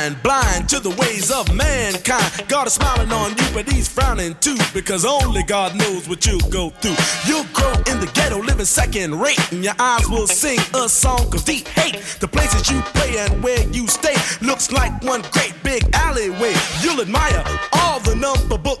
mind, blind to the ways of mankind. God is smiling on you, but he's frowning too, because only God knows what you'll go through. You'll grow in the ghetto, living second rate, and your eyes will sing a song of deep hate. The places you play and where you stay looks like one great big alleyway. You'll admire all the number book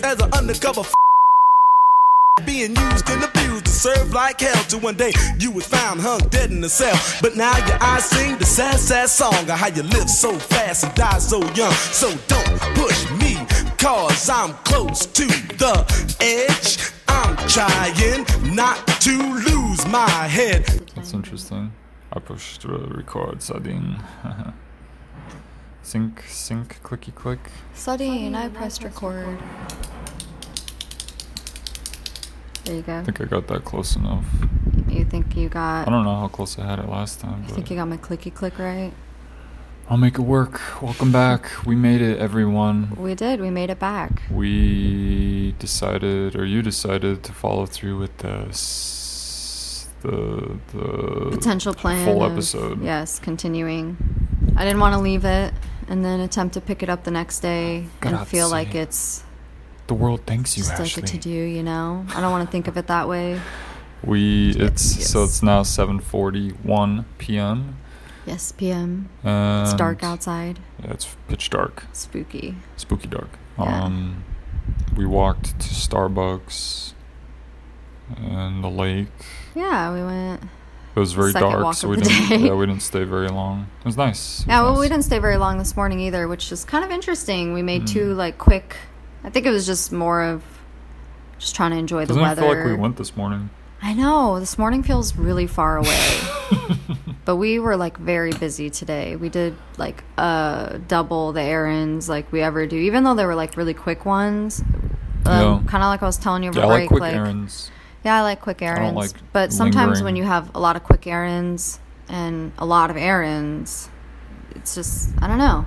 as an undercover. Being used and abused to serve like hell till one day you was found hung dead in a cell but now your eyes sing the sad sad song of how you live so fast and die so young so don't push me cause i'm close to the edge i'm trying not to lose my head That's interesting. I pushed uh, record sardine. sync, sync, clicky click. Sardine, I pressed record. There you go. I think I got that close enough. You think you got? I don't know how close I had it last time, You but think you got my clicky click right? I'll make it work. Welcome back. We made it, everyone. We did. We made it back. We decided, or you decided, to follow through with this, the the Potential plan. full of- episode. Yes, continuing. I didn't want to leave it and then attempt to pick it up the next day and feel like it's The world thanks you, just like a Ashley. to do. You know, I don't want to think of it that way. We it's so it's now 7:41 p.m. Yes, PM. And It's dark outside. Yeah, it's pitch dark, Spooky. spooky dark. Yeah. Um, we walked to Starbucks and the lake. Yeah, we went. It was very dark, so we didn't. Yeah, we didn't stay very long. It was nice. It was Yeah, well, we didn't stay very long this morning either, which is kind of interesting. We made Mm. two like quick. I think it was just more of just trying to enjoy the Doesn't weather. it feel like we went this morning? I know this morning feels really far away, but we were like very busy today. We did like uh double the errands like we ever do, even though they were like really quick ones. Um, Yeah. Kind of like I was telling you over Yeah, I like quick errands. Yeah, I like quick errands. like but sometimes when you have a lot of quick errands and a lot of errands, it's just I don't know.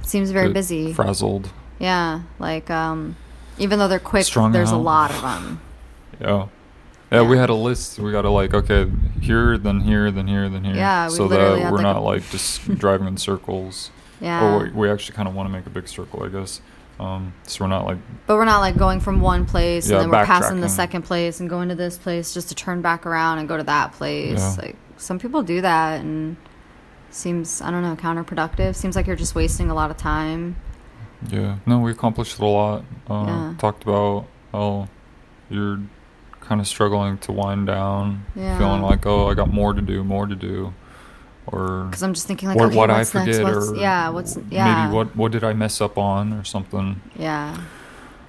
It seems very busy. Frazzled. yeah, like um, even though they're quick, Strung there's a lot of them. Yeah. Yeah, we had a list. We got to like, okay, here, then here, then here, then here. Yeah, we so that we're like, not like just driving in circles. Yeah, Or we actually kind of want to make a big circle, I guess. Um, so we're not like, but we're not like going from one place Yeah, and then we're passing the second place and going to this place just to turn back around and go to that place. Yeah. Like some people do that and seems I don't know counterproductive. Seems like you're just wasting a lot of time. yeah. No, we accomplished a lot. Uh, Yeah. Talked about how you're kind of struggling to wind down, Yeah. feeling like, oh, I got more to do, more to do, or Because I'm just thinking like, what, okay, what I next? forget, or yeah, what's yeah, maybe what what did I mess up on, or something. yeah.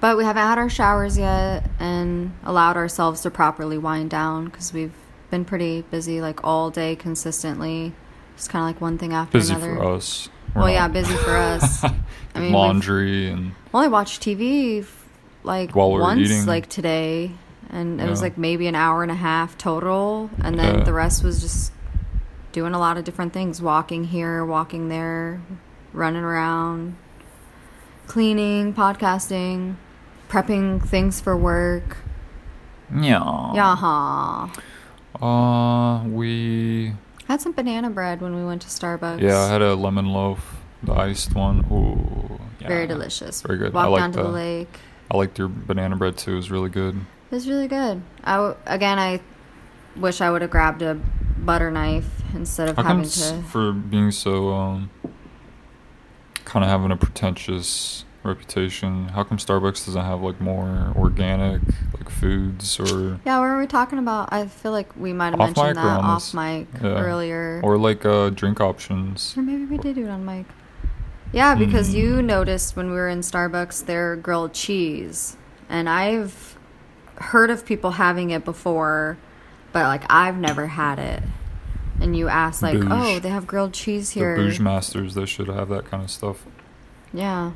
But we haven't had our showers yet and allowed ourselves to properly wind down because we've been pretty busy like all day consistently. Just kind of like one thing after Busy another. Busy for us. We're Well, yeah, busy for us. I mean, laundry and only watched TV like While once, eating. like today, and it was like maybe an hour and a half total, and then Yeah. the rest was just doing a lot of different things: walking here, walking there, running around, cleaning, podcasting, prepping things for work. yeah. Yaha. Uh, we Had some banana bread when we went to Starbucks. yeah, I had a lemon loaf, the iced one. Ooh, yeah. very delicious. Very good. I Walked like down to the the- lake. I liked your banana bread too. It was really good. It was really good. I w- again, I wish I would have grabbed a butter knife instead of How having to. for being so um, kind of having a pretentious reputation? How come Starbucks doesn't have like more organic like foods or Yeah, what were we talking about? I feel like we might have mentioned that off mic Yeah. earlier. or like uh, drink options? Or maybe we did do it on mic. Yeah, because Mm. you noticed when we were in Starbucks their grilled cheese. And I've heard of people having it before, but like I've never had it. and you ask like, Bouge. "Oh, they have grilled cheese The here." bouge masters, they should have that kind of stuff. Yeah,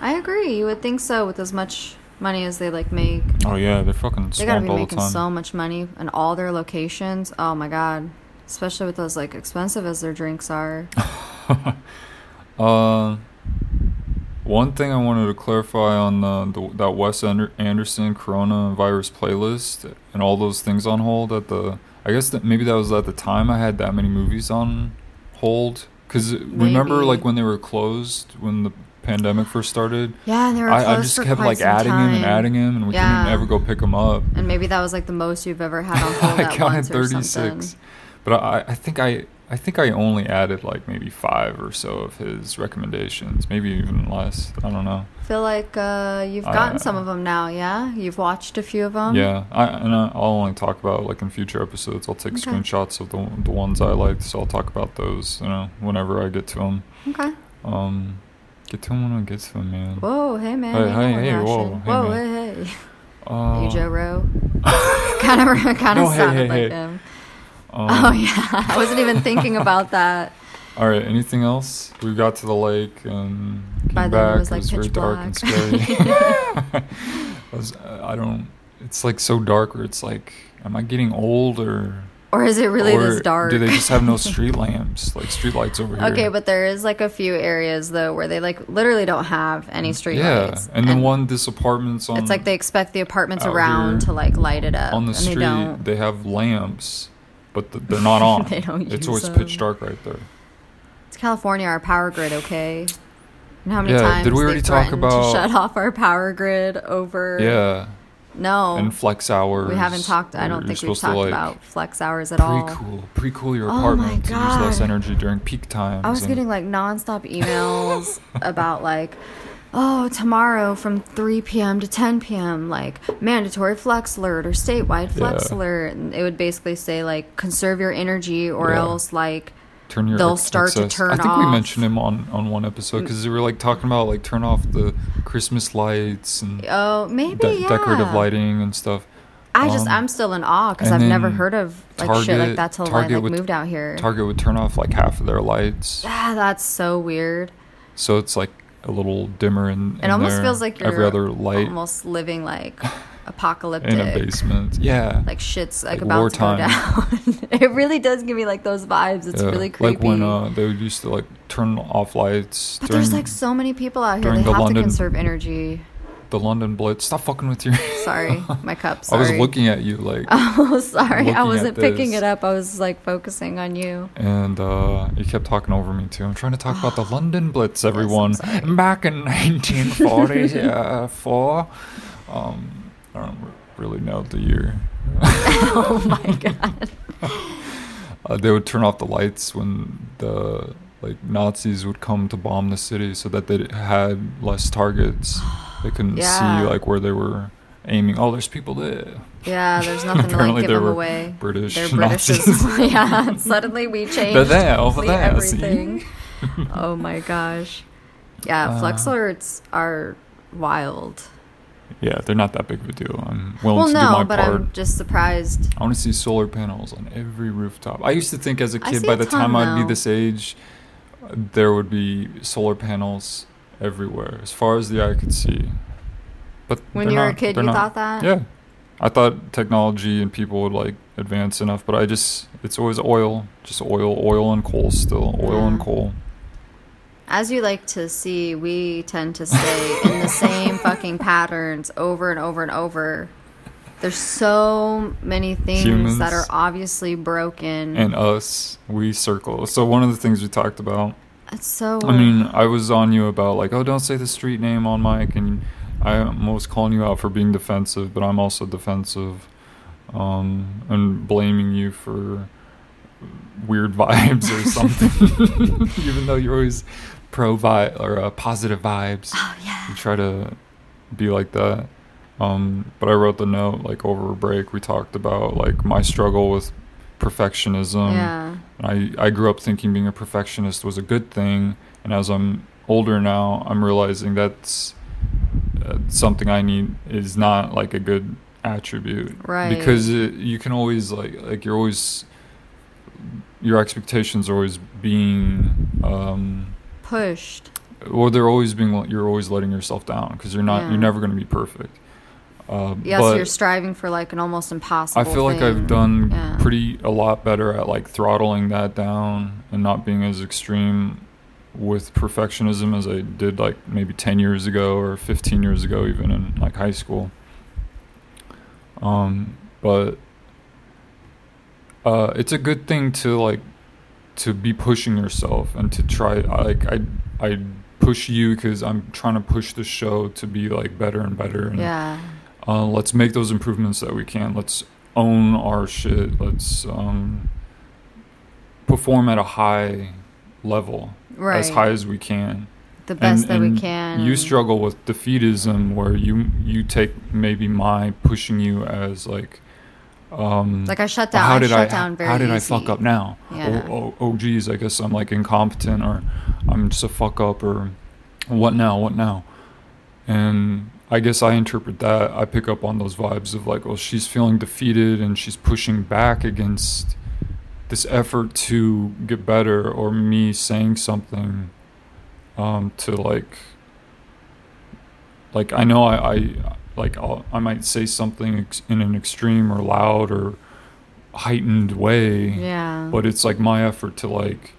I agree. You would think so with as much money as they like make. Oh yeah, they're fucking They gotta be making so much money in all their locations. Oh my god, especially with those like expensive as their drinks are. Uh, one thing I wanted to clarify on the, the that Wes Ander- Anderson coronavirus playlist and all those things on hold at the. I guess that maybe that was at the time I had that many movies on hold. Cause remember, like when they were closed when the pandemic first started, Yeah, they were I, I just kept like adding him and adding him, and we Yeah. couldn't ever go pick him up. And maybe that was like the most you've ever had on hold I counted 36. something. But I, I think I I think I only added like maybe five or so of his recommendations, maybe even less. I don't know. I feel like uh, you've gotten some of them now. Yeah, you've watched a few of them. yeah, I and I, I'll only talk about like in future episodes. I'll take Okay. screenshots of the the ones I liked, so I'll talk about those. You know, whenever I get to them. Okay. Um, get to them when I get to them, man. Whoa, hey man. Hey, know hey, hey, whoa, hey, whoa, man. hey, hey. Uh, you Joe Rowe. kind of, kind of No, hey, sounded hey, like hey. him. Um, oh yeah, I wasn't even thinking about that. All right. Anything else? We got to the lake and came By then it was, like, very pitch dark and scary. I, was, I don't. It's like so dark or it's like, am I getting old or? Or is it really or this dark? Do they just have no street lamps, like street lights over here? Okay, but there is like a few areas though where they like literally don't have any street yeah, lights. Yeah, and then one this apartments on. It's like they expect the apartments around to like light it up, on the and street. they don't. They have lamps, but th- they're not on. They don't It's use always pitch dark right there. It's California, our power grid. Okay, and how many Yeah, times did we already talk about- to shut off our power grid over? Yeah, No, and flex hours. we haven't talked. I don't think we've talked like, about flex hours at all. Pre-cool, pre-cool your Oh my apartment to use less energy during peak times. I was and- getting like nonstop emails about like, oh, tomorrow from 3 p.m. to 10 p.m. like mandatory flex alert or statewide flex Yeah. alert, and it would basically say like conserve your energy or Yeah. else like turn your they'll ex- start to turn I think we off. mentioned him on on one episode because we were like talking about like turn off the Christmas lights and oh maybe de- yeah. decorative lighting and stuff. I just Um, I'm still in awe because I've never heard of like shit like that till I Target like would- moved out here. Target would turn off like half of their lights, Yeah, that's so weird. so it's like a little dimmer in. It almost there. feels like you're every other light almost living like apocalyptic. in a basement. Yeah, like shit's like, Like about wartime. to go down. it really does give me like those vibes. It's yeah. really creepy. Like when uh, they used to like turn off lights but during there's like so many people out here. They the have London- to conserve energy. The London Blitz. Stop fucking with your. Sorry, my cup. I was looking at you like. Oh, sorry. I wasn't picking it up. I was like focusing on you. and uh, you kept talking over me too. I'm trying to talk about the London Blitz, everyone. sorry. Back in 1944. um, I don't really know the year. oh my god. Uh, they would turn off the lights when the like Nazis would come to bomb the city, so that they had less targets. They couldn't Yeah. see like where they were aiming. Oh, there's people there. Yeah, there's nothing to like give them were away. British They're British. Yeah, suddenly we changed They're there, over there. everything. oh my gosh. Yeah, flex Uh, alerts are wild. Yeah, they're not that big of a deal. I'm willing Well, to do no, my but part. I'm just surprised. I want to see solar panels on every rooftop. I used to think as a kid, by a the time I'd be this age, there would be solar panels everywhere, as far as the eye could see. But When you were a kid, you not. thought that? Yeah, I thought technology and people would like advance enough, but I just it's always oil, just oil, oil and coal still, oil and coal. As you like to see, we tend to stay in the same fucking patterns over and over and over. There's so many things Humans. that are obviously broken. And us, we circle. So one of the things we talked about it's so. I mean, I was on you about like, oh, don't say the street name on mic, and I'm almost calling you out for being defensive, but I'm also defensive, um, and blaming you for weird vibes or something. Even though you're always pro vibe or uh, positive vibes, oh yeah. you try to be like that. Um, but I wrote the note like over a break. We talked about like my struggle with perfectionism. yeah. I, I grew up thinking being a perfectionist was a good thing, and as I'm older now, I'm realizing that's uh, something I need is not like a good attribute. Right. Because it, you can always like like you're always your expectations are always being um, Pushed. or they're always being you're always letting yourself down because you're not Yeah. you're never going to be perfect. Uh, Yeah, but so you're striving for like an almost impossible. I feel like I've done Yeah. pretty a lot better at like throttling that down and not being as extreme with perfectionism as I did like maybe 10 years ago or 15 years ago even in like high school. Um but uh it's a good thing to like to be pushing yourself and to try like I I push you cuz I'm trying to push the show to be like better and better and Yeah. Uh, let's make those improvements that we can. Let's own our shit. Let's um, perform at a high level, Right. as high as we can. the best And- that we can. You struggle with defeatism, where you you take maybe my pushing you as like. Um, Like I shut down. how I did shut I down very how did I fuck up now? Yeah. Oh, oh, oh geez, I guess I'm like incompetent or I'm just a fuck up or what now? What now? And I guess I interpret that. I pick up on those vibes of like, well, she's feeling defeated and she's pushing back against this effort to get better, or me saying something um, to like, like I know I, I like I'll, I might say something ex- in an extreme or loud or heightened way, Yeah. but it's like my effort to like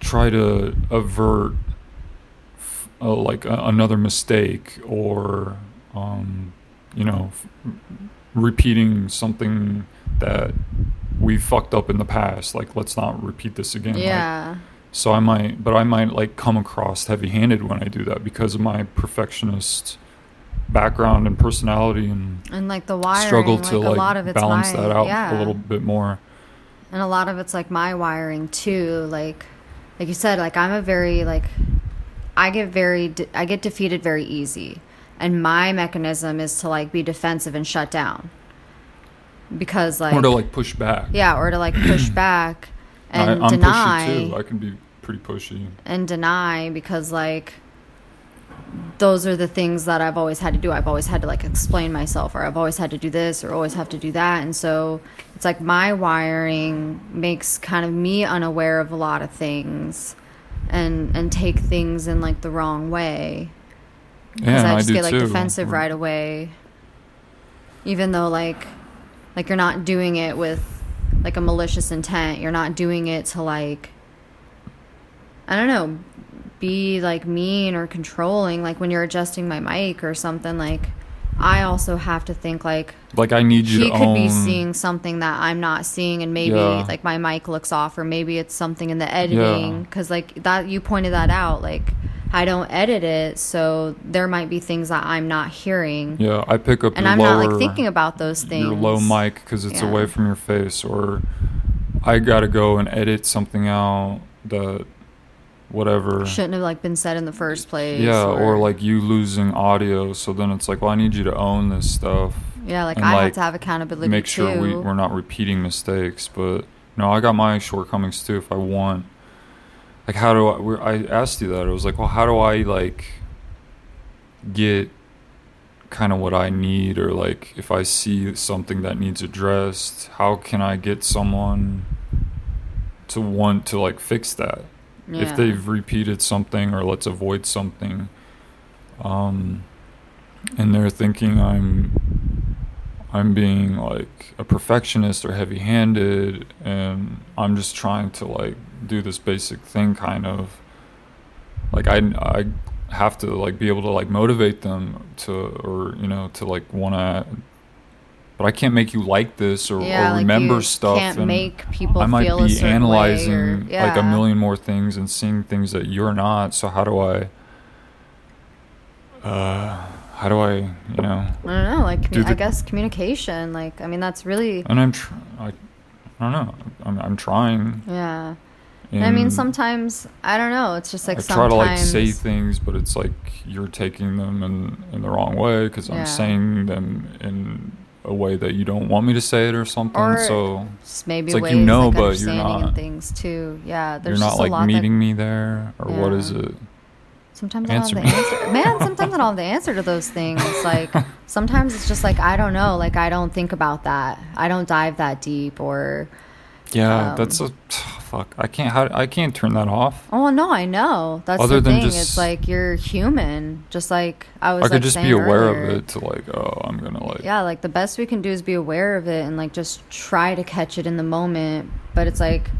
try to avert uh, like a, another mistake or um, you know f- repeating something that we fucked up in the past like let's not repeat this again Like, yeah. so i might but i might like come across heavy-handed when i do that because of my perfectionist background and personality and and like the wiring, struggle like to a like lot of it's balance my, that out yeah. a little bit more and a lot of it's like my wiring too like like you said like i'm a very like i get very de- i get defeated very easy. And my mechanism is to like be defensive and shut down. Because like or to like push back. Yeah or to like push back and I, i'm deny pushy too. i can be pretty pushy. and deny because like those are the things that I've always had to do. I've always had to like explain myself or I've always had to do this or always have to do that. And so it's like my wiring makes kind of me unaware of a lot of things and and take things in like the wrong way. Because and I I, just do get like too defensive right away. Even though like like you're not doing it with like a malicious intent. You're not doing it to like I don't know, be like mean or controlling like when you're adjusting my mic or something like I also have to think like like i need you he to could own be seeing something that I'm not seeing, and maybe Yeah. like my mic looks off, or maybe it's something in the editing. Because like that, you pointed that out. Like I don't edit it, so there might be things that I'm not hearing, yeah i pick up and I'm lower, not like thinking about those things. your low mic because it's Yeah. away from your face or i gotta go and edit something out that whatever. Shouldn't have like been said in the first place. yeah or, like you losing audio so then it's like well i need you to own this stuff. Yeah, like and, I have to have accountability make sure too. we, we're not repeating mistakes but no i got my shortcomings too if i want. Like how do i we're, i asked you that. I was like well how do i like get kind of what i need? Or like if i see something that needs addressed how can i get someone to want to like fix that yeah. if they've repeated something or let's avoid something um and they're thinking i'm i'm being like a perfectionist or heavy-handed and i'm just trying to like do this basic thing kind of like i i have to like be able to like motivate them to or you know to like want to but i can't make you like this or, yeah, or like remember stuff Can't make people I might be analyzing or, like a million more things and seeing things that you're not. So how do I? Uh, how do I? You know, I don't know, like do I the- guess communication. Like I mean, that's really and I'm. Tr- I, I don't know. I'm, I'm trying. yeah. And I mean, sometimes I don't know. It's just like I try to like say things, but it's like you're taking them in in the wrong way because Yeah. I'm saying them in a way that you don't want me to say it or something. Or so maybe it's like you know, like but you're not- things too. Yeah, you're there's not just a like meeting that me there, or what is it? sometimes I don't have the answer. Man, sometimes I don't have the answer to those things. Like sometimes it's just like I don't know. Like I don't think about that. I don't dive that deep or. Yeah, Um, that's a fuck. I can't. How, I can't turn that off. Oh no, I know. That's Other the than thing. just- it's like you're human. Just like I was. I could like, just be aware earlier. of it to like, oh, I'm gonna like. Yeah, like the best we can do is be aware of it and like just try to catch it in the moment. But it's like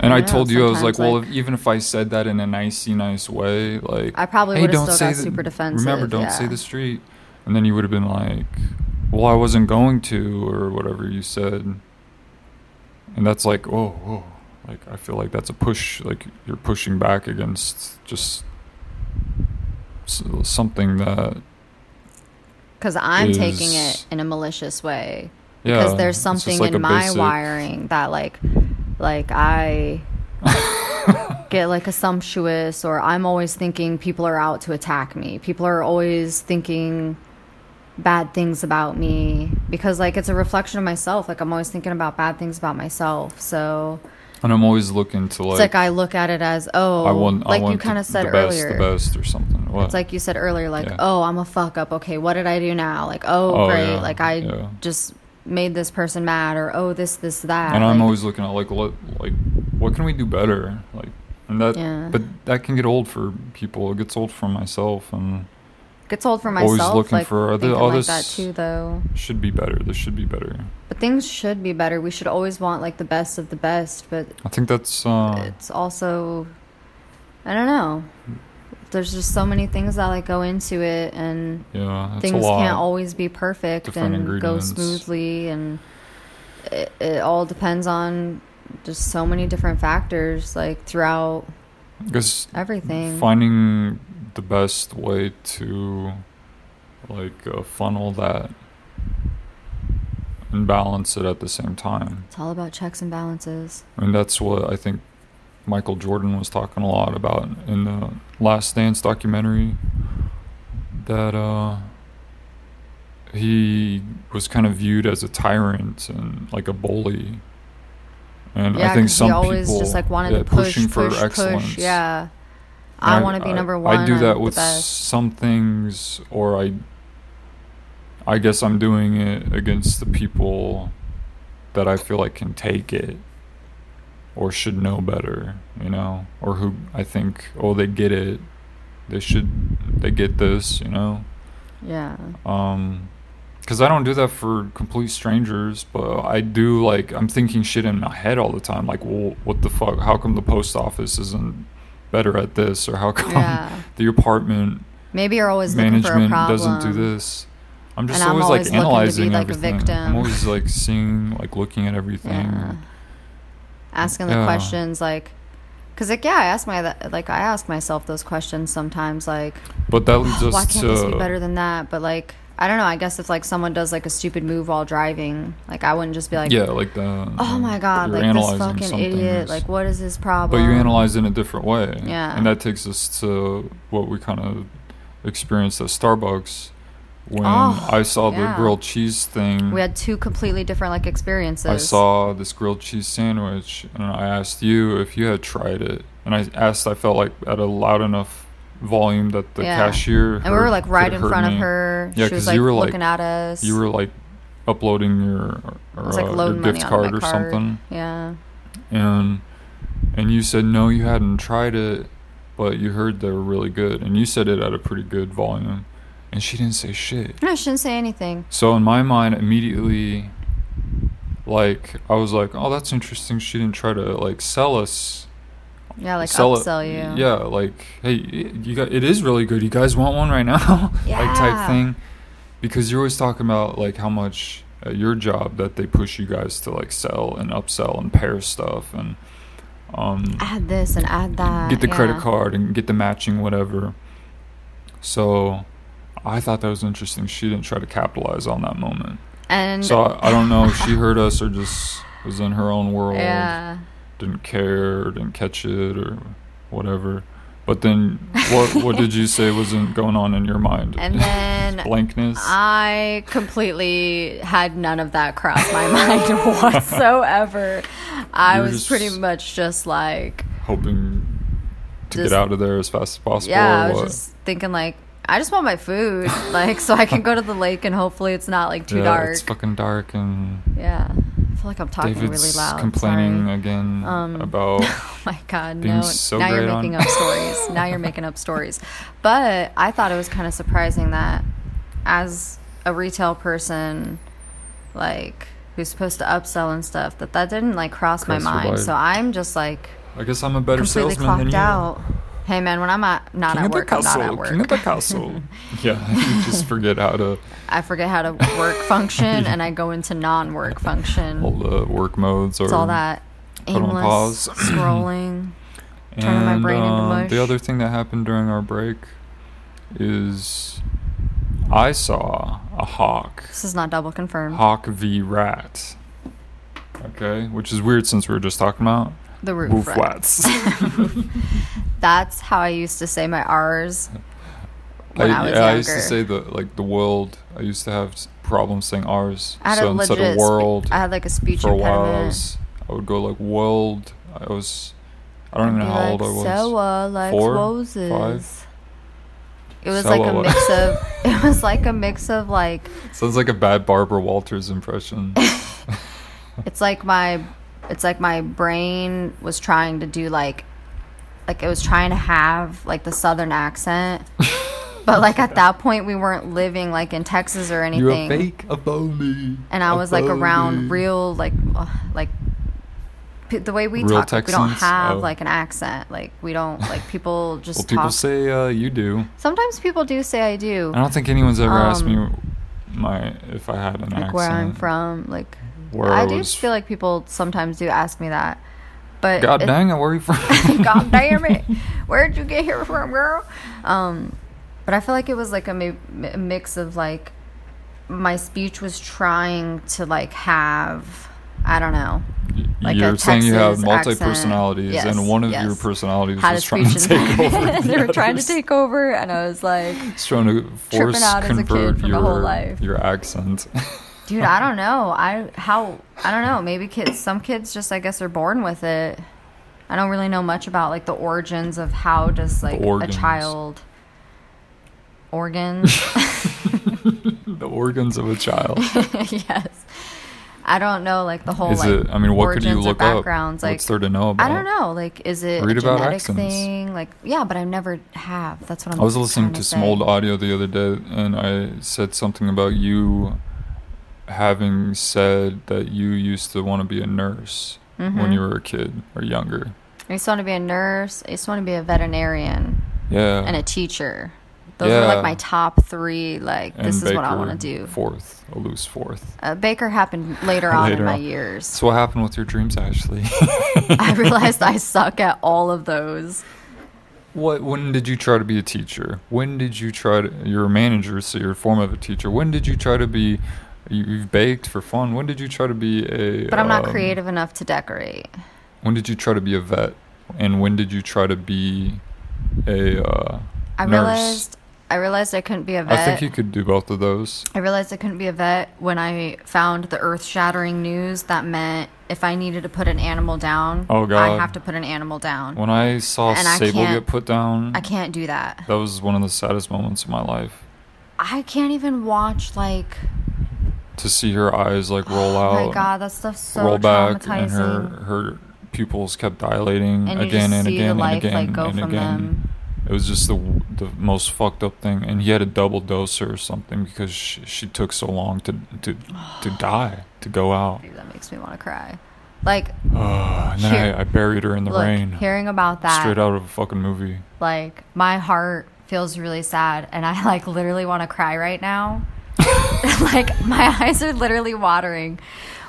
And I I know, told you, I was sometimes, like, well, like- if, even if I said that in a nicey, nice way, like, I probably hey, would've don't still got the- super defensive, Remember, don't say the street. And then you would have been like, well, I wasn't going to, or whatever you said. And that's like, oh, whoa. Like, I feel like that's a push. Like, you're pushing back against just something that, because I'm taking it in a malicious way. yeah. Because there's something like a in my basic- wiring that like, like I get like assumptuous or I'm always thinking people are out to attack me. People are always thinking bad things about me because like it's a reflection of myself. Like I'm always thinking about bad things about myself. So And I'm always looking to, like, it's like I look at it as oh, I want, like I want you kind of said the best, earlier. the best, or something. What? It's like you said earlier, like, Yeah. oh, I'm a fuck up. Okay, what did I do now? Like, oh, Oh, great. yeah, Like, I yeah. just made this person mad, or oh, this, this, that. and I'm always looking at like what like what can we do better like and that but that can get old for people it gets old for myself and gets old for always myself. looking like, for thinking all like this- that too, though. should be better this should be better But things should be better. We should always want like the best of the best, but i think that's uh it's also, I don't know. There's just so many things that like go into it, and yeah things can't always be perfect Different and go smoothly and it, it all depends on just so many different factors like throughout because everything finding the best way to like uh, funnel that and balance it at the same time it's all about checks and balances I mean, that's what I think Michael Jordan was talking a lot about in the Last Dance documentary. That uh, he was kind of viewed as a tyrant and like a bully. And yeah I think some he always people just like wanted yeah, to push pushing for push excellence. push yeah And i, want to be number one I do that with some things, or I. I guess I'm doing it against the people that I feel like can take it, or should know better, you know, or who I think, oh, they get it, they should, they get this, you know. yeah Um, because I don't do that for complete strangers, but I do like I'm thinking shit in my head all the time. Like, well, what the fuck? How come the post office isn't better at this, or how come yeah the apartment maybe you're always looking for a management doesn't do this? I'm just And I'm always, always like looking to be, analyzing like, everything. I'm always like seeing, like looking at everything. yeah asking the Yeah. questions like because like yeah i ask my like i ask myself those questions sometimes like But that leads us why can't to this be better than that but like i don't know i guess if like someone does like a stupid move while driving like i wouldn't just be like yeah, like the. oh my god like this fucking idiot things. like what is his problem? But you analyze it in a different way. Yeah. And that takes us to what we kind of experienced at Starbucks when Oh, I saw the yeah. grilled cheese thing. we had two completely different like experiences I saw this grilled cheese sandwich and I asked you if you had tried it. And I asked, I felt like at a loud enough volume that the Yeah. cashier. and we were like right in front of her Yeah, she was like you were, like- looking at us You were like uploading your, or, was like uh, your gift card or card. something. yeah and and you said no you hadn't tried it but you heard they were really good and you said it at a pretty good volume and she didn't say shit no, she didn't say anything so in my mind immediately like i was like oh that's interesting she didn't try to like sell us yeah like sell upsell it you yeah like hey you got it is really good you guys want one right now Yeah. like type thing because you're always talking about like how much at your job that they push you guys to like sell and upsell and pair stuff and um add this and add that get the credit card and get the matching whatever. So I thought that was interesting. She didn't try to capitalize on that moment. and So I, I don't know if she heard us or just was in her own world, yeah didn't care, or didn't catch it or whatever. But then what what did you say wasn't going on in your mind? and then blankness. I completely had none of that cross my mind whatsoever. I was pretty much just like, hoping to Just- get out of there as fast as possible. yeah, or I was what? just thinking like, I just want my food, like, so I can go to the lake and hopefully it's not like too yeah, dark. It's fucking dark and yeah, I feel like I'm talking David's really loud. complaining Sorry. again Um, about. Oh my god, no. so now you're making on- up stories. Now you're making up stories. But I thought it was kind of surprising that as a retail person like who's supposed to upsell and stuff that that didn't like cross my Cross mind. So I'm just like I guess I'm a better completely salesman than clocked you. out. Hey man, when I'm at, not King at of the work, I'm not at work. King of the castle. yeah, you just forget how to I forget how to work function and I go into non-work function. all the work modes or It's all that put aimless pause. scrolling. turning my And, brain into um, mush. The other thing that happened during our break is I saw a hawk. This is not double confirmed. Hawk v rat. Okay, which is weird since we were just talking about The roof woof rat. rats. That's how I used to say my R's when I, was yeah, younger. I used to say the like the world. I used to have problems saying R's. I had so a instead legit of spe- world, I had like a speech for a while, I, was, I would go like world. I was. I don't even know Be how like, old I was. So, uh, like Four? roses. Five? It was So, like a mix of. It was like a mix of like. Sounds like a bad Barbara Walters impression. It's like my. It's like my brain was trying to do like. Like it was trying to have like the southern accent, but like at that point we weren't living like in Texas or anything You're a fake, a phony. and I a was like around real like uh, like p- the way we Real talk like, we don't have Oh. like an accent like we don't like people just Well, people say uh, you do. sometimes people do say I do I don't think anyone's ever asked me Um, my if I had an like accent. where I'm from like I, do feel like people sometimes do ask me that but God it- dang it, where are you from? God damn it. Where'd you get here from girl? Um but I feel like it was like a, a mix of like my speech was trying to like have I don't know like You're saying you have multi personalities, Yes, and one of your personalities had was trying to take over. the they were trying to take over, and I was like, It's trying to force out as a kid convert your your accent. Dude, I don't know. I how I don't know. Maybe kids. Some kids just I guess are born with it. I don't really know much about like the origins of how does like a organs. child organs. the organs of a child. yes. I don't know like the whole Is like it? I mean, what could you origins or look up? backgrounds. Like What's there to know about? I don't know. Like, is it Read a about genetic accents. thing? Like, yeah, but I never have. That's what I'm. I was listening trying to to some old audio the other day, and I said something about you having said that you used to want to be a nurse when Mhm. you were a kid or younger. I used to want to be a nurse. I used to want to be a veterinarian Yeah. and a teacher. Those were like my top three. Like, And this is what I want to do. Fourth, a loose fourth. Uh, Baker happened later on Later in my on. years. So what happened with your dreams, Ashley? I realized I suck at all of those. What? When did you try to be a teacher? When did you try to? You're a manager, so you're a form of a teacher. When did you try to be? You, you've baked for fun. When did you try to be a? But I'm not um, creative enough to decorate. When did you try to be a vet? And when did you try to be a? Uh, I nurse? realized I realized I couldn't be a vet. I think you could do both of those. I realized I couldn't be a vet when I found the earth shattering news that meant if I needed to put an animal down, Oh, god, I have to put an animal down. When I saw And I Sable can't- get put down, I can't do that. that was one of the saddest moments of my life. I can't even watch like To see her eyes like roll oh out, my god, that stuff's so roll back, and her her pupils kept dilating and again and again and again like go and from again. them. It was just the the most fucked up thing, and he had a double dose or something because she, she took so long to to to die to go out. Dude, that makes me want to cry. Like Uh, and then Here- I, I buried her in the look, rain, hearing about that straight out of a fucking movie. like my heart feels really sad and I like literally want to cry right now. like my eyes are literally watering.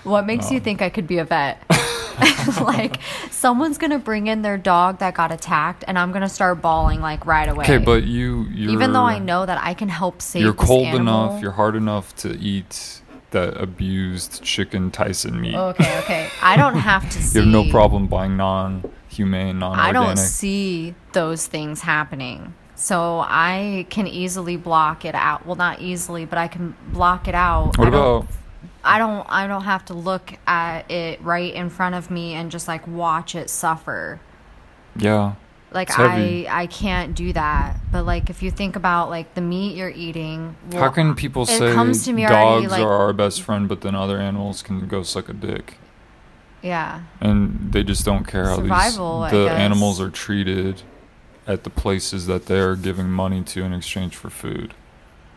What makes you Oh. think I could be a vet? like someone's gonna bring in their dog that got attacked and I'm gonna start bawling like right away. Okay, but you you're, even though I know that I can help save you're cold animal- enough, you're hard enough to eat that abused chicken Tyson meat. Okay, okay. I don't have to see You have no problem buying non-humane, non-organic. I don't see those things happening. So I can easily block it out. Well, not easily, but I can block it out. what I don't, I don't I don't have to look at it right in front of me and just like watch it suffer. yeah? like. I I can't do that. But like if you think about like the meat you're eating, How can people it say comes to me already, dogs like- are our best friend, but then other animals can go suck a dick? yeah, and they just don't care how Survival, I these the animals are treated at the places that they're giving money to in exchange for food.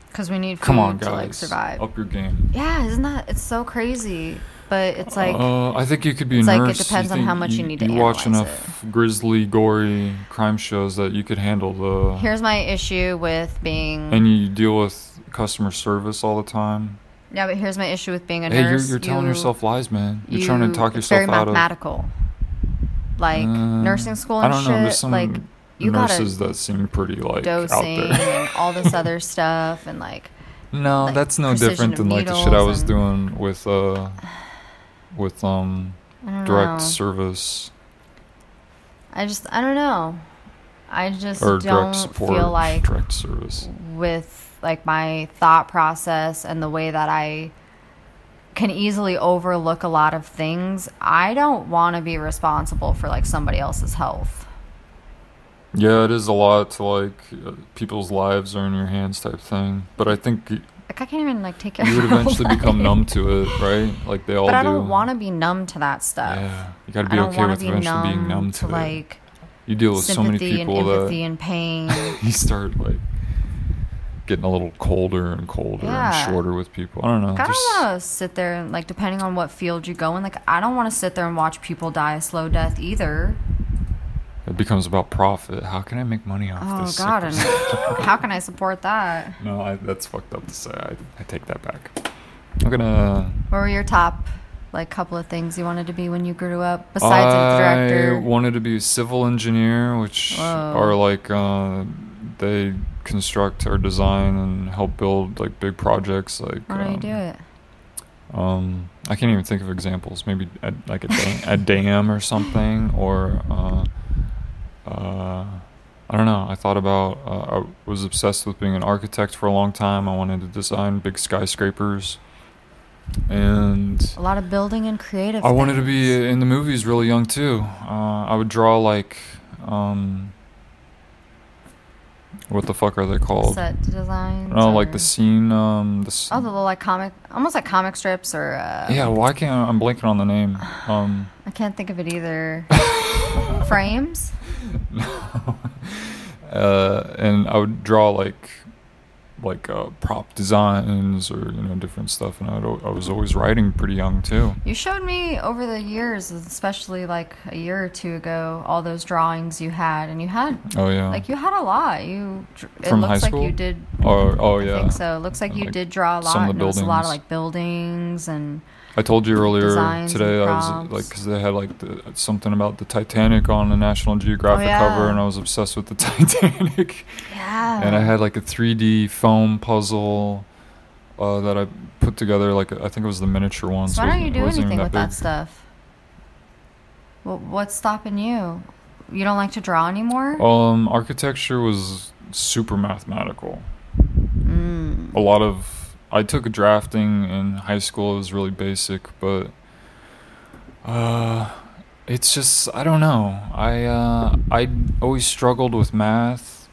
because we need food Come on, to guys, like survive. up your game. Yeah, isn't that it's so crazy? But it's like uh, I think you could be a it's like it depends on how much you need to You watch enough grisly, gory crime shows that you could handle the. here's my issue with being and you deal with customer service all the time. yeah, but here's my issue with being a Hey, you're, you're telling You- yourself lies, man. You're trying to talk it's yourself very out of. mathematical. Like Uh, nursing school I and don't shit. know. Some like you nurses that seem pretty like out dosing and all this other stuff and like No, like, that's no different than like the shit I was doing with uh with um direct know. service I just I don't know. I just or don't direct support feel like direct service. with like my thought process and the way that I can easily overlook a lot of things. I don't want to be responsible for like somebody else's health. Yeah, it is a lot to like uh, people's lives are in your hands type thing. But I think y- Like I can't even like take care you would eventually become numb to it, right? Like they all But. I don't want to be numb to that stuff. Yeah, you got to I be don't okay with be eventually numb being numb to, to it. like You deal with so many sympathy and people empathy that and pain. you start like getting a little colder and colder Yeah. and shorter with people. I don't know. Like, I don't want to sit there and like depending on what field you go in. Like I don't want to sit there and watch people die a slow death either. It becomes about profit. How can I make money off Oh this? Oh God, and how can I support that? no, I, that's fucked up to say. I, I take that back. I'm gonna. What were your top like couple of things you wanted to be when you grew up besides I a director? I wanted to be a civil engineer, which Whoa. are like uh, they construct or design and help build like big projects. Like Why don't you um, do it? Um, I can't even think of examples. Maybe a, like a, dam, a dam or something, or uh, uh, I don't know. I thought about. Uh, I was obsessed with being an architect for a long time. I wanted to design big skyscrapers, and A lot of building and creative. I wanted to be in the movies really young too. Uh, I would draw like. Um, what the fuck are they called? set designs. No, like the scene. Um, the Oh, the little like comic, almost like comic strips, or uh, yeah. Why can't I'm blanking on the name? Um. I can't think of it either. Frames. uh, and I would draw like like uh, prop designs or you know different stuff, and I'd, I was always writing pretty young too. You showed me over the years, especially like a year or two ago, all those drawings you had, and you had Oh yeah. like you had a lot. You it From looks high like you school? did. oh oh I yeah. think so. It looks like you Like did draw a lot. some of the and it was a lot of like buildings and I told you earlier designs today I was like because they had like the, something about the Titanic on the National Geographic Oh, yeah. cover, and I was obsessed with the Titanic. yeah. and I had like a 3D foam puzzle. Uh, that I put together, like I think it was the miniature one. So why don't you do anything even with big. that stuff? Well, what's stopping you? You don't like to draw anymore? Um, architecture was super mathematical. Mm. A lot of I took drafting in high school. It was really basic, but uh, it's just I don't know. I uh, I always struggled with math,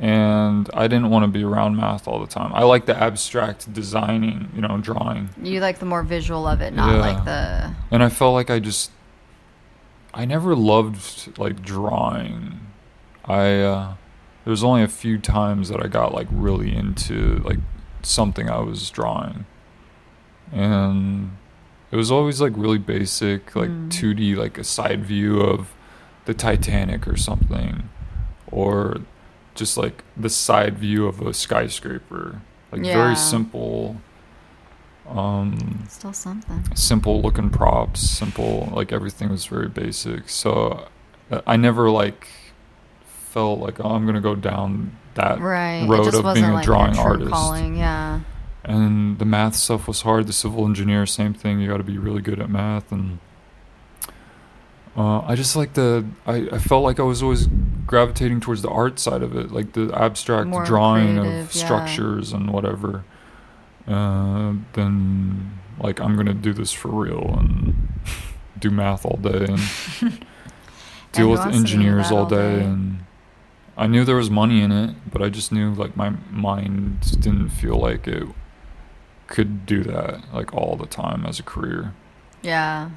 and I didn't want to be around math all the time. I like the abstract designing, you know, drawing. You like the more visual of it, not Yeah. like the. And I felt like I just I never loved like drawing. I uh there was only a few times that I got like really into like something I was drawing. And it was always like really basic, like Mm. 2D like a side view of the Titanic or something or just like the side view of a skyscraper. Like Yeah. very simple um Still something. simple looking props, simple like everything was very basic. So uh, I never like felt like oh, I'm gonna go down that Right. road of wasn't being a like drawing artist. calling. Yeah. And the math stuff was hard. The civil engineer, same thing. You got to be really good at math, and uh, I just like the. I, I felt like I was always gravitating towards the art side of it, like the abstract More drawing creative, of yeah. structures and whatever. Uh, then like I'm gonna do this for real and do math all day and deal with wants to do engineers all all day, day? and I knew there was money in it, but I just knew like my mind didn't feel like it could do that like all the time as a career. Yeah.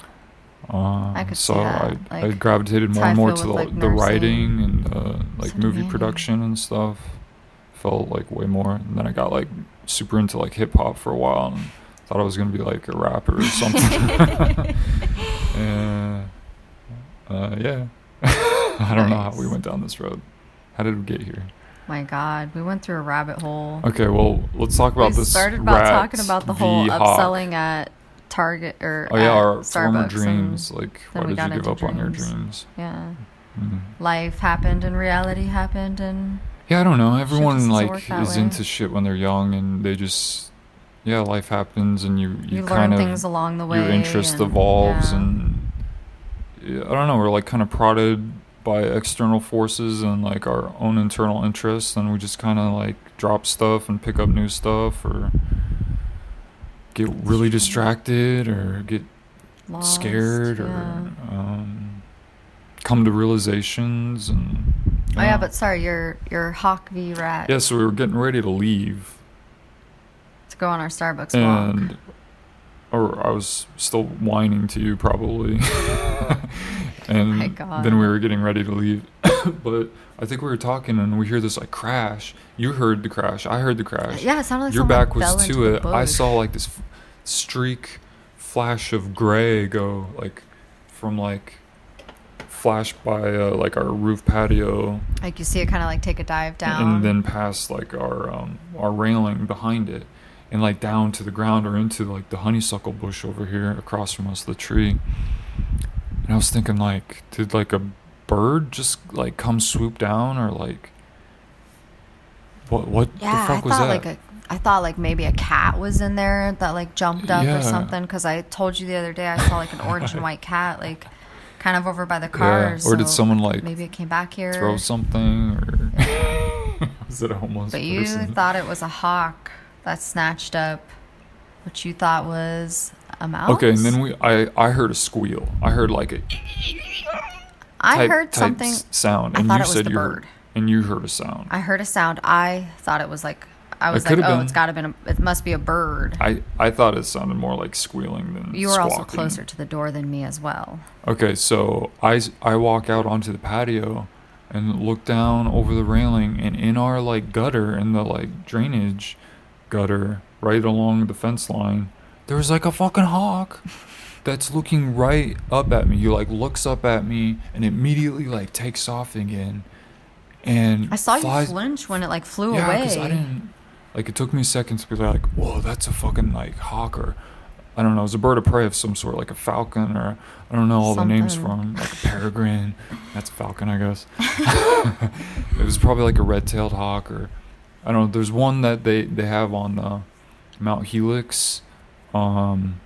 Uh, I could see so that, I, I gravitated more and more to the, like, the writing and uh, like movie production and stuff. Felt like way more, and then I got like super into like hip hop for a while, and thought I was gonna be like a rapper or something. and, uh, yeah, I don't know how we went down this road. How did we get here? My God, we went through a rabbit hole. Okay, well, let's talk about this. we this. started about talking about the whole. Hawk. upselling at Target or Oh yeah, our Starbucks former dreams. Like, why did you give up on your dreams. dreams? yeah, Mhm. life happened and reality happened and Yeah, I don't know. Everyone like is way. into shit when they're young, and they just yeah, life happens, and you you, you, learn kind of things along the way. your interest and- evolves, yeah. and yeah, I don't know. We're like kind of prodded by external forces and like our own internal interests, and we just kind of like drop stuff and pick up new stuff, or get really distracted, or get Lost, scared, yeah. or um, come to realizations, and Oh yeah, but sorry, your your Hawk v Rat yeah. So we were getting ready to leave, to go on our Starbucks walk. and or I was still whining to you probably, and then we were getting ready to leave, but I think we were talking and we hear this like crash. You heard the crash. I heard the crash. Yeah, it sounded like Your back was to it. I saw like this f- streak, flash of gray go like from like flash by uh, like our roof patio like you see it kind of like take a dive down. and then past like our um, our railing behind it and like down to the ground or into like the honeysuckle bush over here across from us the tree and i was thinking like did like a bird just like come swoop down or like what what yeah, the I fuck was thought that like a I thought like maybe a cat was in there that like jumped up Yeah. or something because I told you the other day I saw like an orange and white cat like kind of over by the cars. yeah or did someone like maybe it came back here? throw something or was it a homeless But you person thought it was a hawk that snatched up what you thought was a mouse. okay and then we i i heard a squeal i heard like a I type- heard something. sound, and you it said you bird. heard, and you heard a sound. I heard a sound. I thought it was like I was could've like, oh, been. it's got to been a, it must be a bird. I I thought it sounded more like squealing than you were also closer to the door than me as well. Okay, so I I walk out onto the patio and look down over the railing, and in our like gutter, in the like drainage gutter, right along the fence line, there was like a fucking hawk. That's looking right up at me. He like looks up at me and immediately like takes off again, and I saw flies, you flinch when it like flew yeah, away. because I didn't. Like it took me a second to be like, whoa, that's a fucking like hawker. I don't know, it's a bird of prey of some sort, like a falcon or I don't know all the names for Something. 'em, like a peregrine. That's a falcon, I guess. it was probably like a red-tailed hawk or I don't know. There's one that they they have on the Mount Helix. Um,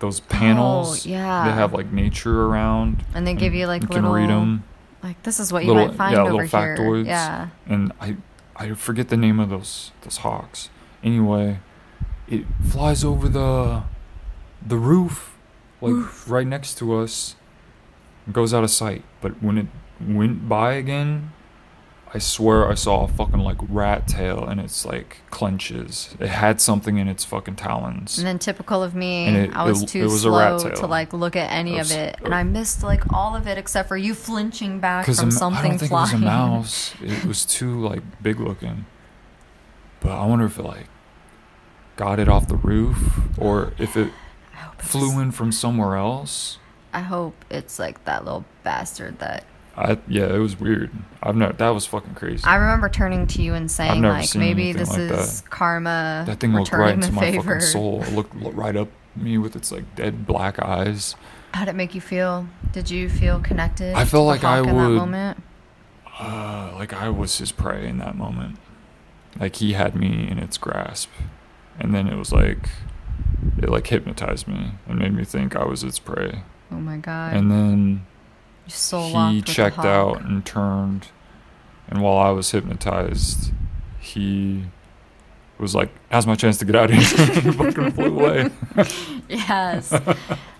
those panels. Oh, yeah. They have like nature around. And they give you, like, you can read them. like this is what you Little- might find yeah, over little here. factoids. Yeah. and I I forget the name of those those hawks. Anyway, it flies over the the roof, like right next to us, and goes out of sight. But when it went by again, I swear I saw a fucking like rat tail, and it's like clenches. It had something in its fucking talons. And then typical of me, it- I was it- too it was a slow to like look at any It of it, and I missed like all of it except for you flinching back from I something don't think flying. it was a mouse. It was too like big looking. But I wonder if it like got it off the roof or if it I flew in from somewhere else. I hope it's like that little bastard that I yeah, it was weird. I've never that was fucking crazy. I remember turning to you and saying like maybe this like is karma that thing looked right into my favor. fucking soul. It looked lo- right up me with its like dead black eyes. How'd it make you feel? Did you feel connected? I felt like I would- that moment? Uh, like I was his prey in that moment. Like he had me in its grasp, and then it was like it like hypnotized me and made me think I was its prey. Oh my god! And then locked he checked out and turned, and while I was hypnotized, he was like, "Now's my chance to get out of here," fucking flew away. Yes,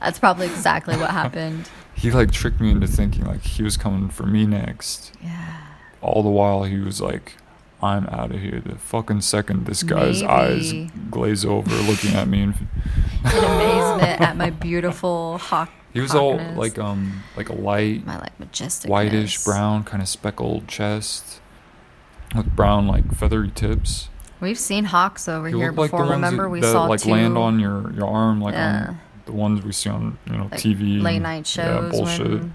that's probably exactly what happened. he like tricked me into thinking like he was coming for me next. Yeah. All the while he was like, "I'm out of here." The fucking second this guy's eyes glaze over, looking at me, and In amazement at my beautiful hawk. He was all like um like a light my like majestic whitish brown kind of speckled chest with brown like feathery tips. We've seen hawks over He here like before. ones Remember that, we that, saw like two land on your, your arm, like Yeah. on the ones we see on you know like, TV. late night shows. Yeah, bullshit. When,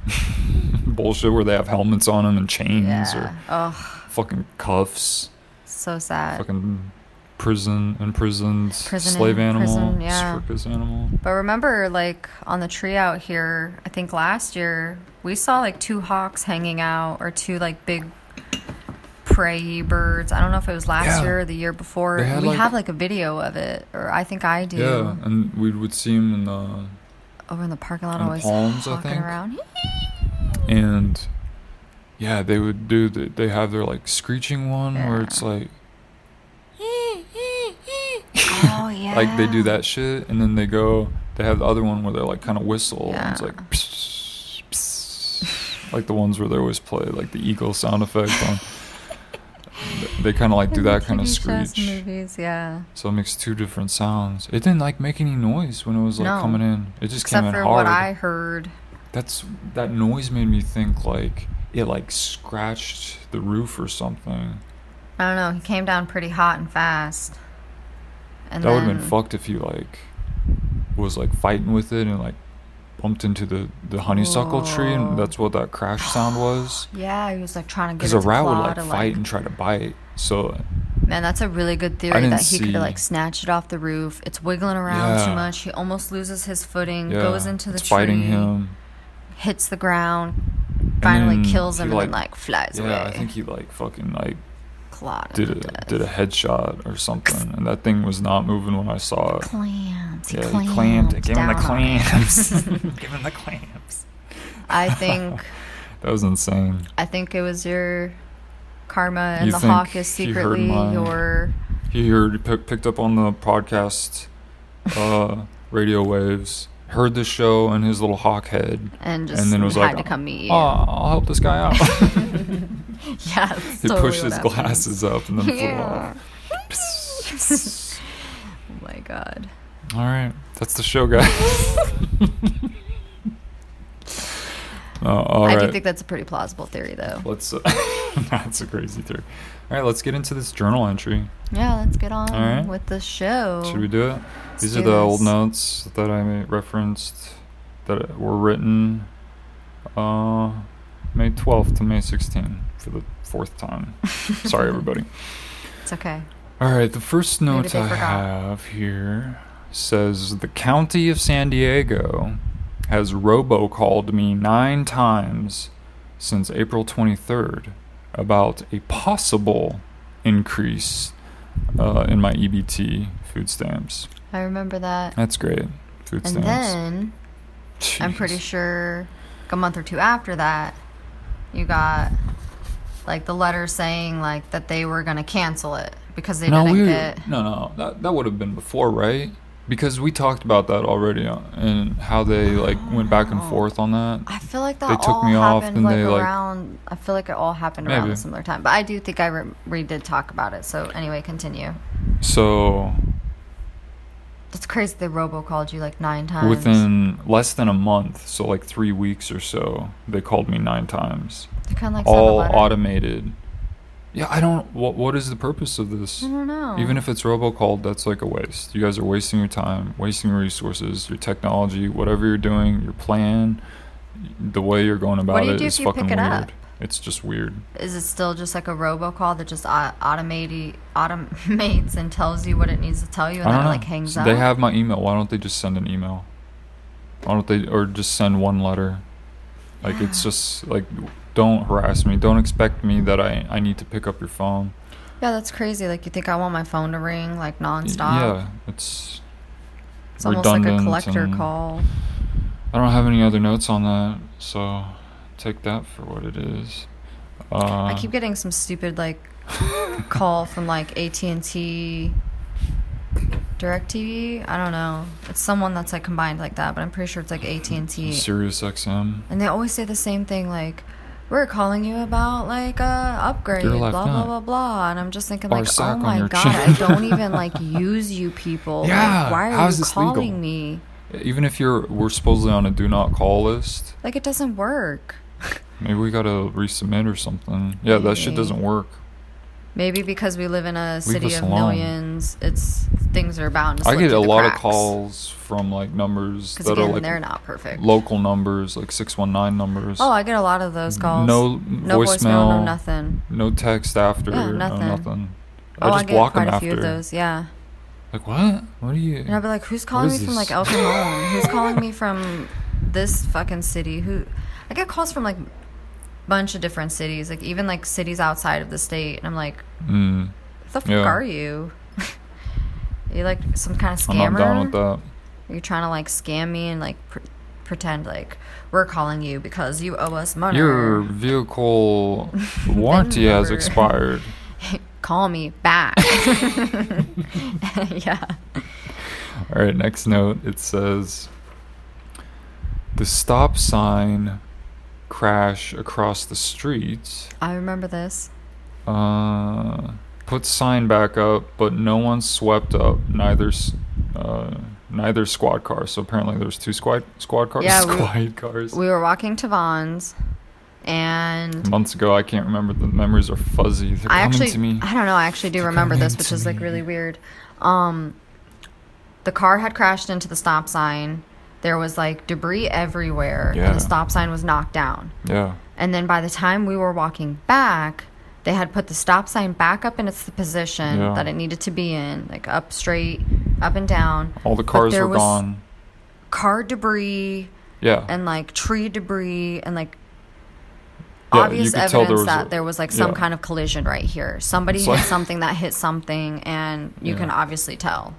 bullshit where they have helmets on them and chains yeah. or Oh, fucking cuffs. so sad. fucking prison imprisoned Prison slave animal, prison, yeah. circus animal. But remember, like on the tree out here, I think last year we saw like two hawks hanging out, or two like big prey birds. I don't know if it was last Yeah. year or the year before. Had, We like- have like a video of it, or I think I do. Yeah, and we would see them in the Over in the parking lot, always palms, think. around. and yeah, they would do the, they have their like screeching one where it's like Oh yeah. like they do that shit and then they go they have the other one where they like kind of whistle and it's Yeah. like psst, psst, like the ones where they always play like the eagle sound effect on they kind of like do that kind of screech Movies, yeah. so it makes two different sounds it didn't like make any noise when it was like No. coming in it just Except came in for hard what I heard. that's that noise made me think like it like scratched the roof or something I don't know. He came down pretty hot and fast. And that would have been fucked if he like was like fighting with it and like bumped into the the honeysuckle tree and that's what that crash sound was Yeah, he was like trying to get because a rat would like fight and try to bite so Man, that's a really good theory that he could see- have like snatched it off the roof. It's wiggling around Yeah. too much. He almost loses his footing, yeah goes into the it's tree, fighting him hits the ground, finally kills him, he, and then like flies yeah away. Yeah, I think he like fucking like Did a did a headshot or something and that thing was not moving when i saw it. Clamps. He yeah clamped he clamped it give him the clamps give him the clamps I think that was insane. I think it was your karma, and You the hawk is he secretly my- your. He heard, picked up on the podcast, uh, radio waves, heard the show and his little hawk head, And just and then was had like, to come meet you. "Oh, I'll help this guy out." yeah, that's he totally pushed his glasses up and then Yeah. flew off. Oh my god. All right, that's the show, guys. uh, all I right. do think that's a pretty plausible theory, though. let's. Uh, that's a crazy theory. All right, let's get into this journal entry. Yeah, let's get on right. with the show. Should we do it? Let's These do are the old notes that I referenced that were written uh, May 12th to May 16th for the fourth time. Sorry, everybody. It's okay. All right, the first note I have here says the county of San Diego has robocalled me nine times since April 23rd about a possible increase uh, in my EBT food stamps. I remember that. That's great. Food stamps. And stamps. then I'm pretty sure like, a month or two after that, you got like the letter saying like that they were gonna cancel it because they no, didn't we get. no, no. That that would have been before, right? Because we talked about that already uh, and how they like went back and Oh. forth on that. I feel like that They took all me off happened and like they, like- around. I feel like it all happened around Maybe. a similar time, but I do think I re- we did talk about it. So anyway, continue. So That's crazy. They robo called you like nine times. within less than a month, so like three weeks or so, they called me nine times, kind of like all automated. Yeah, I don't. What What is the purpose of this? I don't know. Even if it's robocalled, that's like a waste. You guys are wasting your time, wasting your resources, your technology, whatever you're doing, your plan, the way you're going about do you it do is you fucking pick it weird. up? It's just weird. is it still just like a robocall that just automate automates and tells you what it needs to tell you, and then don't it like hangs So up? They have my email. Why don't they just send an email? Why don't they, or just send one letter? Like it's just like, don't harass me. Don't expect me that I I need to pick up your phone. yeah, that's crazy. Like you think I want my phone to ring like nonstop? Yeah, it's. it's almost like a collector call. I don't have any other notes on that, so take that for what it is. Uh, I keep getting some stupid like call from like AT and T DirecTV. I don't know. It's someone that's like combined like that, but I'm pretty sure it's like AT and T. Sirius XM. And they always say the same thing, like, "We're calling you about like a upgrade, blah blah nut. blah blah." And I'm just thinking, Or like, "Oh my god. I don't even like use you people. Like, Yeah, why are you this legal? calling me? Even if you're, we're supposedly on a do not call list. Like, it doesn't work." Maybe we gotta resubmit or something. Yeah, that shit doesn't work. Maybe because we live in a city of millions, it's things are bound to I get a lot of calls from like numbers that again, are like they're not perfect. local numbers, like six one nine numbers. Oh, I get a lot of those calls. No no voicemail, voicemail, no nothing. no text after, Yeah, no nothing. nothing. Oh, I I, just get block quite them a after. few of those. Yeah, Like what? What are you? and I'll be like, "Who's calling me is from like this? El Cajon? Who's calling me from this fucking city? Who?" I get calls from like bunch of different cities, like even like cities outside of the state, and I'm like, Mm, "What the fuck Yeah. are you? you like some kind of I'm scammer? not down with that. You're trying to like scam me and like pr- pretend like we're calling you because you owe us money. Your vehicle warranty has expired. Call me back. yeah. All right, next note. It says the stop sign crash across the street. I remember this. Uh, put sign back up, but no one swept up neither uh, neither squad car. So apparently there's two squad squad cars. Yeah, we- cars. We were walking to Vons and Months ago, I can't remember. The memories are fuzzy. They're I coming actually to me. I don't know, I actually do They're remember this, which is like really weird. Um the car had crashed into the stop sign. There was like debris everywhere Yeah. and the stop sign was knocked down. Yeah. And then by the time we were walking back, they had put the stop sign back up in its position Yeah. that it needed to be in, like up straight, up and down. All the cars were gone. Car debris Yeah. and like tree debris and like Yeah, obvious tell there evidence that a- there was like some yeah. kind of collision right here. Somebody It's hit like- something that hit something, and you Yeah. can obviously tell.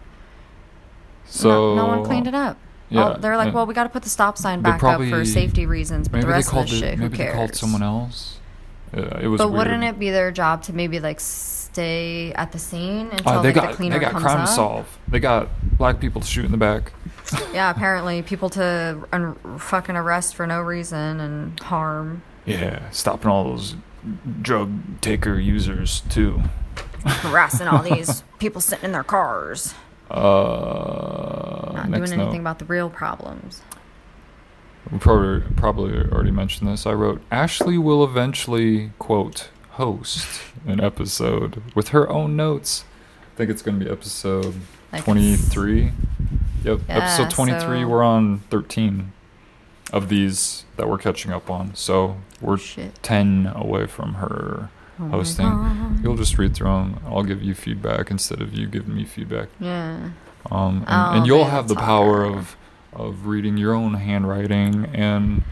so no, no one cleaned it up. Yeah, Oh, they're like, well, we got to put the stop sign back up for safety reasons, but Maybe the rest of the it. shit, who maybe cares? they called someone else. Yeah, it was. But weird. wouldn't it be their job to maybe like stay at the scene until Uh, they like, got the cleaner they got comes crime up? to solve. They got black people to shoot in the back. Yeah, apparently people to un- fucking arrest for no reason and harm, Yeah, stopping all those drug taker users too. harassing all these people sitting in their cars, Uh, not doing anything note. about the real problems. We probably probably already mentioned this. I wrote Ashley will eventually quote host an episode with her own notes. I think it's going to be episode Like, twenty three. Yep, Yeah, episode twenty three. so- We're on thirteen of these that we're catching up on. So we're Shit. ten away from her Oh hosting. You'll just read through them. I'll give you feedback instead of you giving me feedback. Yeah. Um, and, I'll and you'll be have the power talker. of of reading your own handwriting and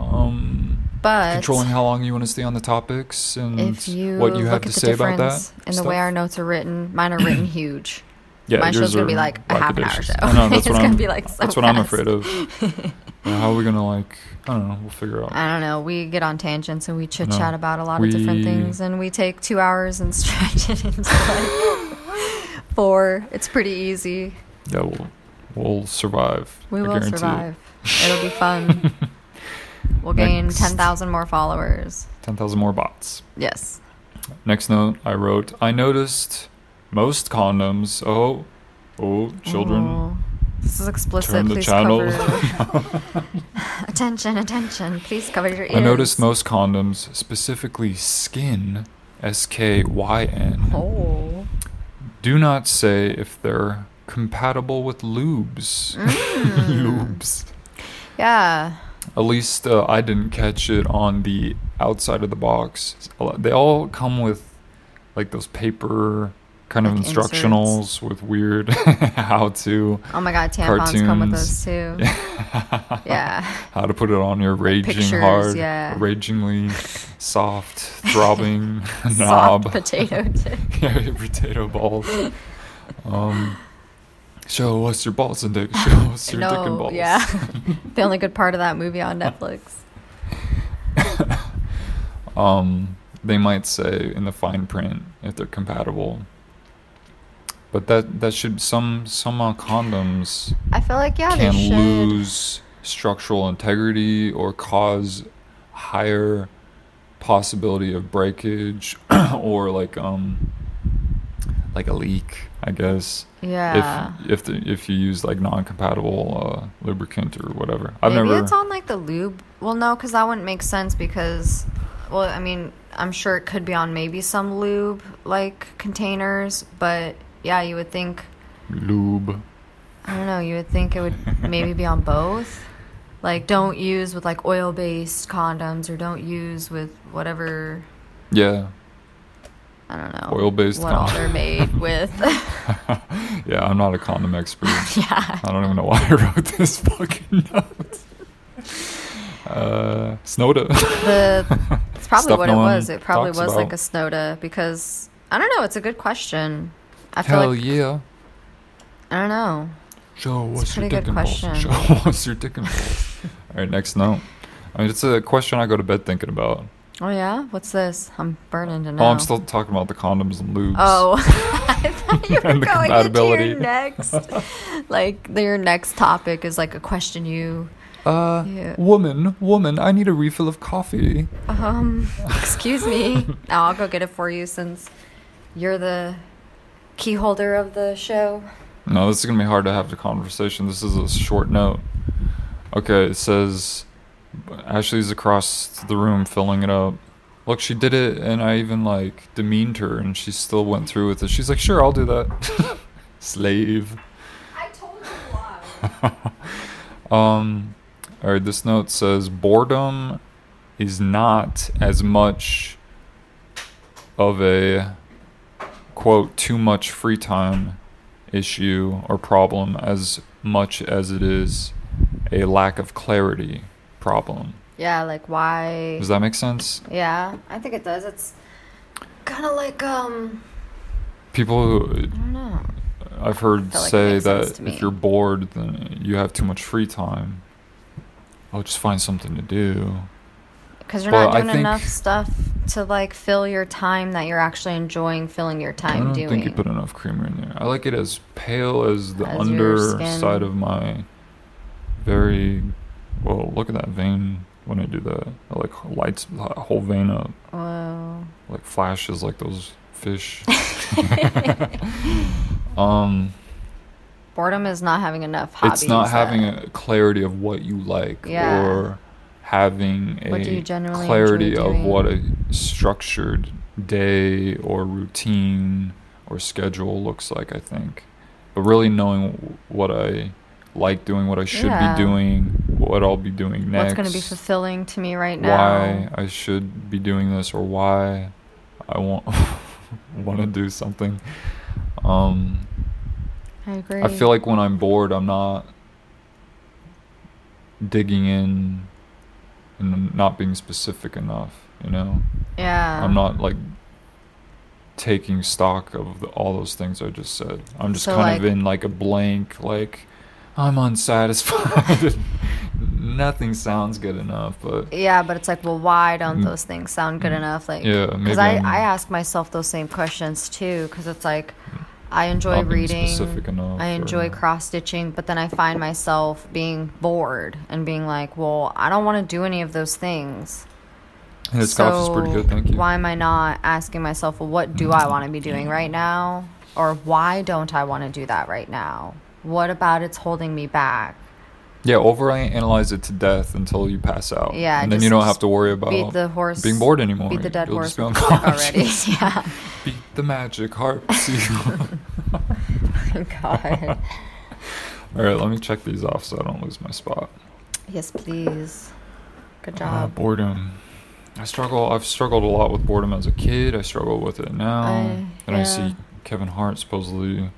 um, But controlling how long you want to stay on the topics and you what you have to say about that. in the way our notes are written, mine are written huge. yeah, My show's gonna be like a half an hour show. I know that's It's what gonna I'm. be, like, so that's what I'm afraid of. Yeah, how are we gonna like? I don't know. We'll figure out. I don't know. We get on tangents and we chit No. chat about a lot of different things, and we take two hours and stretch it into like four. It's pretty easy. Yeah, we'll we'll survive. We I will guarantee it. survive. It'll be fun. we'll gain Next. ten thousand more followers. Ten thousand more bots. Yes. Next note I wrote, I noticed most condoms. Oh, oh, children. Oh, this is explicit. Turn the Please channel. cover. attention, attention. Please cover your ears. I noticed most condoms, specifically skin, S K Y N, Oh. do not say if they're compatible with lubes. Mm. lubes. Yeah. At least uh, I didn't catch it on the outside of the box. They all come with like those paper kind of Like instructionals with weird how to Oh my god, tampons come with Cartoons. those too. Yeah. how to put it on your raging pictures, hard, yeah. ragingly soft, throbbing Soft knob, potato tip. yeah, your potato balls. Um, show us your balls and dick. Show us your dick and No, balls. yeah. the only good part of that movie on Netflix. Um, they might say in the fine print if they're compatible. But that that should some some uh, condoms I feel like yeah, can they should. lose structural integrity or cause higher possibility of breakage or like um like a leak, I guess. Yeah. If if the, if you use like non-compatible uh, lubricant or whatever. I've Maybe never it's on like the lube. Well, no, because that wouldn't make sense because, well, I mean, I'm sure it could be on maybe some lube like containers, but yeah, you would think. lube. I don't know. You would think it would maybe be on both. Like, don't use with like oil-based condoms, or don't use with whatever. Yeah. I don't know. Oil-based what all they're made with. yeah, I'm not a condom expert. yeah. I don't even know why I wrote this fucking note. Uh, Snowda. The it's probably Stuff what no it one was. It probably talks was like a about. Snowda because I don't know. It's a good question. I feel Hell like yeah. I don't know. Joe, what's your dick and balls. question. What's your dick and balls. All right, next note. I mean, it's a question I go to bed thinking about. Oh yeah, what's this? I'm burning to know. Oh, I'm still talking about the condoms and lubes. Oh, I thought you were And going into your next. like your next topic is like a question you. Uh, woman, woman, I need a refill of coffee. Um, excuse me. Now I'll go get it for you since you're the key holder of the show. No, this is gonna be hard to have the conversation. This is a short note. Okay, it says Ashley's across the room filling it up. Look, she did it, and I even like demeaned her, and she still went through with it. She's like, "Sure, I'll do that." Slave. I told you why. Um, all right. This note says boredom is not as much of a quote too much free time issue or problem as much as it is a lack of clarity problem. Yeah, like why? Does that make sense? Yeah, I think it does. It's kind of like um, People who I don't know. I've heard like say that if you're bored, then you have too much free time. I'll just find something to do. Because you're Well, not doing think- enough stuff to like fill your time that you're actually enjoying filling your I time don't doing. think you put enough creamer in there. I like it as pale as the As underside of my very well. Look at that vein when I do that. It like lights the whole vein up, Whoa. like flashes like those fish. um, Boredom is not having enough hobbies. it's not having that- a clarity of what you like Yeah. or having What do you a clarity of what a structured day or routine or schedule looks like i think but really knowing what i like doing what i should Yeah. be doing what i'll be doing next what's going to be fulfilling to me right now. why i should be doing this or why i want want to do something um I agree. I feel like when I'm bored, I'm not digging in and not being specific enough. You know, yeah. I'm not like taking stock of the, all those things I just said. I'm just So, kind of in like a blank, like I'm unsatisfied. Nothing sounds good enough, but Yeah, but it's like, well, why don't Mm. those things sound good enough? Like, Yeah, because I, I'm- I ask myself those same questions too. Because it's like, I enjoy Not reading, specific enough I enjoy or- cross stitching, but then I find myself being bored and being like, well, I don't want to do any of those things. and this coffee's pretty So good. Thank you. Why am I not asking myself, well, what do I want to be doing right now? Or why don't I want to do that right now? What about it's holding me back? Yeah, overanalyze it to death until you pass out. Yeah, and then you don't have to worry about beat the horse. being bored anymore. Beat the dead You'll horse just be with a already. yeah. Beat the magic harp. God. All right, let me check these off so I don't lose my spot. Yes, please. Good Uh, job. boredom. I struggle. I've struggled a lot with boredom as a kid. I struggle with it now. I- and I see Kevin Hart supposedly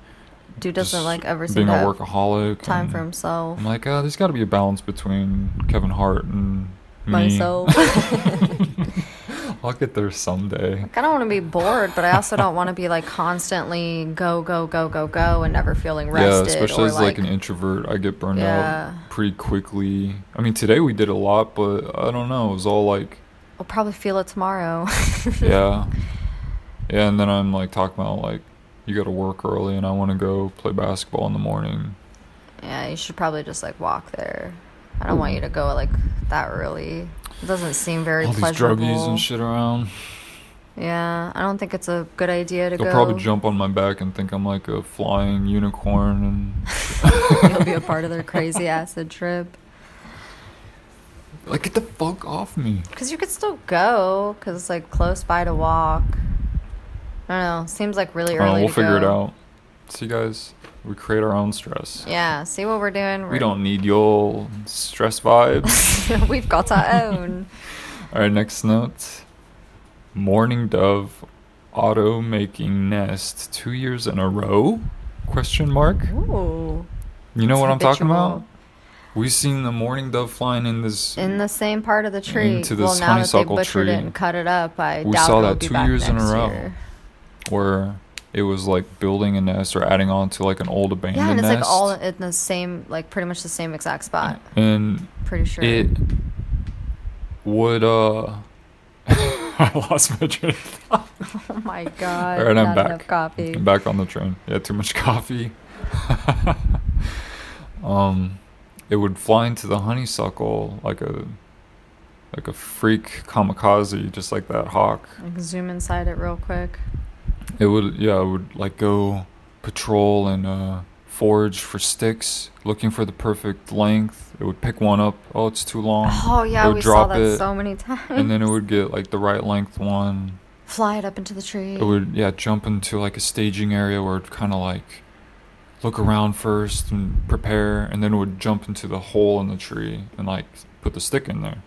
Dude doesn't like ever seem being to a have workaholic. time and for himself. I'm like, uh, there's got to be a balance between Kevin Hart and me. Myself. I'll get there someday. I don't want to be bored, but I also don't want to be like constantly go go go go go and never feeling rested. Yeah, especially or as like, an introvert, I get burned Yeah. out pretty quickly. I mean, today we did a lot, but I don't know. It was all like, I'll probably feel it tomorrow. yeah, yeah. And then I'm like talking about like you got to work early, and I want to go play basketball in the morning. Yeah, you should probably just like walk there. I don't want you to go like that early. It doesn't seem very All these druggies and shit around. Yeah, I don't think it's a good idea to go. They'll go. probably jump on my back and think I'm like a flying unicorn, and You'll be a part of their crazy acid trip. like get the fuck off me. Because you could still go, because it's like close by to walk. I don't know. Seems like really I don't know, early. we'll to figure it out. See, guys, we create our own stress. Yeah, see what we're doing. We We're- don't need your stress vibes. We've got our own. All right, next note. Mourning dove auto making nest two years in a row? Question mark. Ooh. You know what I'm talking about? We've seen the mourning dove flying in this. In the same part of the tree. Into well, this now that they honeysuckle butchered tree. it and cut it up, I We doubt saw that two years in a row. year. Where it was like building a nest or adding on to like an old abandoned Yeah, and it's nest. like all in the same, like pretty much the same exact spot. and Pretty sure. it would uh I lost my train of thought. oh my god. All right, I'm back. coffee. I'm back on the train. Yeah, too much coffee. um, it would fly into the honeysuckle like a like a freak kamikaze, just like that hawk. Like, zoom inside it real quick. It would yeah, it would like go patrol and uh, forage for sticks, looking for the perfect length. It would pick one up. Oh, it's too long. Oh It yeah, would we saw drop that it, so many times. and then it would get like the right length one. fly it up into the tree. It would yeah jump into like a staging area where it kind of like look around first and prepare, and then it would jump into the hole in the tree and like put the stick in there,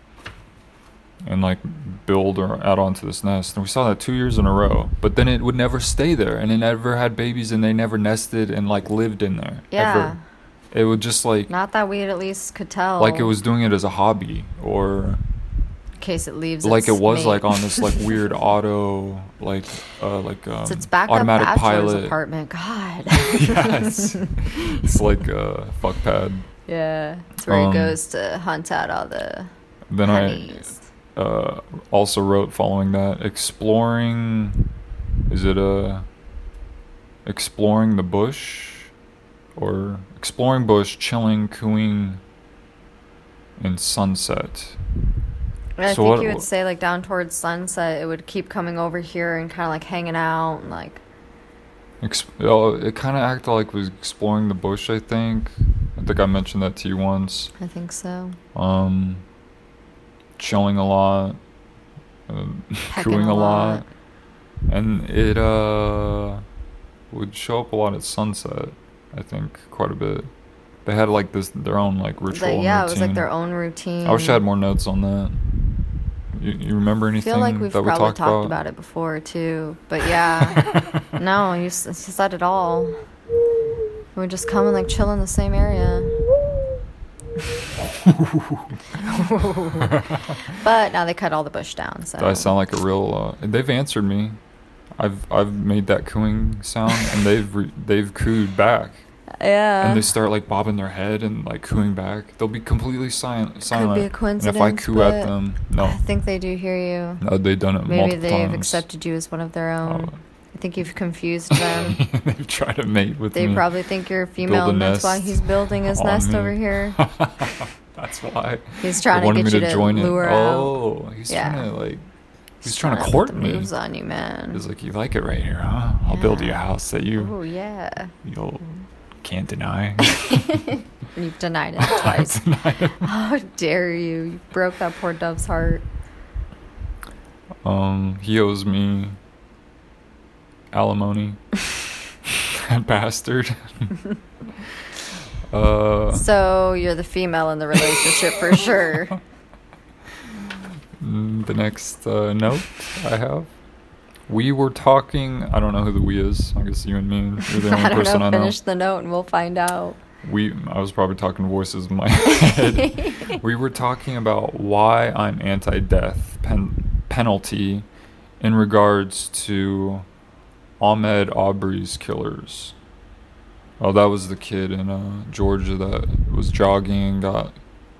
and like build or add on to this nest. And we saw that two years in a row. But then it would never stay there, and it never had babies, and they never nested and like lived in there. yeah. Ever. It would just like Not that we at least could tell. like it was doing it as a hobby or in case it leaves. like it was mate. like on this like weird auto like uh like um, It's its backup automatic pilot apartment. God. yes it's like a fuck pad yeah, it's where Um, he goes to hunt out all the then i uh also wrote following that exploring is it a exploring the bush or exploring bush chilling cooing in sunset I So think what- you would say like down towards sunset, it would keep coming over here and kind of like hanging out and like Ex- oh, it kind of acted like it was exploring the bush. I think. I think I mentioned that to you once. I think so. Um, chilling a lot, um, cooing a a lot. lot. and it uh would show up a lot at sunset. I think quite a bit. They had like this their own like ritual. Like, yeah, it was like their own routine. I wish I had more notes on that. You, you remember anything? I feel like we've that we probably talked, talked about? it before too, but yeah, no, you, you said it all. We would just come and like chill in the same area. but now they cut all the bush down, so Do I sound like a real? Uh, they've answered me. I've I've made that cooing sound, and they've re- they've cooed back, yeah. and they start like bobbing their head and like cooing back. They'll be completely silent. silent. be a And if I coo at them, no. I think they do hear you. no, they've done it Maybe they've times. accepted you as one of their own. Oh. I think you've confused them. they've tried to mate with they me. probably think you're a female, a and that's why he's building his nest me. over here. That's why. He's trying to get me you to to join it. lure. Oh, he's Yeah. trying to like. He's trying to put court me. Moves on you, man. He's like, you like it right here, huh? I'll build you a house that you Oh yeah. you'll can't deny. You've denied it twice. How dare you? You broke that poor dove's heart. Um, he owes me alimony. that bastard. Uh, So you're the female in the relationship for sure. mm, the next uh, note I have. We were talking. I don't know who the we is. I guess you and me. You're the only I don't person know. I know. Finish the note and we'll find out. We. I was probably talking voices in my head. we were talking about why I'm anti-death pen- penalty in regards to Ahmaud Arbery's killers. Oh, that was the kid in uh, Georgia that was jogging and got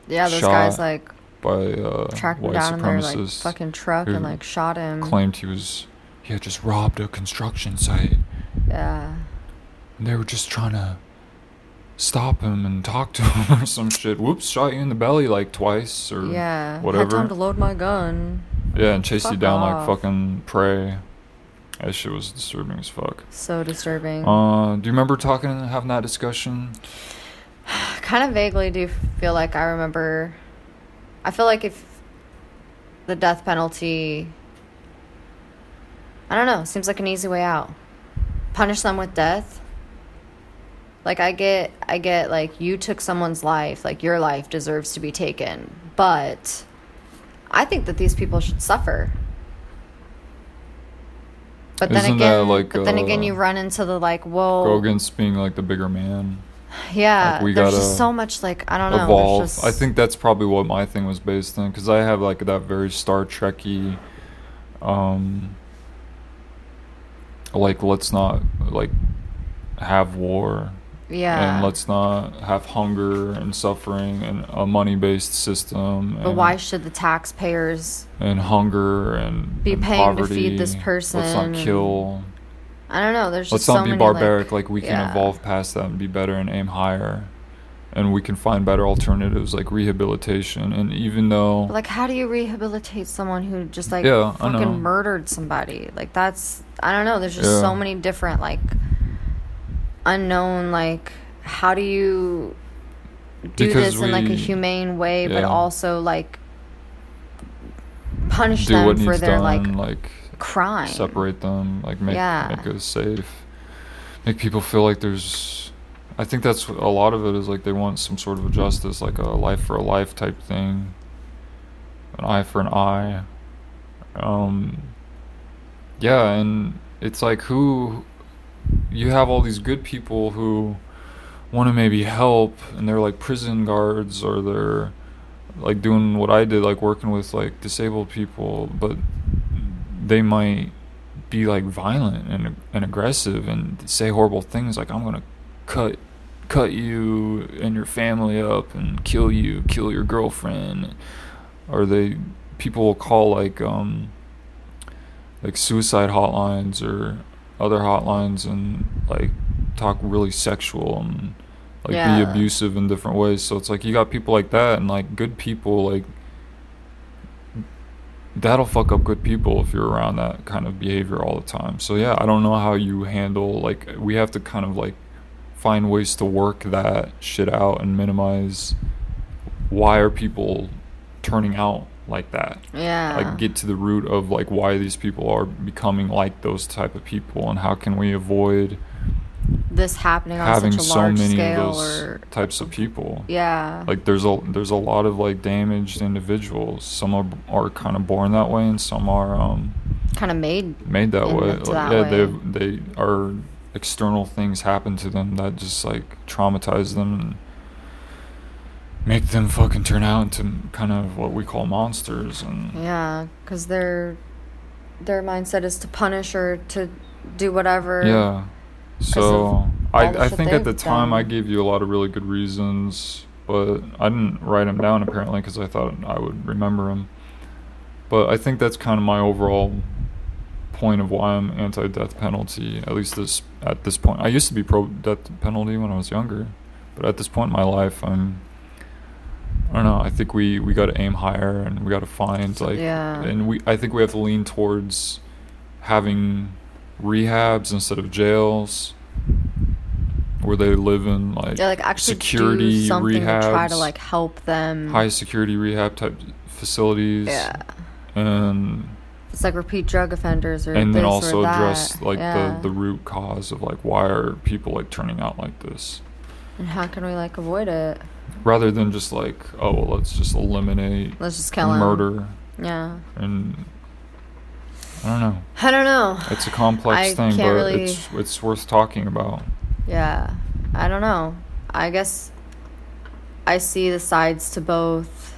Yeah, those guys like by uh, tracked him white down in their like supremacists. fucking truck who and like shot him. claimed he was he had just robbed a construction site Yeah. And they were just trying to stop him and talk to him or some shit. Whoops, shot you in the belly like twice or Yeah. Had whatever. time to load my gun. yeah, and chase you Fuck down off. like fucking prey. That shit was disturbing as fuck. So disturbing. Uh, do you remember talking and having that discussion? kind of vaguely do you feel like I remember. I feel like if the death penalty. I don't know. Seems like an easy way out. Punish them with death. Like I get, I get like you took someone's life. Like your life deserves to be taken, but I think that these people should suffer. But then Isn't that again, like, but then again, uh, you run into the like, whoa, Go against being like the bigger man. yeah. like, we there's just so much like I don't know. evolve. just- I think that's probably what my thing was based on because I have like that very Star Trekky, um, like let's not like have war yeah. and let's not have hunger and suffering and a money based system. But why should the taxpayers? and hunger and be and paying to feed poverty. this Let's not kill. I don't know. There's Let's just so not be many, barbaric. Like, we can yeah. evolve past that and be better and aim higher, and we can find better alternatives like rehabilitation. And even though like, how do you rehabilitate someone who just like Yeah, fucking murdered somebody? Like, that's I don't know. There's just Yeah. so many different like unknown like how do you do Because this in like a humane way, but also like punish do them for their done, like like crime. separate them, like make Yeah. make us safe, make people feel like there's. I think that's a lot of it is like they want some sort of justice, like a life for a life type thing, an eye for an eye. Um. Yeah, and it's like who, you have all these good people who want to maybe help, and they're like prison guards or they're like doing what I did, like working with like disabled people, but they might be like violent and and aggressive and say horrible things like I'm gonna cut cut you and your family up and kill you, kill your girlfriend, or they people will call like um like suicide hotlines or other hotlines and like talk really sexual and like Yeah. be abusive in different ways. So it's like you got people like that and like good people like that'll fuck up good people if you're around that kind of behavior all the time. So yeah, I don't know how you handle like we have to kind of like find ways to work that shit out and minimize why are people turning out like that yeah. like get to the root of like why these people are becoming like those type of people and how can we avoid this happening on having such a so many scale of those or types of people yeah. like there's a there's a lot of like damaged individuals some are, are kind of born that way and some are um kind of made made that way Like, that yeah way. they they are external things happen to them that just like traumatize them and make them fucking turn out into kind of what we call monsters and Yeah, because their their mindset is to punish or to do whatever. Yeah. So I I think at the time I gave you a lot of really good reasons, but I didn't write them down apparently because I thought I would remember them. But I think that's kind of my overall point of why I'm anti-death penalty. At least this at this point, I used to be pro-death penalty when I was younger, but at this point in my life, I'm. I don't know. I think we we got to aim higher, and we got to find like, Yeah. and we I think we have to lean towards having rehabs instead of jails where they live in like, Yeah, like actually security something to try to like help them. high security rehab type facilities Yeah, and it's like repeat drug offenders or and then also address like yeah. the the root cause of like why are people like turning out like this and how can we like avoid it? Rather than just like oh well let's just eliminate Let's just kill murder Yeah, and I don't know. I don't know. it's a complex I thing but really- it's it's worth talking about. Yeah, I don't know. I guess I see the sides to both,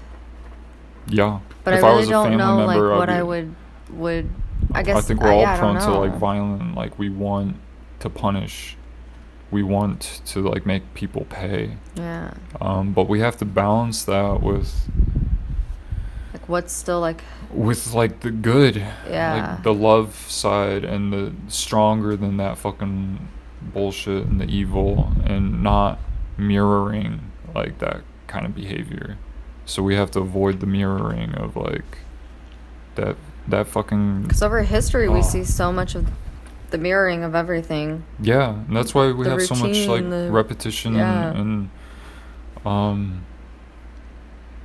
yeah. But if I really was don't family know like member, I'd what be- I would would. I guess I think we're uh, all yeah, I prone to like violent like we want to punish we want to like make people pay Yeah, um, but we have to balance that with Like what's still like with like the good, Yeah. like the love side and the stronger than that fucking bullshit and the evil, and not mirroring like that kind of behavior. So we have to avoid the mirroring of like that that fucking because over history we Oh. see so much of the mirroring of everything. Yeah, and that's why we The have so much like the- repetition yeah. and, and um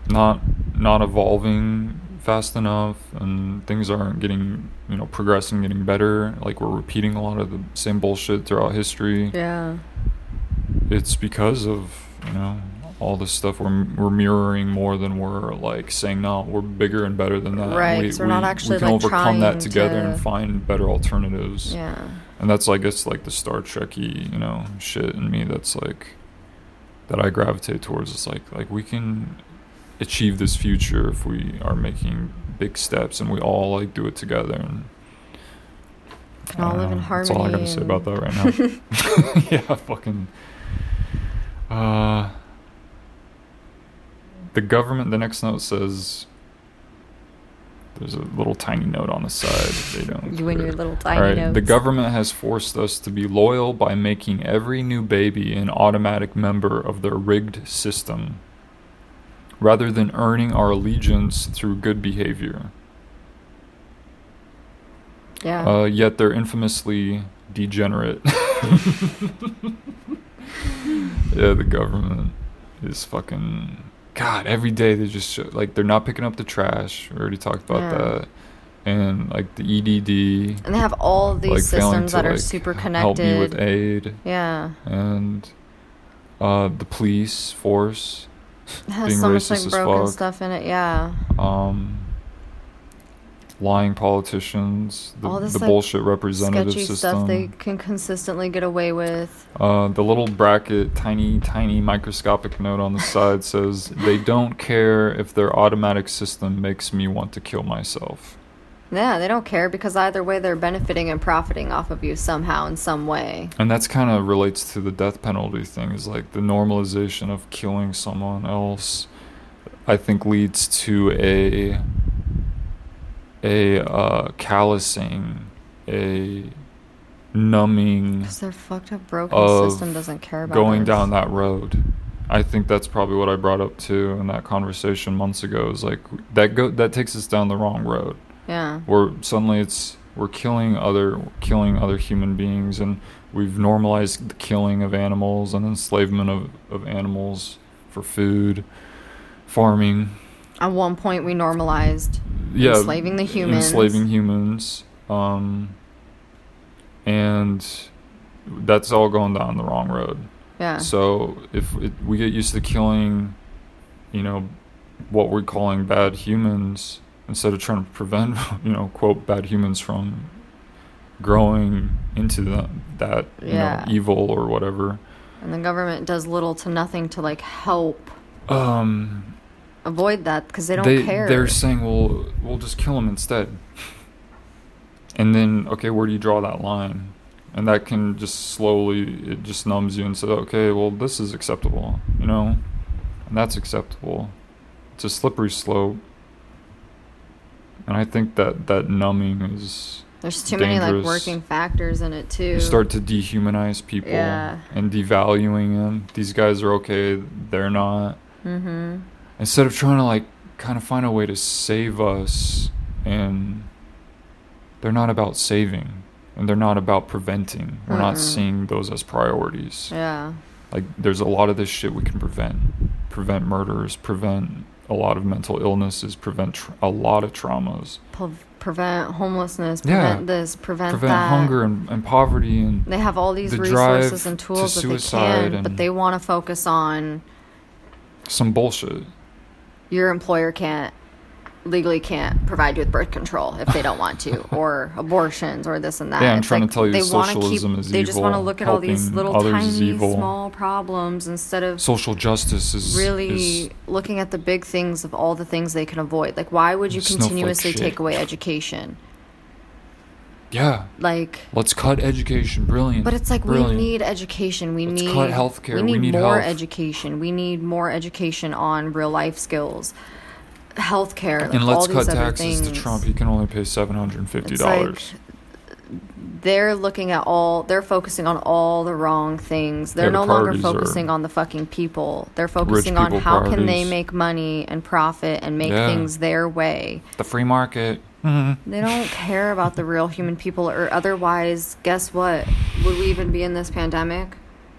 not not evolving fast enough and things aren't getting you know progressing getting better like we're repeating a lot of the same bullshit throughout history Yeah. it's because of you know all this stuff we're, we're mirroring more than we're like saying no we're bigger and better than that Right, we, 'cause we're not actually, we can like, overcome that together to- and find better alternatives Yeah. and that's I guess like the Star Trekky, you know, shit in me that's like that I gravitate towards. It's like like we can achieve this future if we are making big steps and we all like do it together and Can all live in know, That's all I gotta say about that right now. yeah, fucking. Uh, the government. The next note says. There's a little tiny note on the side. They don't. You and your little tiny All right. The government has forced us to be loyal by making every new baby an automatic member of their rigged system, rather than earning our allegiance through good behavior. Yeah. Uh, yet they're infamously degenerate. yeah, the government is fucking. God, every day they just show, like they're not picking up the trash. We already talked about Yeah. that, and like the EDD. and they have all these like systems to that are like super help me with aid Yeah. and uh, the police force. It has being so much like broken fuck. stuff in it. Yeah. Um, lying politicians, the, All this, the like, bullshit representative Sketchy system. stuff they can consistently get away with. Uh, the little bracket, tiny, tiny microscopic note on the side says, They don't care if their automatic system makes me want to kill myself. Yeah, they don't care because either way they're benefiting and profiting off of you somehow in some way. And that's kind of relates to the death penalty thing, is like the normalization of killing someone else, I think leads to a, a uh, callousing, a numbing. Because their fucked up broken system doesn't care about going us. down that road. I think that's probably what I brought up too in that conversation months ago. Is like that go that takes us down the wrong road. Yeah. Where suddenly it's we're killing other killing other human beings, and we've normalized the killing of animals and enslavement of, of animals for food, farming. At one point we normalized Yeah, enslaving the humans. enslaving humans. Um, and that's all going down the wrong road. Yeah. So if it, we get used to killing, you know, what we're calling bad humans, instead of trying to prevent, you know, quote bad humans from growing into the, that you Yeah. know evil or whatever. and the government does little to nothing to like help Um, avoid that because they don't they care. they're saying, well, we'll just kill them instead. And then, okay, where do you draw that line? And that can just slowly, it just numbs you and says, okay, well, this is acceptable, you know, and that's acceptable. It's a slippery slope. And I think that that numbing is There's too many like working factors in it too. you start to dehumanize people Yeah. and devaluing them. These guys are okay, they're not. mm-hmm. Instead of trying to like kind of find a way to save us and they're not about saving and they're not about preventing we're not Mm-mm. seeing those as priorities Yeah. like there's a lot of this shit we can prevent prevent murders prevent a lot of mental illnesses prevent tr- a lot of traumas Pre- prevent homelessness. Yeah. Prevent this. Prevent, prevent that. hunger and, and poverty and They have all these the resources and to tools that they can, but they want to focus on some bullshit your employer can't legally can't provide you with birth control if they don't want to, or abortions, or this and that. Yeah, I'm It's trying to like tall you they socialism keep, is They just want to look at all these little tiny, evil. small problems instead of social justice is really is, looking at the big things of all the things they can avoid. Like, why would you continuously shit. take away education? Yeah Like, let's cut education brilliant But it's like brilliant. we need education. We Let's need cut healthcare. We We need, need more health. education. We need more education on real life skills. healthcare, like and all let's these cut taxes things. to Trump. He can only pay seven hundred and fifty It's like dollars. they're looking at all they're focusing on all the wrong things. They're Yeah, the no longer focusing on the fucking people. They're focusing on how can they make money and profit and make Yeah. things their way. the free market. Mhm. They don't care about the real human people or otherwise, guess what? Would we even be in this pandemic?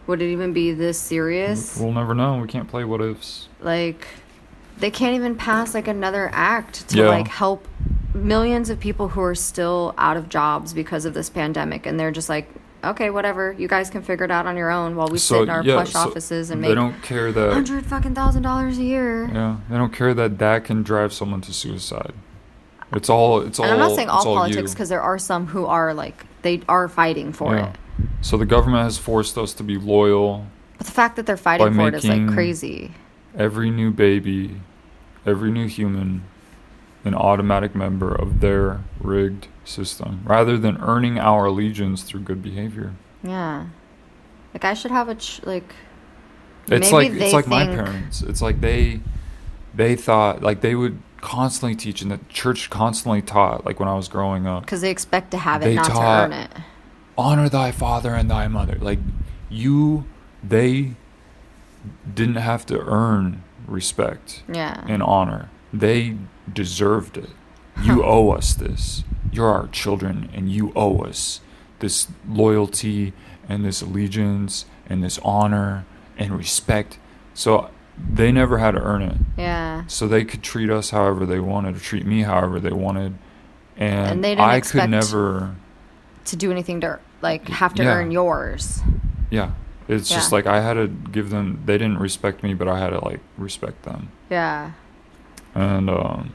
Would it even be this serious? We'll never know. We can't play what ifs. like they can't even pass like another act to Yeah. like help millions of people who are still out of jobs because of this pandemic and they're just like okay whatever you guys can figure it out on your own while we sit in our yeah, plush so offices and make they don't care that. hundred fucking thousand dollars a year Yeah, they don't care that that can drive someone to suicide. It's all. It's all. and i'm not saying all politics because there are some who are like they are fighting for Yeah. it So the government has forced us to be loyal. but the fact that they're fighting for it is like crazy Every new baby, every new human, an automatic member of their rigged system, rather than earning our allegiance through good behavior. yeah like i should have a ch- like It's like it's like my parents. It's like they they thought like they would constantly teach and the church constantly taught like when I was growing up. because they expect to have it They not taught- to earn it honor thy father and thy mother. Like you, they didn't have to earn respect yeah and honor. They deserved it. You owe us this. You're our children, and you owe us this loyalty and this allegiance and this honor and respect. So they never had to earn it. yeah So they could treat us however they wanted, or treat me however they wanted. And, And they didn't I could never. to do anything to like have to Yeah. earn yours. Yeah. It's just like I had to give them they didn't respect me, but I had to like respect them. Yeah. And um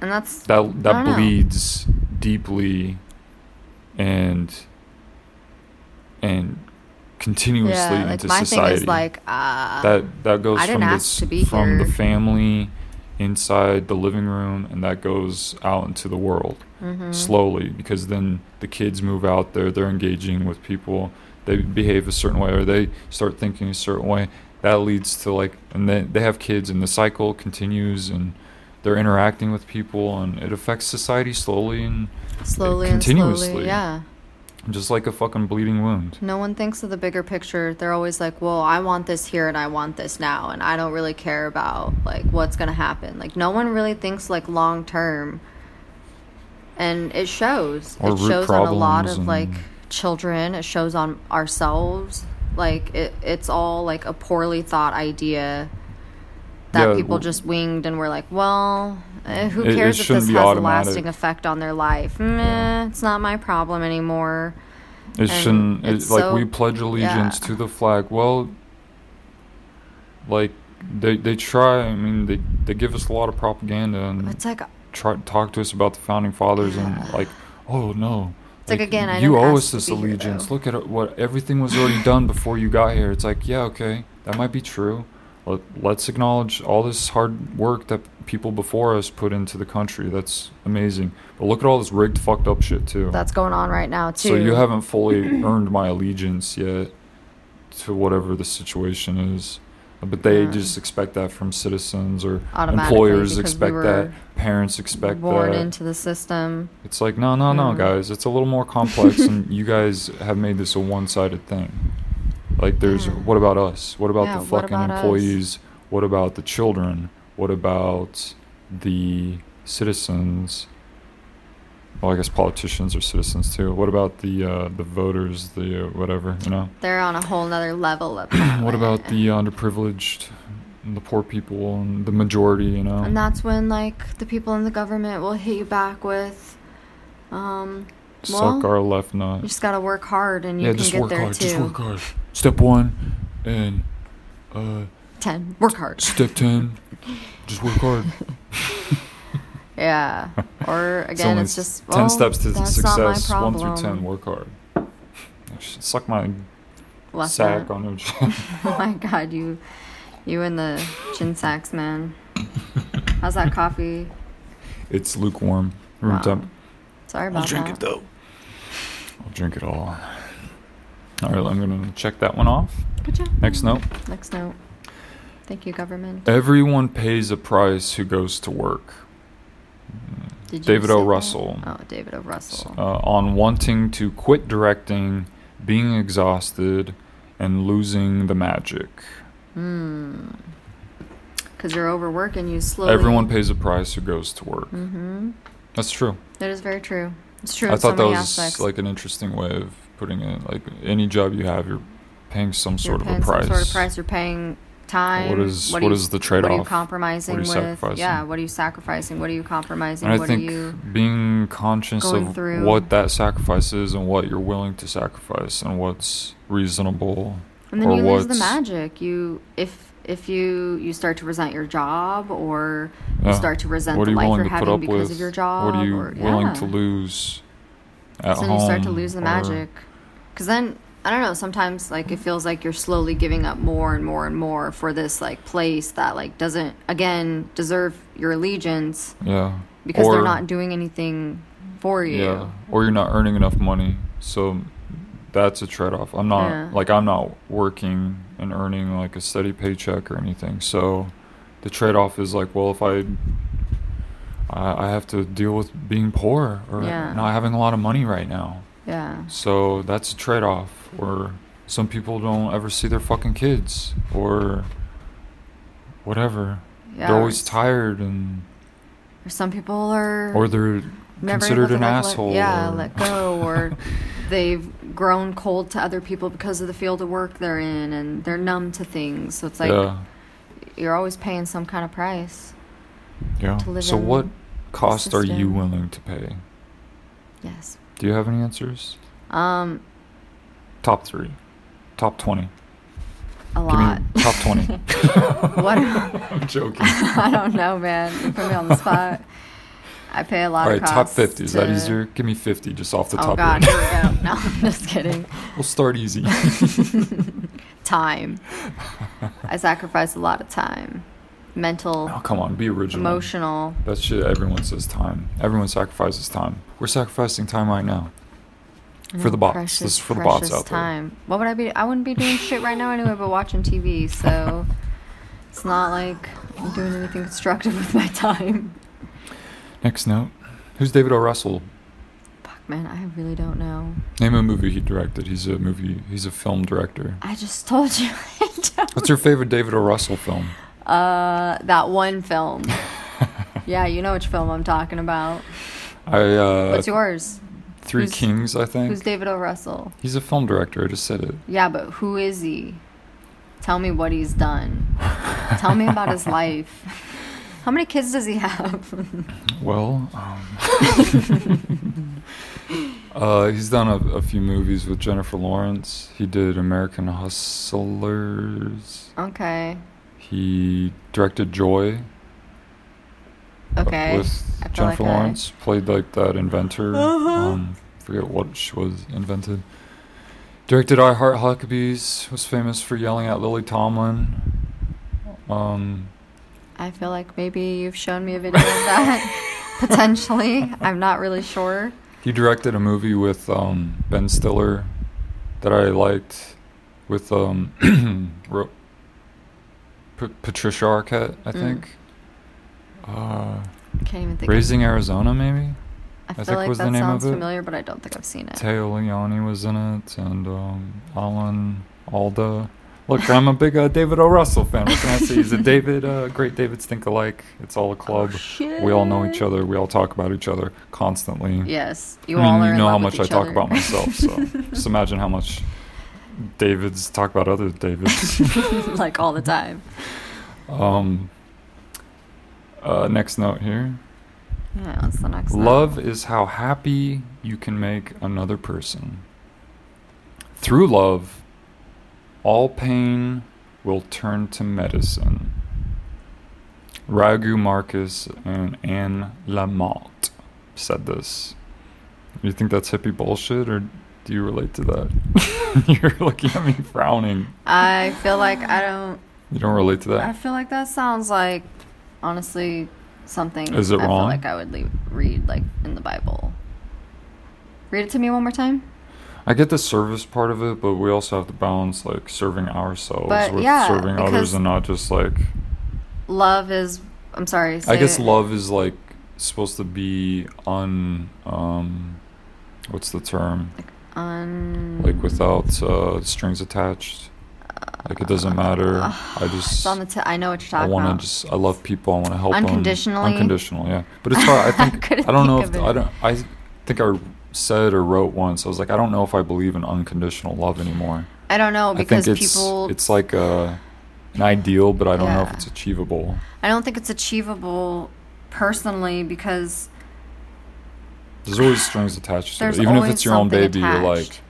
And that's that that don't know. bleeds deeply and and continuously yeah, like into my society. thing is like uh that that goes from ask this to be from the family inside the living room and that goes out into the world mhm. slowly because then the kids move out there they're engaging with people they behave a certain way or they start thinking a certain way that leads to like and then they have kids and the cycle continues and they're interacting with people and it affects society slowly and slowly and continuously. slowly. Yeah. Just like a fucking bleeding wound No one thinks of the bigger picture. They're always like, "Well, I want this here and I want this now, and I don't really care about like what's going to happen." Like no one really thinks like long term. And it shows. Or it shows on a lot of like children. It shows on ourselves. Like it it's all like a poorly thought idea that Yeah, people well- just winged and were like, "Well, eh, who It- it cares if this has automatic. a lasting effect on their life? Meh, Yeah. it's not my problem anymore." it And shouldn't it, it's like so- we pledge allegiance yeah. to the flag well like they they try i mean they they give us a lot of propaganda and It's like try talk to us about the founding fathers and like oh no It's like, again, I you owe us this be here, allegiance look at what everything was already done before you got here it's like yeah okay that might be true Let, let's acknowledge all this hard work that people before us put into the country that's amazing but look at all this rigged fucked up shit too that's going on right now too. so you haven't fully earned my allegiance yet to whatever the situation is. But they Yeah. just expect that from citizens or employers because we expect that, parents expect born that. into the system. it's like no, no, no, Mm. guys. It's a little more complex, and you guys have made this a one-sided thing. Like, there's Yeah. what about us? What about Yeah, the what fucking about us? employees? What about the children? What about the citizens? Well, I guess politicians are citizens too. What about the uh, the voters? The uh, whatever you know. They're on a whole nother level of what about the underprivileged, and the poor people, and the majority? You know. And that's when like the people in the government will hit you back with, um, Suck well, our left nut. you just gotta work hard and you yeah, can just get work there hard. too. Just work hard. Step one, and uh, Ten, work hard. step ten, just work hard. Yeah. Or again, only it's, just ten well, steps to that's success. Not my One problem. through ten, work hard. Suck my Left sack nut. on your chin. Oh my god, you, you and the chin sacks, man. How's that coffee? It's lukewarm, room Wow. temp. Sorry about that. I'll drink that. it though. I'll drink it all. All right, I'm gonna check that one off. Job. Next note. Next note. Thank you, government. Everyone pays a price who goes to work. Did you David O. that? Russell. Oh, David O. Russell. Uh, on wanting to quit directing, being exhausted, and losing the magic. Hmm. Because you're overworking you slowly. Everyone pays a price who goes to work. Mm-hmm. That's true. That is very true. It's true. I so thought that was aspects. like an interesting way of putting it. Like any job you have, you're paying some You're sort of a price. Some sort of price. You're paying time. What is- are what you- is the What are you trade-off? compromising What are you with? sacrificing? Yeah. What are you sacrificing? What are you compromising? And I what think are you? being conscious of through? what that sacrifice is and what you're willing to sacrifice and what's reasonable. And then you lose the magic. You if if you you start to resent your job or you Yeah. start to resent what are the you life you're having because with? of your job. what are you or, willing yeah. to lose at so home? then you start to lose the magic. Because then I don't know. Sometimes like it feels like you're slowly giving up more and more and more for this like place that like doesn't again deserve your allegiance Yeah. because or, they're not doing anything for you. Yeah. Or you're not earning enough money. So that's a trade off. I'm not Yeah. like I'm not working and earning like a steady paycheck or anything. So the trade off is like, well, if I I have to deal with being poor or Yeah. not having a lot of money right now. Yeah. So that's a trade off. Or some people don't ever see their fucking kids or whatever. Yeah. They're always tired and Or some people are or they're considered an asshole. Let, yeah, or- let go, or they've grown cold to other people because of the field of work they're in, and they're numb to things. So it's like yeah. you're always paying some kind of price. Yeah. So what cost are you willing to pay? Yes. Do you have any answers? Um, Top three. Top twenty. a lot. top twenty. what? I'm joking. I don't know, man. You put me on the spot. I pay a lot All right, top fifty. Is that easier? Give me fifty just off the Oh top God, of here we go. No, I'm just kidding. We'll start easy. Time. I sacrifice a lot of time, mental, oh, come on, be original. emotional. That shit everyone says time. Everyone sacrifices time. We're sacrificing time right now. For mm, the bots. Precious, This is for the bots out there. time. What would I be? I wouldn't be doing shit right now anyway, but watching TV. So it's not like I'm doing anything constructive with my time. Next note. Who's David O. Russell? Fuck, man, I really don't know. Name a movie he directed. He's a movie. He's a film director. I just told you. What's your favorite David O. Russell film? Uh, that one film. yeah, you know which film I'm talking about. I uh, What's yours? Three who's- Kings, I think. Who's David O. Russell? He's a film director. I just said it. Yeah, but who is he? Tell me what he's done. Tell me about his life. How many kids does he have? Well, um, uh, he's done a, a few movies with Jennifer Lawrence. He did American Hustlers. okay. He directed Joy. Okay. With I Jennifer like I- Lawrence, played like that inventor. Uh-huh. Um, forget what she was invented. Directed I Heart Huckabees. Was famous for yelling at Lily Tomlin. Um, I feel like maybe you've shown me a video of that. Potentially. I'm not really sure. He directed a movie with um, Ben Stiller that I liked with um, Ro- P- Patricia Arquette, I Mm. think. Uh, I can't even think. Raising Arizona, maybe. I feel think like was the that name of sounds it. familiar, but I don't think I've seen it. Téa Leoni was in it, and um, Alan Alda. Look, I'm a big uh, David O. Russell fan. What can I say? He's a David, uh, great David think alike. It's all a club. we all know each other. We all talk about each other constantly. Yes, you I mean, all are you know how much I each talk about myself, so just imagine how much Davids talk about other Davids. like all the time. um, uh, next note here. Yeah, what's the next one? Love is how happy you can make another person. Through love, all pain will turn to medicine. Raghu Markus and Anne Lamott said this. You think that's hippie bullshit, or do you relate to that? You're looking at me frowning. I feel like I don't. You don't relate to that. I feel like that sounds like, honestly, something. Is it I wrong? feel like I would leave, read like in the Bible. Read it to me one more time. I get the service part of it, but we also have to balance like serving ourselves But, with yeah, serving others and not just like Love is. I'm sorry. I guess it. love is like supposed to be un um what's the term? Un. Like without uh strings attached. Like it doesn't matter. I just It's on the. T- I know what you're talking I want about. to just I love people. I want to help them Unconditionally? Unconditional, yeah. But it's hard. I think I don't know if I don't I think I said or wrote once. I was like I don't know if I believe in unconditional love anymore. I don't know I because think it's people. it's like a an ideal, but I don't know if it's achievable. I don't think it's achievable personally because There's always strings attached to There's it. Even if it's your own baby, you're like,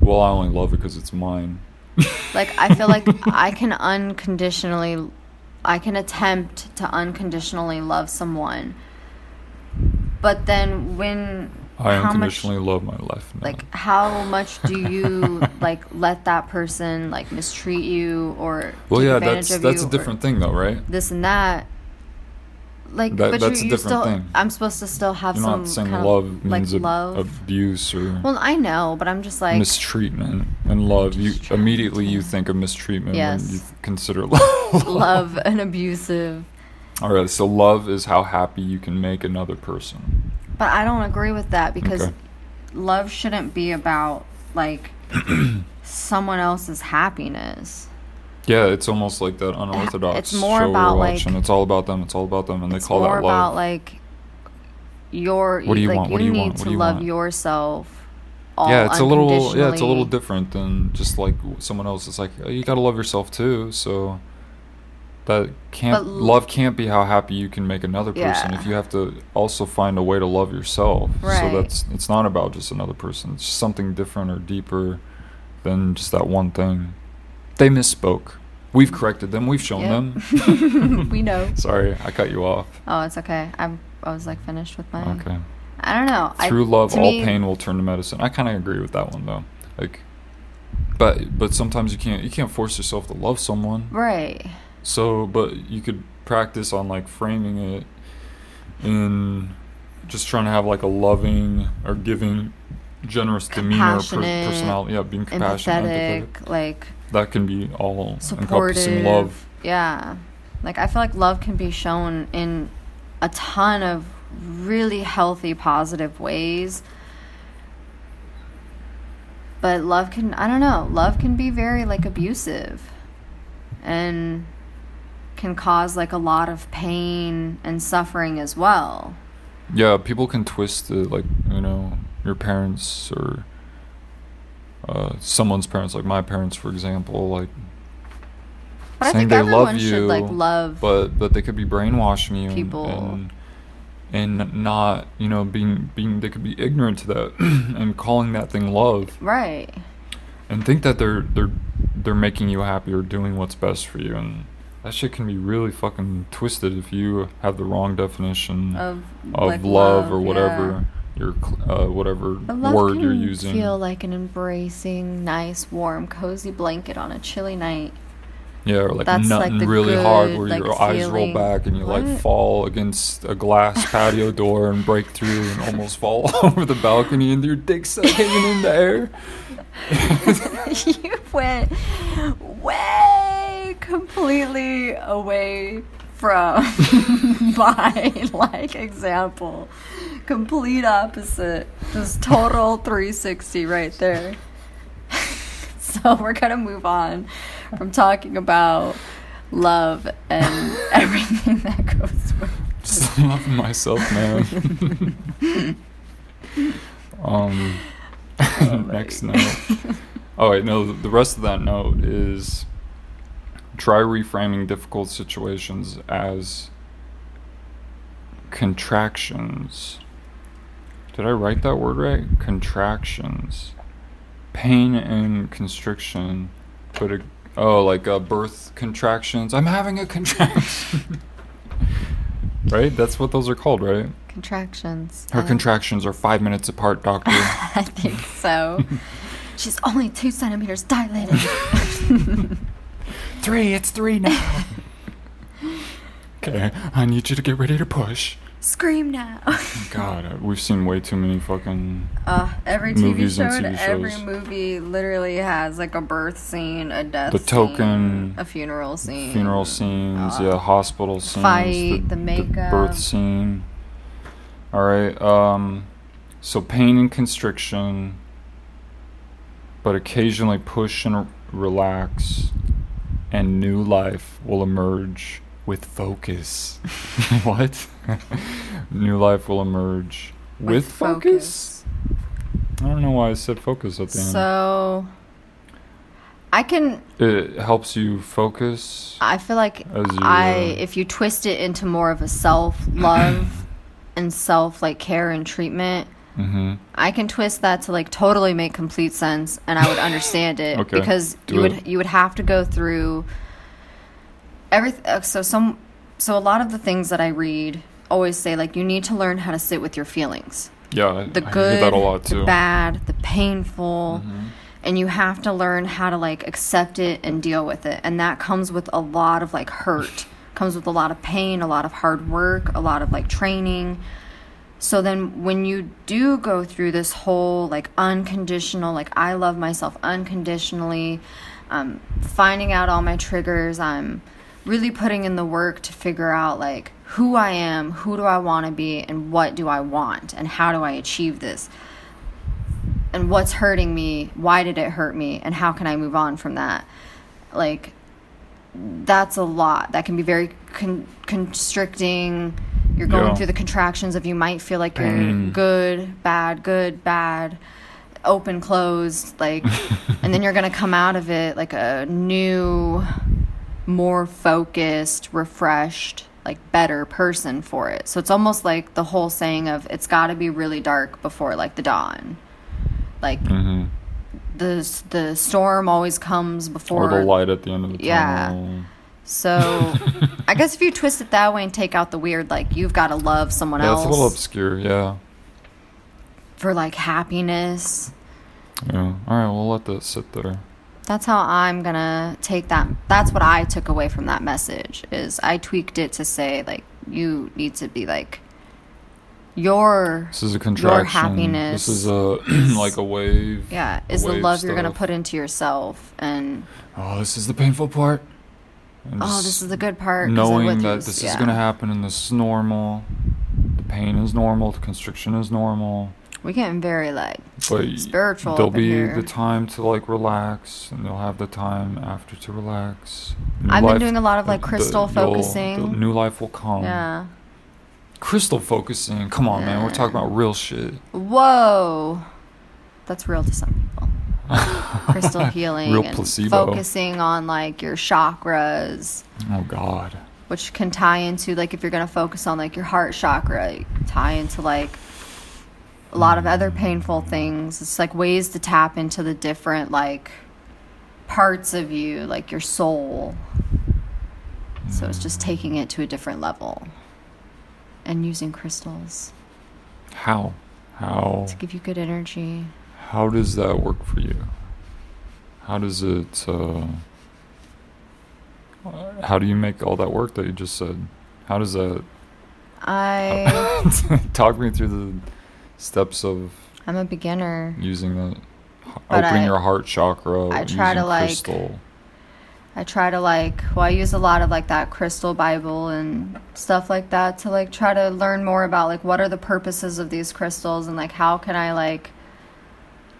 well, I only love it because it's mine. like I feel like I can unconditionally I can attempt to unconditionally love someone. But then when I how much unconditionally love my life now. like how much do you like let that person like mistreat you or well, yeah, that's that's a different thing, though, right? this and that like That- but that's you, you different still thing. I'm supposed to still have You're some not saying kind love of means like ab- love abuse or well I know but I'm just like mistreatment and love. You immediately you think of mistreatment when you Yes. consider love. love and abusive All right, so love is how happy you can make another person. But I don't agree with that because Okay. love shouldn't be about like someone else's happiness. Yeah, it's almost like that unorthodox It's more show about, we're like- watching. It's all about them. It's all about them, and they call that love. about like your What do you like want? What do you need want? What to you love want? yourself. All yeah, it's a little yeah, it's a little different than just like someone else. It's like you gotta love yourself too. So that can't But love can't be how happy you can make another person. Yeah. If you have to also find a way to love yourself. So that's it's not about just another person. It's just something different or deeper than just that one thing. They misspoke. We've corrected them. We've shown Yeah. them. we know. Sorry, I cut you off. Oh, it's okay. I'm I was like finished with mine. Okay. I don't know. I- Through love, all me- pain will turn to medicine. I kind of agree with that one though. Like, but but sometimes you can't you can't force yourself to love someone. Right. So, but you could practice on like framing it in just trying to have like a loving or giving, generous demeanor, per- personality. Yeah, being compassionate, empathetic. Empathetic, like That can be all encompassing love. Yeah. Like I feel like love can be shown in a ton of really healthy positive ways. But love can I don't know, love can be very like abusive and can cause like a lot of pain and suffering as well. Yeah, people can twist it, like you know, your parents or uh, someone's parents, like my parents, for example, like But I saying think they everyone love should you, like love but but they could be brainwashing you and- People. and and not you know being being they could be ignorant to that and calling that thing love right. and think that they're they're they're making you happy or doing what's best for you and that shit can be really fucking twisted if you have the wrong definition Of, of like, love, or yeah. Your uh, whatever word you're using. feel like an embracing, nice, warm, cozy blanket on a chilly night. yeah, or like that's, like, nutting the really hard where like, your eyes roll back and you like fall against a glass patio door and break through and almost fall over the balcony and your dick's like hanging in the air. you went way completely away from my like example. Complete opposite. Just total 360 right there. so we're gonna move on from talking about love and everything that goes with Just loving myself, man. um, next note. Oh wait, no. The rest of that note is try reframing difficult situations as contractions. Did I write that word right? Contractions. Pain and constriction. But it, oh, like uh, birth contractions. I'm having a contraction. right? That's what those are called, right? contractions. Her Uh, contractions are five minutes apart, doctor. I think so. She's only two centimeters dilated. Three, it's three now. okay, I need you to get ready to push. Scream now. God, we've seen way too many fucking. Uh, every TV Movies show and and TV every movie literally has like a birth scene, a death The scene, token, a funeral scene, funeral scenes, uh, yeah, hospital scenes, fight, the makeup. birth scene. All right, um, so pain and constriction, but occasionally push and relax, and new life will emerge with focus. what? new life will emerge with, focus? I don't know why I said focus at the end. So, I can. It helps you focus. I feel like As you, I, uh, if you twist it into more of a self love and self like care and treatment, Mm-hmm. I can twist that to like totally make complete sense, and I would understand it Okay, because do you would you would have to go through everything. So some so a lot of the things that I read always say like you need to learn how to sit with your feelings, Yeah, I, the I good, a lot too. the bad, the painful. Mhm. And you have to learn how to like accept it and deal with it. And that comes with a lot of like hurt, comes with a lot of pain, a lot of hard work, a lot of like training. So then when you do go through this whole like unconditional, like I love myself unconditionally, um, finding out all my triggers, I'm really putting in the work to figure out like who I am, who do I want to be, and what do I want, and how do I achieve this? And what's hurting me why did it hurt me and how can i move on from that? Like that's a lot. That can be very con- constricting you're going Yeah. through the contractions of you might feel like you're Pain. good bad good bad open closed like and then you're gonna come out of it like a new more focused refreshed like better person for it so it's almost like the whole saying of it's got to be really dark before like the dawn like Mhm. the the storm always comes before Or the light at the end of the Yeah. So i guess if you twist it that way and take out the weird like you've got to love someone Yeah, else it's a little obscure. Yeah. for like happiness Yeah. All right, we'll let that sit there. that's how i'm gonna take that that's what i took away from that message is i tweaked it to say like you need to be like your This is a contraction. happiness This is a like a wave. yeah is the love you're gonna put into yourself and Oh, this is the painful part. And oh this is the good part. Knowing that this is gonna happen and this is normal. The pain is normal. The constriction is normal. we're getting very like But Spiritual There'll be here. the time to like relax, and they'll have the time after to relax. New I've been doing a lot of, like, crystal you'll- focusing. The new life will come. yeah Crystal focusing. Come on, man. We're talking about real shit. Whoa. That's real to some people. Crystal healing Real and placebo. focusing on like your chakras, Oh God. which can tie into like if you're gonna focus on like your heart chakra, tie into like a lot of other painful things. It's like ways to tap into the different like parts of you, like your soul. So it's just mm. taking it to a different level and using crystals How? How? to give you good energy. How does that work for you? How does it? Uh, how do you make all that work that you just said? How does that? I Talk me through the steps of I'm a beginner. using opening I- your heart chakra. I try to, like, crystal. I try to like well I use a lot of like that crystal bible and stuff like that to like try to learn more about like what are the purposes of these crystals and like how can I like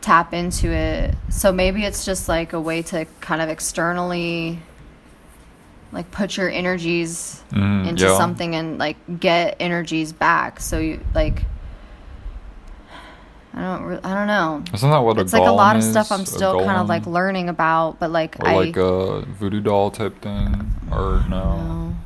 tap into it. So maybe it's just like a way to kind of externally like put your energies Mm, into yeah. something and like get energies back. So you like I don't re- I don't know. Isn't that what a It's like a lot of golem stuff? I'm still kind of like learning about, but like or I like a voodoo doll type thing, or no? no.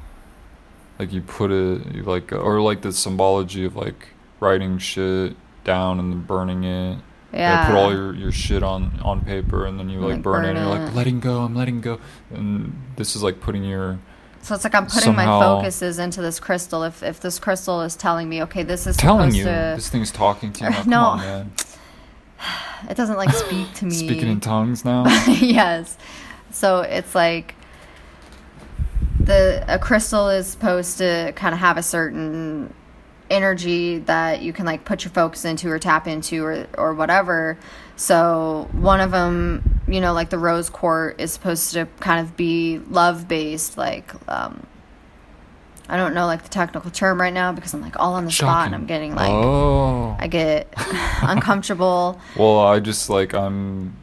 Like you put it, you like, or like the symbology of like writing shit down and burning it. Yeah. You put all your, your shit on on paper and then you like, Like, burn, it. burn and you're like letting go. I'm letting go. And this is like putting your So it's like I'm putting my focuses into this crystal. If if this crystal is telling me, okay, this is telling you to, this thing's talking to you. Now, No. on, man. it doesn't like speak to me. Speaking in tongues now. yes. So it's like the a crystal is supposed to kind of have a certain energy that you can like put your focus into or tap into or or whatever. So one of them, you know, like the rose quartz is supposed to kind of be love based, like um, I don't know like the technical term right now because I'm like all on the spot and I'm getting like oh. I get uncomfortable. Well, I just like I'm.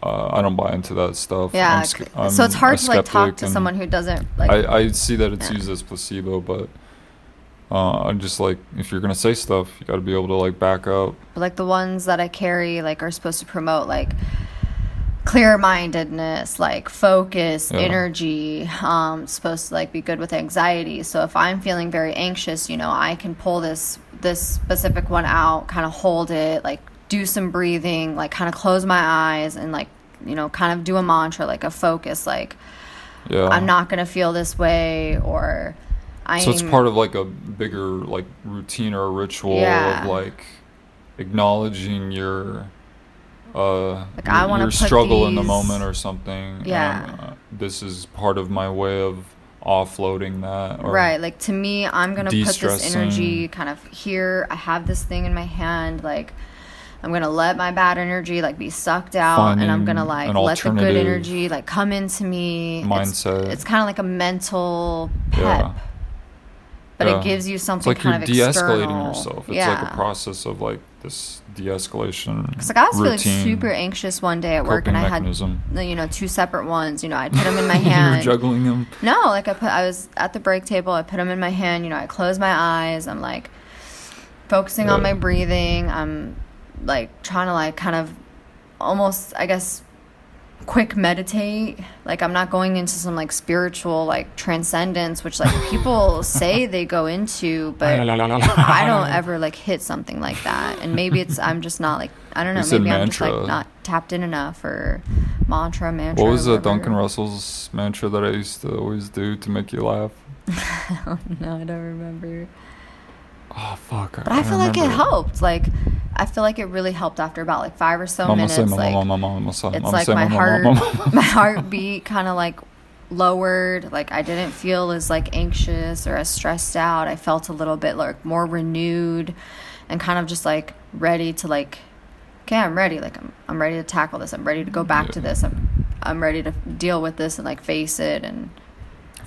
Uh, I don't buy into that stuff. Yeah, I'm c- so it's hard to like talk to someone who doesn't like. I, I see that it's Yeah. used as placebo, but uh, I'm just like, if you're gonna say stuff, you got to be able to like back up. But like the ones that I carry like are supposed to promote like clear mindedness, like focus, Yeah. energy, um supposed to like be good with anxiety. So if I'm feeling very anxious, you know, I can pull this this specific one out, kind of hold it, like do some breathing, like kind of close my eyes and like, you know, kind of do a mantra like a focus like Yeah. I'm not going to feel this way or I'm So it's part of like a bigger like routine or a ritual Yeah. of like acknowledging your uh Like, your, I wanna your struggle in the moment or something. Yeah. and, uh, this is part of my way of offloading that. Or, right like to me i'm gonna put this energy kind of here i have this thing in my hand like i'm gonna let my bad energy like be sucked out and i'm gonna like let the good energy like come into me It's- mindset. it's, kind of like a mental pep Yeah. But Yeah. it gives you It's something like you're kind of de-escalating external. yourself. It's yeah. like a process of like this de-escalation. Cause like I was routine, feeling super anxious one day at work, and I mechanism. had, you know, two separate ones. You know, I put them in my hand. you were juggling them. No, like I put, I was at the break table. I put them in my hand. You know, I close my eyes. I'm like focusing on my breathing. I'm like trying to like kind of almost, I guess, quick meditate. Like I'm not going into some like spiritual like transcendence, which like people say they go into, but I don't ever like hit something like that. And maybe it's I'm just not like I don't know. Maybe I'm just like not tapped in enough or mantra mantra. What was uh. Duncan Trussell's mantra that I used to always do to make you laugh? no, I don't remember. Oh fuck! But I feel like it helped. Like I feel like it really helped after about like five or so Mama minutes. say, mama, like mama, mama, it's like my heart, my heartbeat kind of like lowered. Like I didn't feel as like anxious or as stressed out. I felt a little bit like more renewed and kind of just like ready to like. Okay, I'm ready. Like I'm, I'm ready to tackle this. I'm ready to go back to this. I'm, I'm ready to deal with this and like face it. And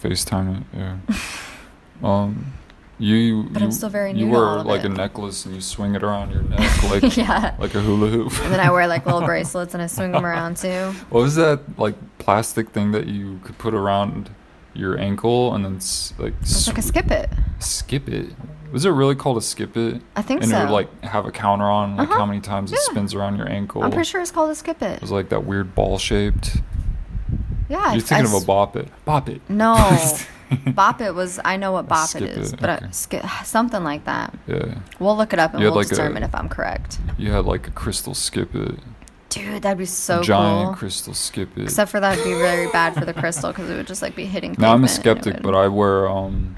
FaceTime it, yeah. um, you. But you, I'm still very You new to wear all of like it. a necklace and you swing it around your neck like yeah. like a hula hoop. And then I wear like little bracelets and I swing them around too. What was that like plastic thing that you could put around your ankle and then like It's like a skip it. skip it? Was it really called a skip it? I think and so. And it would like have a counter on like Uh-huh. how many times it spins around your ankle. I'm pretty sure it's called a skip it. It was like that weird ball shaped. Yeah, I- You're thinking I of a bop it. Bop it. No, bop it was. I know what bop it is, it, but okay. I, something like that. Yeah. We'll look it up and we'll like a- determine if I'm correct. You had like a crystal skip it. Dude, that'd be so giant cool. crystal skip it. Except for that would be very bad for the crystal because it would just like be hitting. now I'm a pavement and it skeptic, but I wear um,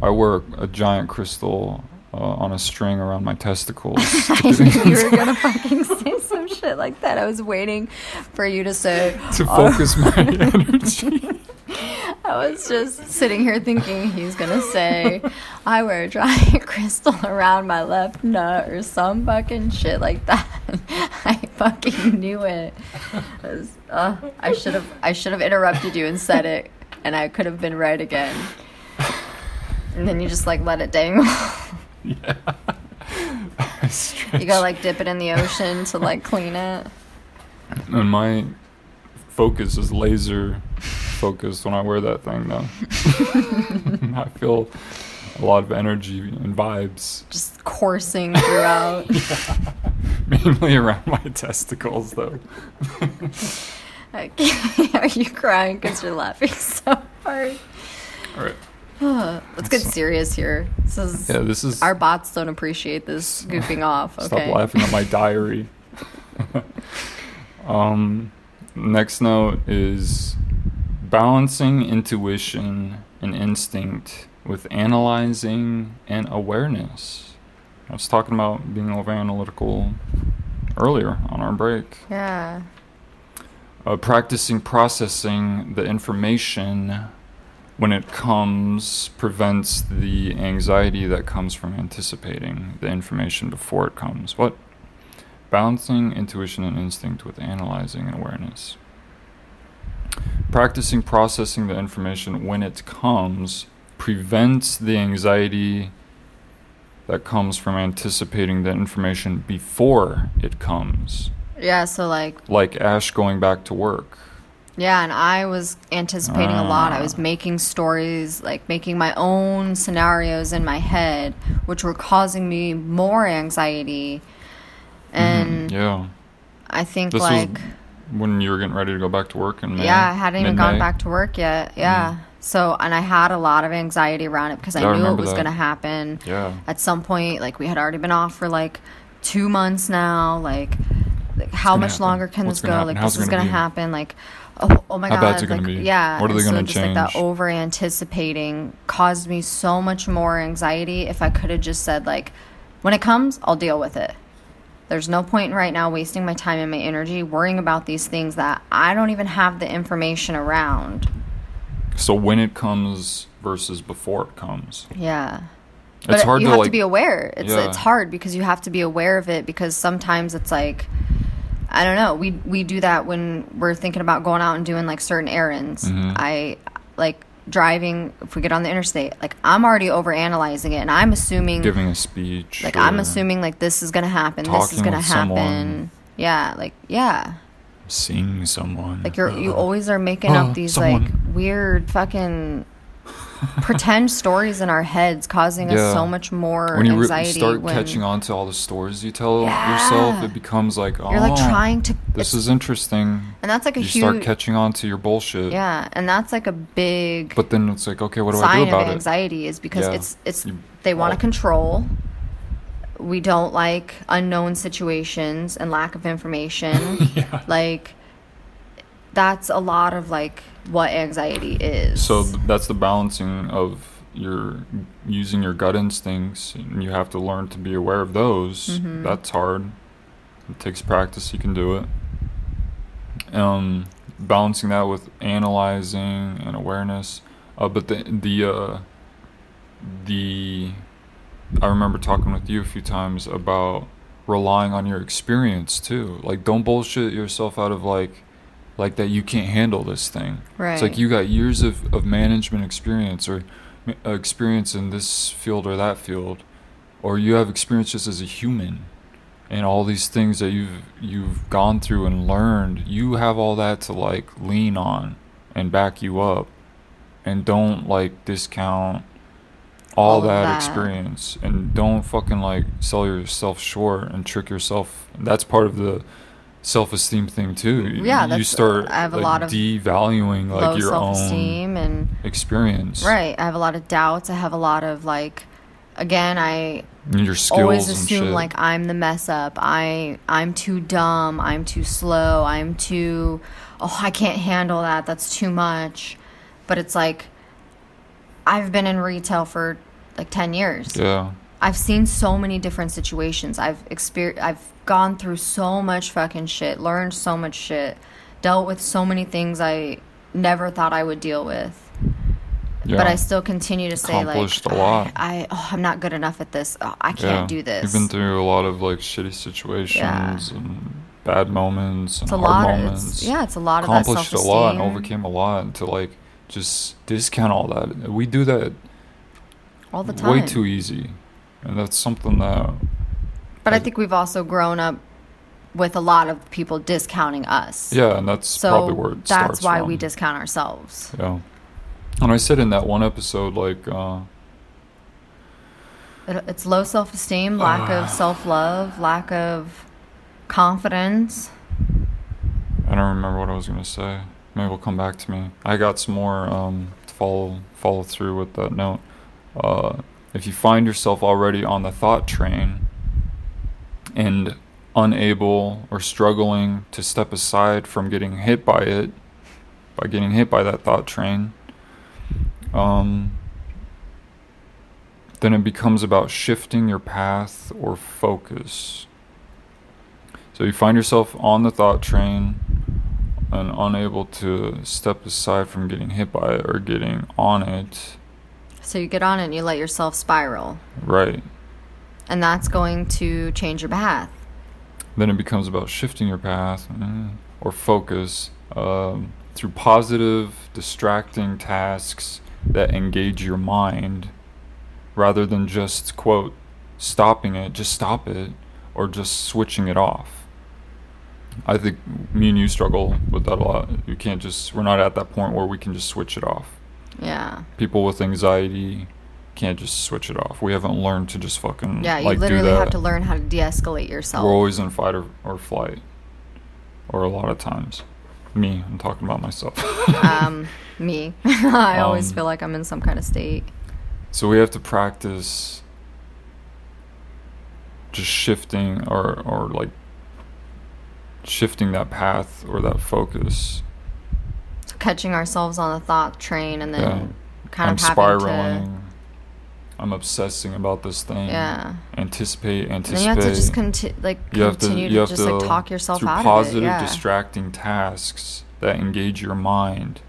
I wear a giant crystal uh, on a string around my testicles. You were gonna fucking say some shit like that. I was waiting for you to say. to "Oh." focus my energy. I was just sitting here thinking he's gonna say, I wear a giant crystal around my left nut or some fucking shit like that. I fucking knew it. Was- uh, I should have I should have interrupted you and said it, and I could have been right again. And then you just like let it dangle. yeah. You gotta like dip it in the ocean to like clean it. And my focus is laser focused when I wear that thing, though. I feel a lot of energy and vibes, Just coursing throughout. mainly around my testicles, though. Are you crying because you're laughing so hard? All right. Let's get serious here. This is Yeah, this is. our bots don't appreciate this goofing off. Okay? Stop laughing at my diary. um, next note is balancing intuition and instinct with analyzing and awareness. I was talking about being over analytical earlier on our break. Yeah. Uh, practicing processing the information when it comes prevents the anxiety that comes from anticipating the information before it comes. What? Balancing intuition and instinct with analyzing and awareness. Practicing processing the information when it comes prevents the anxiety that comes from anticipating the information before it comes. Yeah, so like Like Ash going back to work. Yeah, and I was anticipating a lot. I was Ah. making stories, like making my own scenarios in my head, which were causing me more anxiety. And Mhm, yeah. I think This like was when you were getting ready to go back to work May. yeah, I hadn't even gone back to work yet. Mm. Yeah. So, and I had a lot of anxiety around it because I I knew it was going to happen. Yeah. At some point, like we had already been off for like 2 months now, like, like how much happen? longer can What's this go? happen? Like How's this is gonna going to happen like oh, oh my How god, like, yeah. What are they so gonna just like that over anticipating caused me so much more anxiety if I could have just said like when it comes, I'll deal with it. There's no point in right now wasting my time and my energy worrying about these things that I don't even have the information around. So when it comes versus before it comes. Yeah. It's But hard you to have like to be aware. It's Yeah. it's hard because you have to be aware of it because sometimes it's like I don't know. We we do that when we're thinking about going out and doing like certain errands. Mhm. I like driving if we get on the interstate. Like I'm already over analyzing it and I'm assuming giving a speech. like I'm assuming like this is to happen. This is to happen. someone. Yeah, like yeah. seeing someone. Like you're you uh, always are making Oh, up these someone. like weird fucking pretend stories in our heads causing us so much more anxiety. when you re- start when catching on to all the stories you tell Yeah. yourself, it becomes like, oh, you're like oh, trying to this is interesting. and that's like a You huge start catching on to your bullshit. yeah and that's like a big But then it's like, okay, what do I do about it? anxiety is because Yeah. it's it's You- they want to well- control we don't like unknown situations and lack of information Yeah. like that's a lot of like what anxiety is So that's the balancing of your using your gut instincts, and you have to learn to be aware of those. Mhm. That's hard. It takes practice. You can do it. Um, balancing that with analyzing and awareness. Uh, but the the uh, the I remember talking with you a few times about relying on your experience too. Like, don't bullshit yourself out of like like that you can't handle this thing. right It's like you got years of, of management experience or uh, experience in this field or that field, or you have experience just as a human, and all these things that you've you've gone through and learned. You have all that to like lean on and back you up, and don't like discount all, All that, that. experience, and don't fucking like sell yourself short and trick yourself. That's part of the self-esteem thing too. Yeah, you that's- start I have a like, lot of devaluing like low your own self-esteem and experience, right i have a lot of doubts. I have a lot of like again i always assume like i'm the mess up. I i'm too dumb. I'm too slow. I'm too oh i can't handle that. That's too much. But it's like i've been in retail for like 10 years. Yeah, I've seen so many different situations. I've exper- I've gone through so much fucking shit, learned so much shit, dealt with so many things I never thought I would deal with. yeah. But I still continue to say like a lot. I, I oh, I'm not good enough at this. Oh, I can't yeah. do this. You've been through a lot of like shitty situations and bad moments and it's a hard lot of moments. it's, yeah, it's a lot of that accomplished a lot and overcame a lot to like just discount all that. We do that all the time. way too easy, and that's something that but I like- think we've also grown up with a lot of people discounting us. yeah, and that's So probably where it starts. that's why from. we discount ourselves. Yeah. And I said in that one episode, like, uh, It, it's low self esteem, lack of self love, lack of confidence. I don't remember what I was gonna say. Maybe it'll come back to me. I got some more um, to follow follow through with that note. Uh, if you find yourself already on the thought train and unable or struggling to step aside from getting hit by it, by getting hit by that thought train, um, then it becomes about shifting your path or focus. So you find yourself on the thought train, and unable to step aside from getting hit by it or getting on it, So you get on it and you let yourself spiral. right? And that's going to change your path. then it becomes about shifting your path eh, or focus um, through positive, distracting tasks that engage your mind rather than just, quote, stopping it, just stop it, or just switching it off. I think me and you struggle with that a lot. You can't just, we're not at that point where we can just switch it off. Yeah. People with anxiety can't just switch it off. We haven't learned to just fucking Yeah, you like literally have to learn how to de escalate yourself. We're always in fight or, or flight, or a lot of times. Me, I'm talking about myself. um, me. I always Um, feel like I'm in some kind of state. so we have to practice just shifting or, or like shifting that path or that focus. Catching ourselves on the thought train and then Yeah. kind I'm of having spiraling. I'm obsessing about this thing. Yeah. Anticipate, anticipate. you have to just conti- like you have to continue to, have just to like talk yourself through out positive of it. Yeah. distracting tasks that engage your mind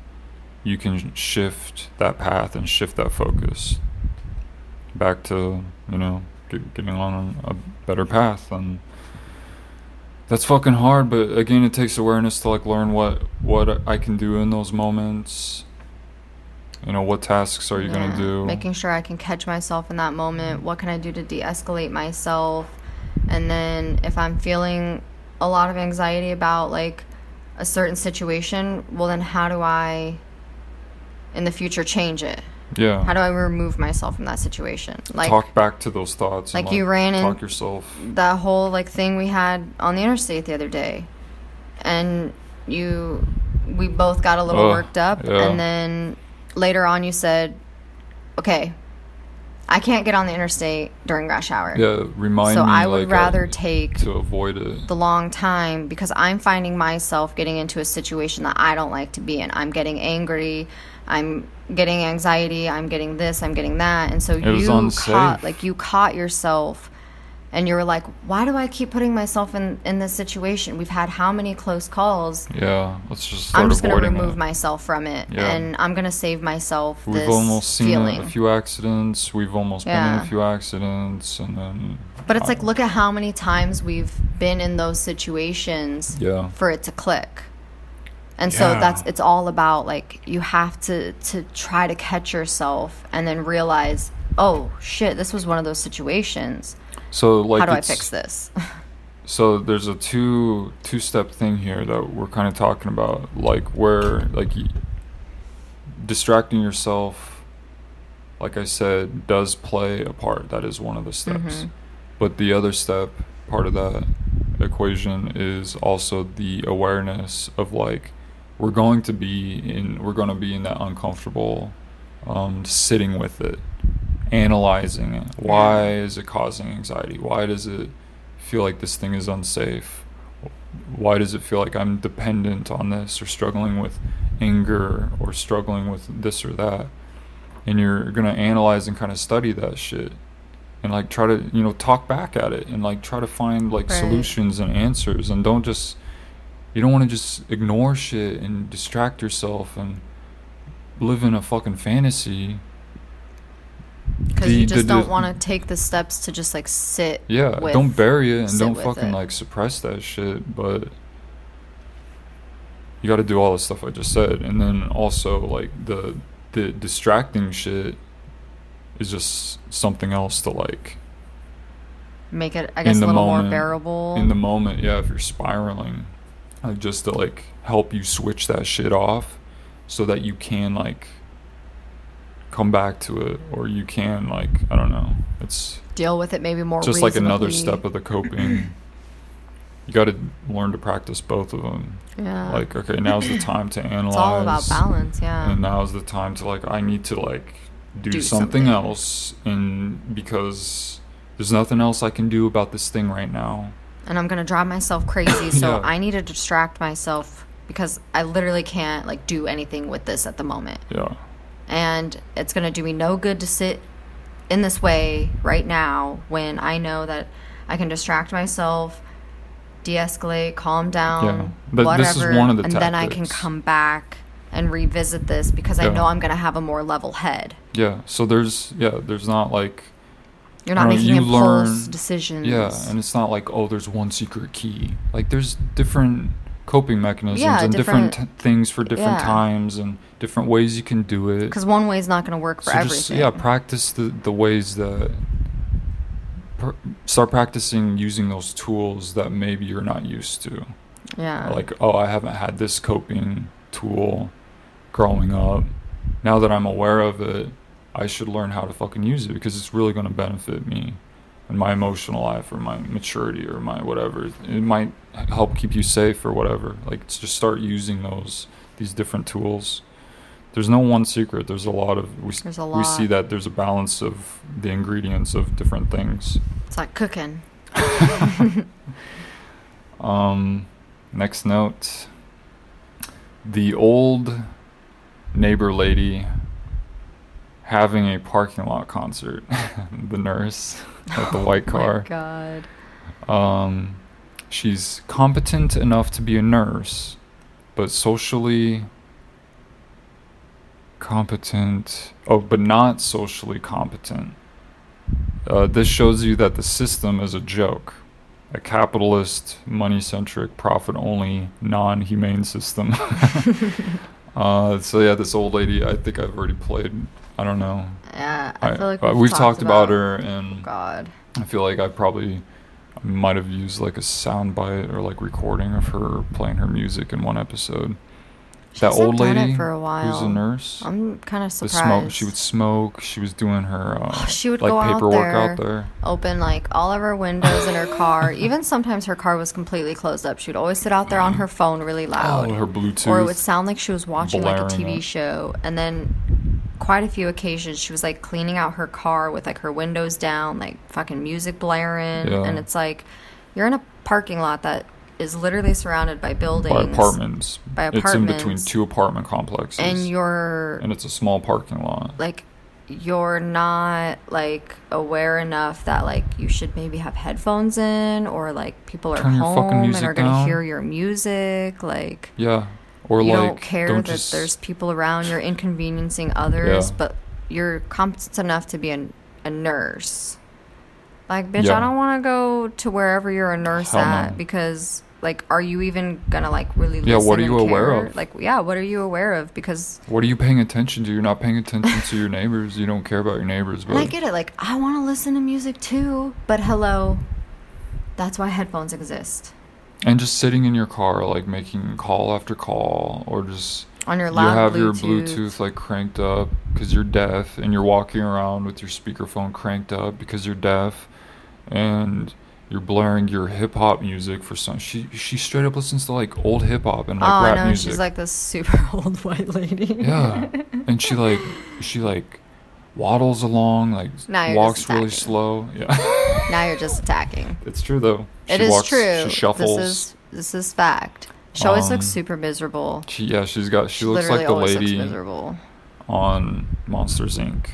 you can shift that path and shift that focus back to you know get, getting on a better path and that's fucking hard but again it takes awareness to like learn what what i can do in those moments you know what tasks are you Yeah. gonna do Making sure I can catch myself in that moment. What can I do to de escalate myself? And then if I'm feeling a lot of anxiety about like a certain situation, well, then how do I in the future change it? Yeah. How do I remove myself from that situation? Like talk back to those thoughts and, like you ran in- talk yourself. that whole like thing we had on the interstate the other day. And you we both got a little Ugh, worked up. Yeah. and then later on you said okay i can't get on the interstate during rush hour. Yeah remind so me i would like, uh, rather take to avoid it. the long time because i'm finding myself getting into a situation that i don't like to be in. I'm getting angry i'm getting anxiety i'm getting this i'm getting that and so It you caught like you caught yourself and you were like why do i keep putting myself in in this situation we've had how many close calls Yeah, let's just start i'm just to remove it. myself from it Yeah. and i'm going to save myself We've this almost seen feeling a, few accidents. We've almost been in a few accidents, and then. but it's like look at how many times we've been in those situations Yeah. for it to click. And so Yeah. that's it's all about like you have to to try to catch yourself and then realize, oh shit, this was one of those situations. So like, How do I fix this? So there's a two two step thing here that we're kind of talking about, like where like distracting yourself, like I said, does play a part. That is one of the steps. Mhm. But the other step, part of that equation, is also the awareness of like we're going to be in we're going to be in that uncomfortable um, sitting with it, analyzing it. Why is it causing anxiety? Why does it feel like this thing is unsafe? Why does it feel like I'm dependent on this or struggling with anger or struggling with this or that? And you're going to analyze and kind of study that shit and like try to, you know, talk back at it and like try to find like Right. solutions and answers and don't just you don't want to just ignore shit and distract yourself and live in a fucking fantasy. Because you just the- don't want to take the steps to just like sit. Yeah, with- don't bury it and don't fucking it. like suppress that shit, but you got to do all the stuff I just said, and then also like the the distracting shit is just something else to like make it, I guess, a little moment more bearable. in the moment. Yeah, if you're spiraling, like just to like help you switch that shit off, so that you can like come back to it, or you can like I don't know. It's Deal with it maybe more. just like another step of the coping. you got to learn to practice both of them. Yeah. Like, okay, now's the time to analyze. it's all about balance. Yeah. And now's the time to like, I need to like do, Do something, something. else, and because there's nothing else I can do about this thing right now. And I'm gonna drive myself crazy. So Yeah. I need to distract myself because I literally can't like do anything with this at the moment. Yeah, And it's gonna do me no good to sit in this way right now when I know that I can distract myself de-escalate, calm down, Yeah. But whatever, this is one of the and then I can come back and revisit this because I know I'm gonna have a more level head. Yeah. So there's yeah, there's not like You're not No, making you impulse learn- decisions. yeah, and it's not like oh, there's one secret key. Like there's different coping mechanisms Yeah, and different, different- t- things for different yeah. times and different ways you can do it. because one way is not gonna work for so everything. just yeah, practice the the ways that pr- start practicing using those tools that maybe you're not used to. yeah. like oh i haven't had this coping tool growing up now that i'm aware of it i should learn how to fucking use it because it's really going to benefit me and my emotional life or my maturity or my whatever. It might help keep you safe or whatever. Like just start using those these different tools. There's no one secret. There's a lot of we, There's a we see that there's a balance of the ingredients of different things. It's like cooking. Um, next note. The old neighbor lady having a parking lot concert. the nurse at the white car. Oh my car. God. Um, she's competent enough to be a nurse, but socially competent. Oh, but not socially competent. Uh, this shows you that the system is a joke. A capitalist, money centric, profit only, non humane system. uh, so, yeah, this old lady, I think I've already played. I don't know. Yeah, I, feel like uh, we've, we've talked about, her, and God. I feel like I probably might have used like a sound bite or like recording of her playing her music in one episode. That old lady for a while. who's a nurse. I'm kind of surprised. smoke. She would smoke. She was doing her uh, She would like go out paperwork there. out there. open like all of her windows in her car. Even sometimes her car was completely closed up. She would always sit out there on her phone really loud. Oh, her Bluetooth. or it would sound like she was watching like a TV it. show. And then quite a few occasions she was like cleaning out her car with like her windows down, like fucking music blaring. Yeah. And it's like you're in a parking lot that is literally surrounded by buildings. by apartments. By It's in between two apartment complexes. And you're and it's a small parking lot. like you're not like aware enough that like you should maybe have headphones in or like people are Turn home and are gonna down. hear your music like Yeah. Or you like don't care that just, there's people around you're inconveniencing others Yeah. but you're competent enough to be a, a nurse like bitch Yeah. i don't want to go to wherever you're a nurse Hell at no. because like are you even gonna like really listen? Yeah, what are you and aware of? like yeah what are you aware of because What are you paying attention to? You're not paying attention to your neighbors. You don't care about your neighbors, but I get it. Like, I want to listen to music too. But hello, that's why headphones exist. And just sitting in your car, like making call after call, or just On your you have Bluetooth. your Bluetooth like cranked up because you're deaf, and you're walking around with your speakerphone cranked up because you're deaf, and you're blaring your hip hop music for some. She she straight up listens to like old hip hop and like oh, rap know. music. She's like this super old white lady. yeah, and she like she like waddles along, like walks really slow. Yeah, now you're just attacking. it's true though. It is walks, true. She shuffles. This is this is fact. She always Um, looks super miserable. She yeah, she's got she, She looks like the lady miserable. on Monsters Inc.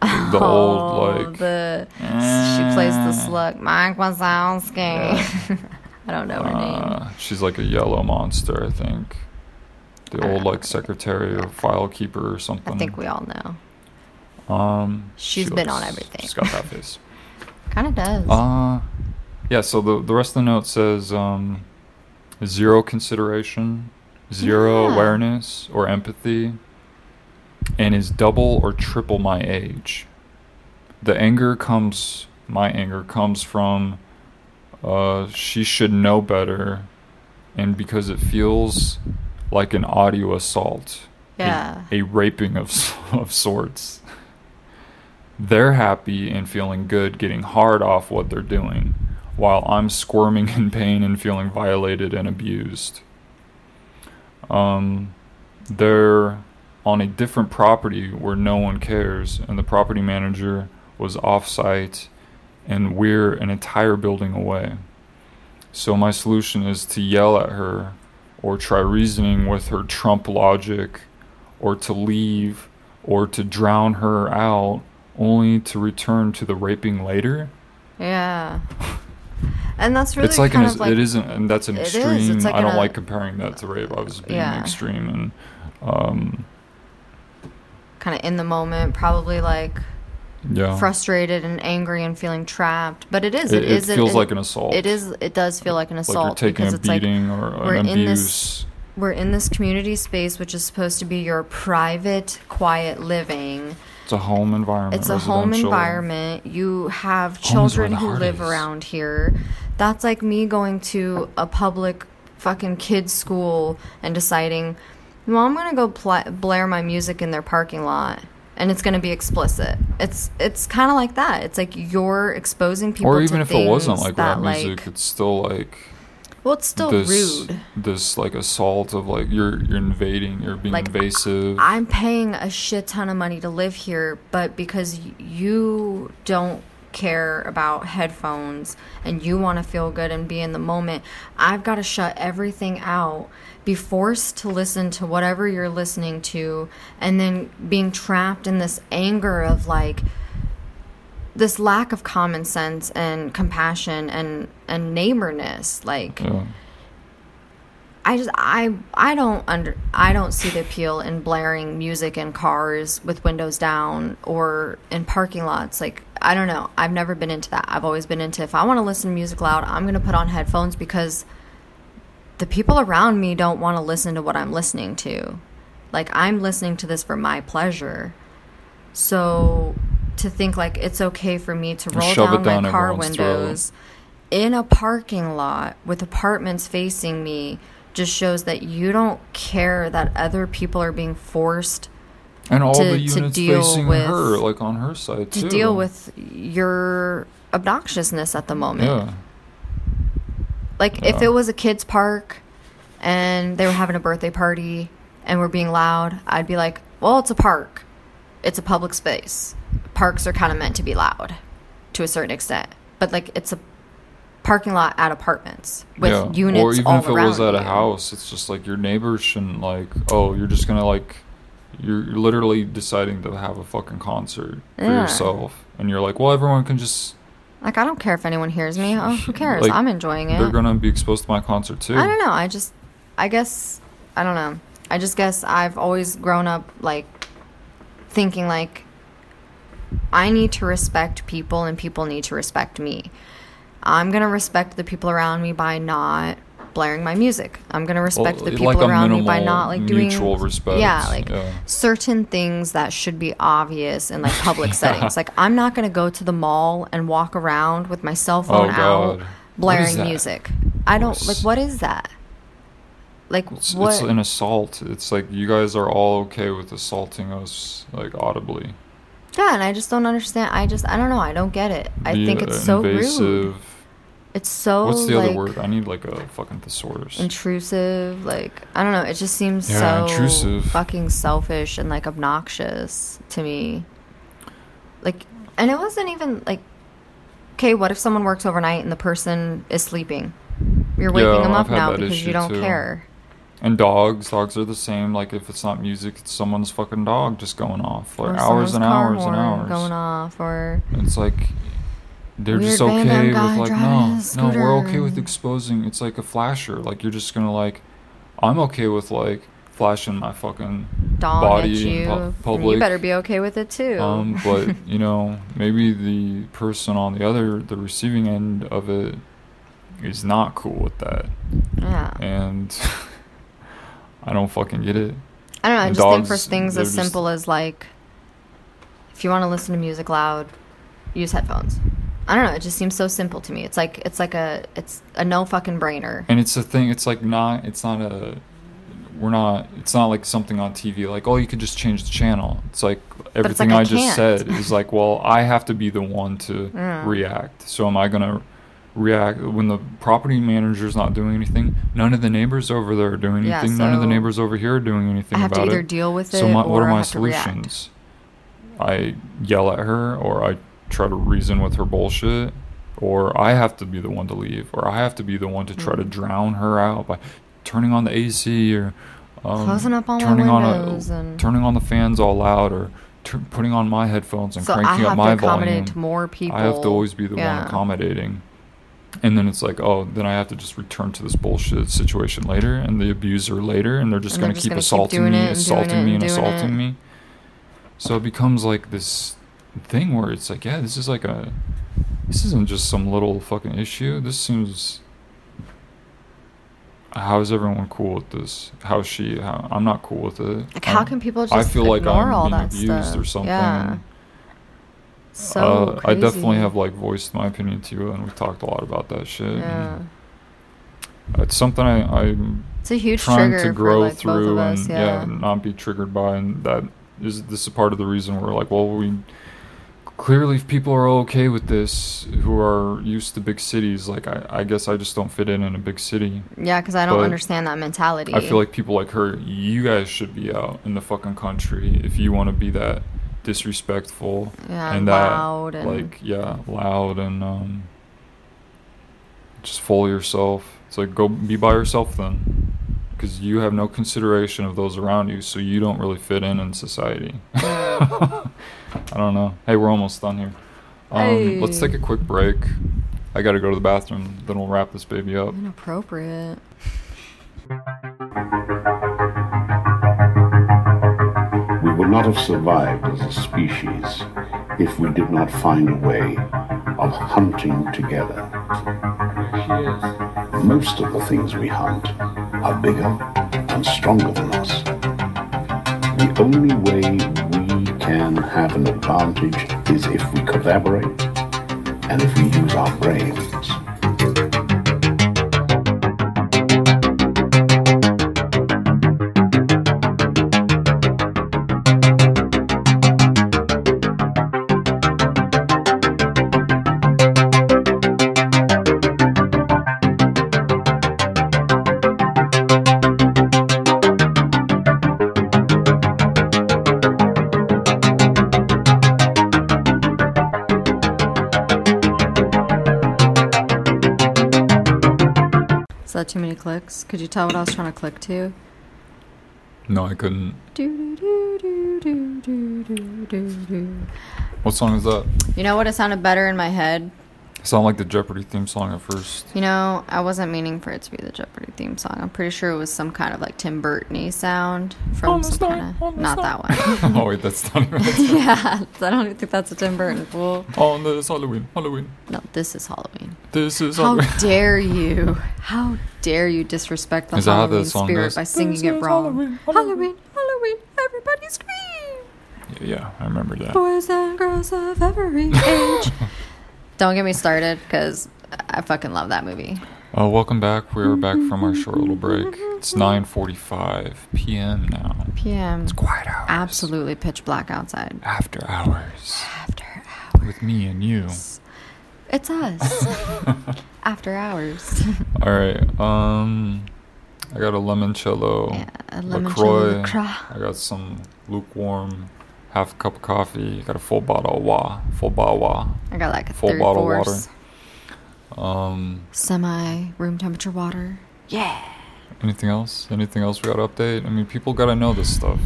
The oh, old like the she plays the "Eh." slut Mike Wazowski. Yeah. I don't know her name. uh, she's like a yellow monster, I think. The I old like secretary or file keeper or something. I think we all know. um She's she been on everything. She's got that face. Kind of does. Uh yeah, so the the rest of the note says um zero consideration, zero Yeah. awareness or empathy, and is double or triple my age. The anger comes my anger comes from uh she should know better and because it feels like an audio assault. a- yeah. A, raping of of sorts. They're happy and feeling good getting hard off what they're doing, while I'm squirming in pain and feeling violated and abused. Um, they're on a different property where no one cares, and the property manager was off site, and we're an entire building away. So, my solution is to yell at her or try reasoning with her Trump logic or to leave or to drown her out only to return to the raping later. Yeah. and that's really it's like, kind an, of like it isn't, and that's an It is, extreme. it's like I don't uh, like comparing that to rape. I was being Yeah. extreme, and um, kind of in the moment, probably like yeah, frustrated and angry and feeling trapped. But it is. it, it it is. feels it, like an assault. It is. It does feel like an like assault taking because a it's like we're in this we're in this community space, which is supposed to be your private, quiet living. It's a home environment. It's a home environment. You have Home is where children who live is. around here. That's like me going to a public fucking kids school and deciding, well, I'm gonna go pl- blare my music in their parking lot, and it's gonna be explicit. It's it's kind of like that. It's like you're exposing people. Or even if it wasn't like that, rap music, it's still like well, it's still this rude. this like assault of like you're you're invading, you're being Like, invasive. I'm paying a shit ton of money to live here, but because you don't care about headphones and you want to feel good and be in the moment, I've got to shut everything out, be forced to listen to whatever you're listening to, and then being trapped in this anger of like this lack of common sense and compassion and and neighborness like yeah. I just I I don't under I don't see the appeal in blaring music in cars with windows down or in parking lots. Like I don't know. I've never been into that. I've always been into if I want to listen to music loud, I'm going to put on headphones because the people around me don't want to listen to what I'm listening to. Like I'm listening to this for my pleasure. So to think like it's okay for me to roll down, down my car windows in a parking lot with apartments facing me just shows that you don't care that other people are being forced And all to- the to units deal facing with- her, like on her side to too. deal with your obnoxiousness at the moment. Yeah. Like if it was a kids park and they were having a birthday party and were being loud, I'd be like, "Well, it's a park. It's a public space. Parks are kind of meant to be loud to a certain extent." But like it's a parking lot at apartments with yeah. units or even all if it was at you. a house, it's just like your neighbors shouldn't like. Oh, you're just gonna like. You're you're literally deciding to have a fucking concert for Yeah. yourself, and you're like, well, everyone can just. Like I don't care if anyone hears me. Oh, who cares? Like, I'm enjoying it. They're gonna be exposed to my concert too. I don't know. I just, I guess, I don't know. I just guess I've always grown up like thinking like I need to respect people and people need to respect me. I'm gonna respect the people around me by not blaring my music. I'm gonna respect Well, the people a around me by not like doing mutual respect, Yeah, like yeah. certain things that should be obvious in like public settings. Like I'm not gonna go to the mall and walk around with my cell phone Oh, out God. Blaring music. I don't like what is that? Like It's, what? it's an assault. It's like you guys are all okay with assaulting us like audibly. Yeah, and I just don't understand. I just I don't know. I don't get it. I The, think uh, it's so rude. invasive. It's so What's the like other word? I need like a fucking thesaurus. intrusive. Like I don't know. It just seems Yeah, so intrusive. fucking selfish and like obnoxious to me. Like, and it wasn't even like. Okay, what if someone works overnight and the person is sleeping? You're waking Yeah, them I've up now because you don't too. care. And dogs, dogs are the same. Like if it's not music, it's someone's fucking dog just going off for Or hours and hours and hours. going off, or It's like they're just okay with like no, no, we're okay with exposing. It's like a flasher. Like you're just gonna like, I'm okay with like flashing my fucking dong body in you. pu- and you better be okay with it too. Um, but you know, maybe the person on the other, the receiving end of it, is not cool with that, yeah. and I don't fucking get it. I don't know. I and just think for things as just- simple as like, if you want to listen to music loud, use headphones. I don't know. It just seems so simple to me. It's like it's like a it's a no fucking brainer. And it's a thing. It's like not. It's not a. We're not. It's not like something on TV. Like oh, you could just change the channel. It's like everything like, I I, just said is like well, I have to be the one to Yeah. react. So am I gonna react when the property manager's not doing anything? None of the neighbors over there are doing Yeah, anything. None of the neighbors over here are doing anything I have to either it. deal with it so my, or what are my have solutions? I yell at her, or I try to reason with her bullshit, or I have to be the one to leave, or I have to be the one to try to Mhm. drown her out by turning on the AC or um, Closing up all my turning windows on a, and- turning on the fans all loud, or tur putting on my headphones and So I cranking have up my to accommodate volume. to more people. I have to always be the Yeah. one accommodating. And then it's like, oh, then I have to just return to this bullshit situation later, and the abuser later, and they're just keep gonna keep assaulting doing me, and assaulting me, and and assaulting it. me. So it becomes like this thing where it's like, yeah, this is like a, this isn't just some little fucking issue. This seems. How is everyone cool with this? How is she? How, I'm not cool with it. Like, how I'm- can people just I feel like I'm all being that abused stuff? or something. Yeah. So uh, I definitely have like voiced my opinion to you, and we talked a lot about that shit. Yeah. It's something I, I'm It's a huge trying trigger to grow for like through us. and Yeah. not be triggered by, and that is this is part of the reason we're like, well, we clearly if people are okay with this who are used to big cities. Like I, I guess I just don't fit in in a big city. Yeah, because I don't But understand that mentality. I feel like people like her, you guys should be out in the fucking country if you want to be that disrespectful yeah, and loud that and like yeah, loud and um just full yourself. It's like go be by yourself then. Because you have no consideration of those around you, so you don't really fit in in society. I don't know. Hey, we're almost done here. Um, Let's take a quick break. I gotta go to the bathroom. Then we'll wrap this baby up. inappropriate. Not have survived as a species if we did not find a way of hunting together. Most of the things we hunt are bigger and stronger than us. The only way we can have an advantage is if we collaborate and if we use our brains. Clicks? Could you tell what I was trying to click to? No, I couldn't. Do, do, do, do, do, do, do, do. What song is that? You know what? It sounded better in my head. It sounded like the Jeopardy theme song at first. You know, I wasn't meaning for it to be the Jeopardy theme song. I'm pretty sure it was some kind of like Tim Burton sound from some star, kind of Not that one. oh wait, that's not even. yeah, I don't think that's a Tim Burton fool. Oh, no, this Halloween, Halloween. No, this is Halloween. This is How Halloween. dare you? How dare you disrespect the Is Halloween spirit goes? by singing This it wrong? Halloween, Halloween, Halloween. Halloween, everybody scream! Yeah, I remember that. Boys and girls of every age. Don't get me started, because I fucking love that movie. Uh, welcome back. We are back from our short little break. It's 9:45 p.m. now. PM. It's quiet hours. Absolutely pitch black outside. After hours After hours. with me and you. It's us. After hours. All right. Um, I got a limoncello. yeah, a lemon LaCroix. LaCroix. I got some lukewarm, half a cup of coffee. You Got a full bottle of wa, full bottle of wa. I got like a Full bottle of fourths Um, semi room temperature water. Yeah. anything else? Anything else we got to update? I mean, people gotta know this stuff.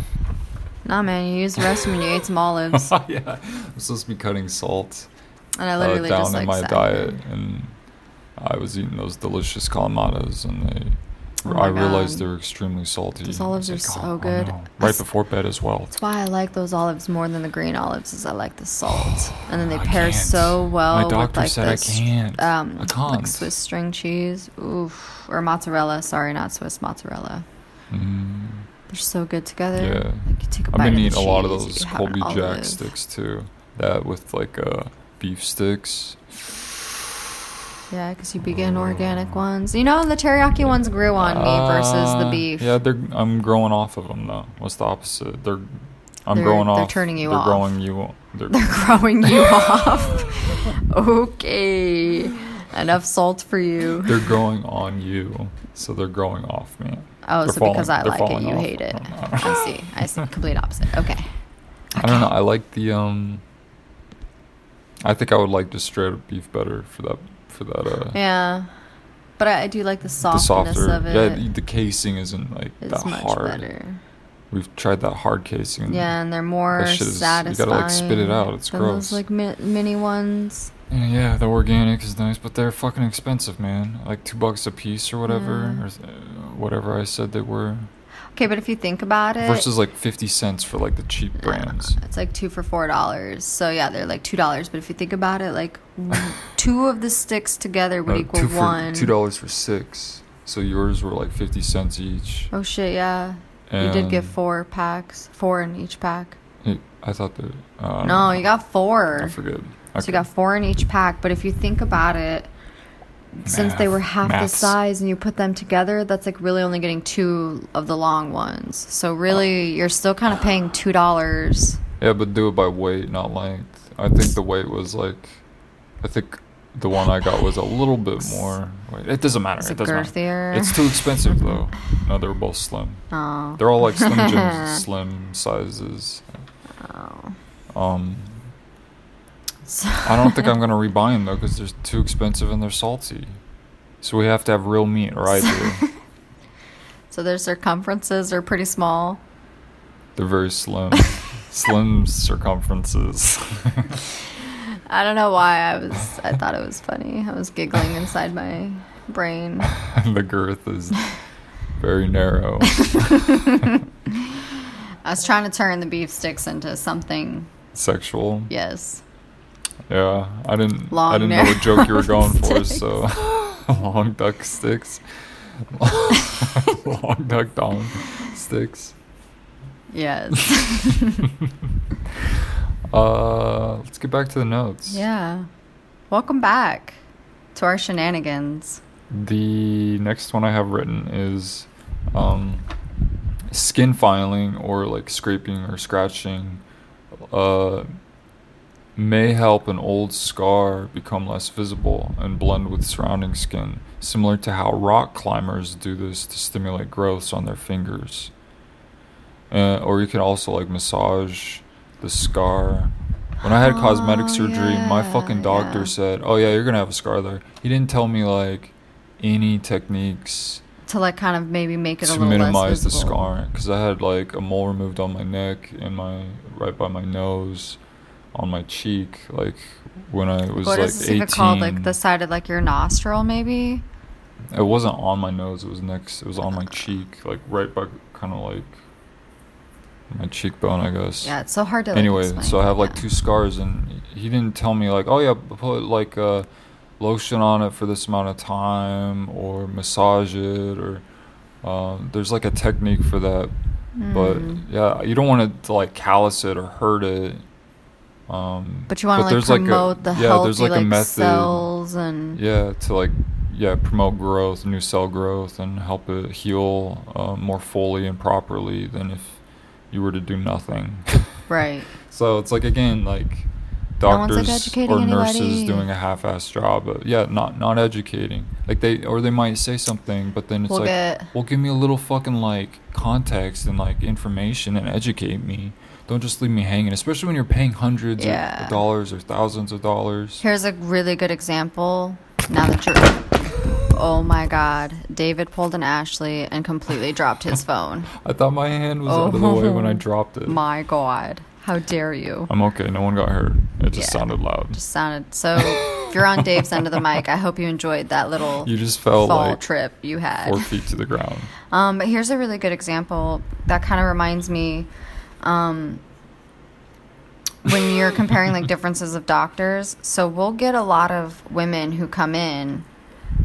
Nah, man, you used the restroom and you ate some olives. yeah, I'm supposed to be cutting salt And I uh, literally down just like in my diet, and I was eating those delicious Kalamatas, and they. Oh I realized God. they're extremely salty. Those olives are like, so "Oh, oh good." no." Right s- before bed as well. That's why I like those olives more than the green olives, is I like the salt, and then they I pair can't. so well My with like said I can't. um, I can't. like Swiss string cheese, oof, or mozzarella. Sorry, not Swiss mozzarella. Mm, They're so good together. Yeah. Like you take a I've bite been of the eating a lot of those you have an Colby Jack olive. sticks too. That with like uh, beef sticks. Yeah, because you begin organic ones. You know, the teriyaki ones grew on me versus the Uh, beef. Yeah, they're I'm growing off of them though. What's the opposite? They're I'm They're- growing they're off. turning you they're off. growing you. They're, They're growing you off. Okay. Enough salt for you. they're growing on you, so they're growing off me. Oh, They're so because I like it, you off. hate it. I see. I see. Complete opposite. Okay. I don't know. I like the um. I think I would like just straight up beef better for that for that uh Yeah. But I, I do like the the softness softer of it. yeah the, the casing isn't like it's that much hard. better. We've tried that hard casing. Yeah, and they're more That shit is- you gotta, like, spit it out. It's gross. Those like mi- mini ones. And yeah, the organic is nice, but they're fucking expensive, man. Like two bucks a piece or whatever, or uh, whatever I said they were. Okay, but if you think about it, Versus like fifty cents for like the cheap brands. it's like two for four dollars. So yeah, they're like two dollars. But if you think about it, like two of the sticks together would No, equal two for one. two dollars for six. So yours were like fifty cents each. Oh shit, yeah. you did get four packs, four in each pack. it- I thought that. Uh, no, you got four. I forget. So you got four in each pack. But if you think about it, since they were half the size and you put them together, that's like really only getting two of the long ones. So really, you're still kind of paying two dollars. Yeah, but do it by weight, not length. I think the weight was like, I think the one I got was a little bit more. Wait, it doesn't matter. Is it doesn't girthier? matter. It's too expensive though. No, they're both slim. Oh. They're all like Slim Jims, slim sizes. Oh. Um, I don't think I'm gonna rebuy them though because they're too expensive and they're salty. So we have to have real meat, or I do. So their circumferences are pretty small. They're very slim, slim circumferences. I don't know why I was. I thought it was funny. I was giggling inside my brain. the girth is very narrow. I was trying to turn the beef sticks into something. Sexual. Yes. Yeah, I didn't. I Long didn't know what joke you were going for. sticks. So long duck sticks. long duck dong sticks. Yes. Uh, let's get back to the notes. yeah. Welcome back to our shenanigans. The next one I have written is um, skin filing or like scraping or scratching uh, may help an old scar become less visible and blend with surrounding skin, similar to how rock climbers do this to stimulate growths on their fingers. Uh, or you can also like massage the scar. When I had cosmetic Oh, surgery, my fucking doctor yeah. said, "Oh yeah, you're gonna have a scar there." He didn't tell me like any techniques To like kind of maybe make it a to little minimize the less visible. scar because I had like a mole removed on my neck and my right by my nose, on my cheek, like when I was What like is this 18. even called? Like the side of like your nostril, maybe? It wasn't on my nose. It was next. It was on my cheek, like right by kind of like my cheekbone, I guess. Yeah, it's so hard to. Like, anyway, so I have like Yeah. two scars, and he didn't tell me like, oh yeah, put like uh, lotion on it for this amount of time, or massage it, or um, there's like a technique for that. But Mm. yeah, you don't want to like callus it or hurt it. Um, But you want to like there's, like, a- promote the yeah, healthy like, like method. cells and yeah, to like yeah promote growth, new cell growth, and help it heal uh, more fully and properly than if you were to do nothing. right. So it's like again, like No doctors educating or nurses anybody. doing a half-assed job. But yeah, not not educating. Like they or they might say something, but then it's We'll like, get- well, give me a little fucking like context and like information and educate me. Don't just leave me hanging, especially when you're paying hundreds Yeah. of dollars or thousands of dollars. Here's a really good example. Now that you're. Oh my God! David pulled an Ashley and completely dropped his phone. I thought my hand was out of the way when I Oh dropped it. My God! How dare you? I'm okay. No one got hurt. It just Yeah. sounded loud. Just sounded so. If you're on Dave's end of the mic, I hope you enjoyed that little You just felt fall like trip you had. four feet to the ground. Um, but here's a really good example that kind of reminds me um, when you're comparing like differences of doctors. So we'll get a lot of women who come in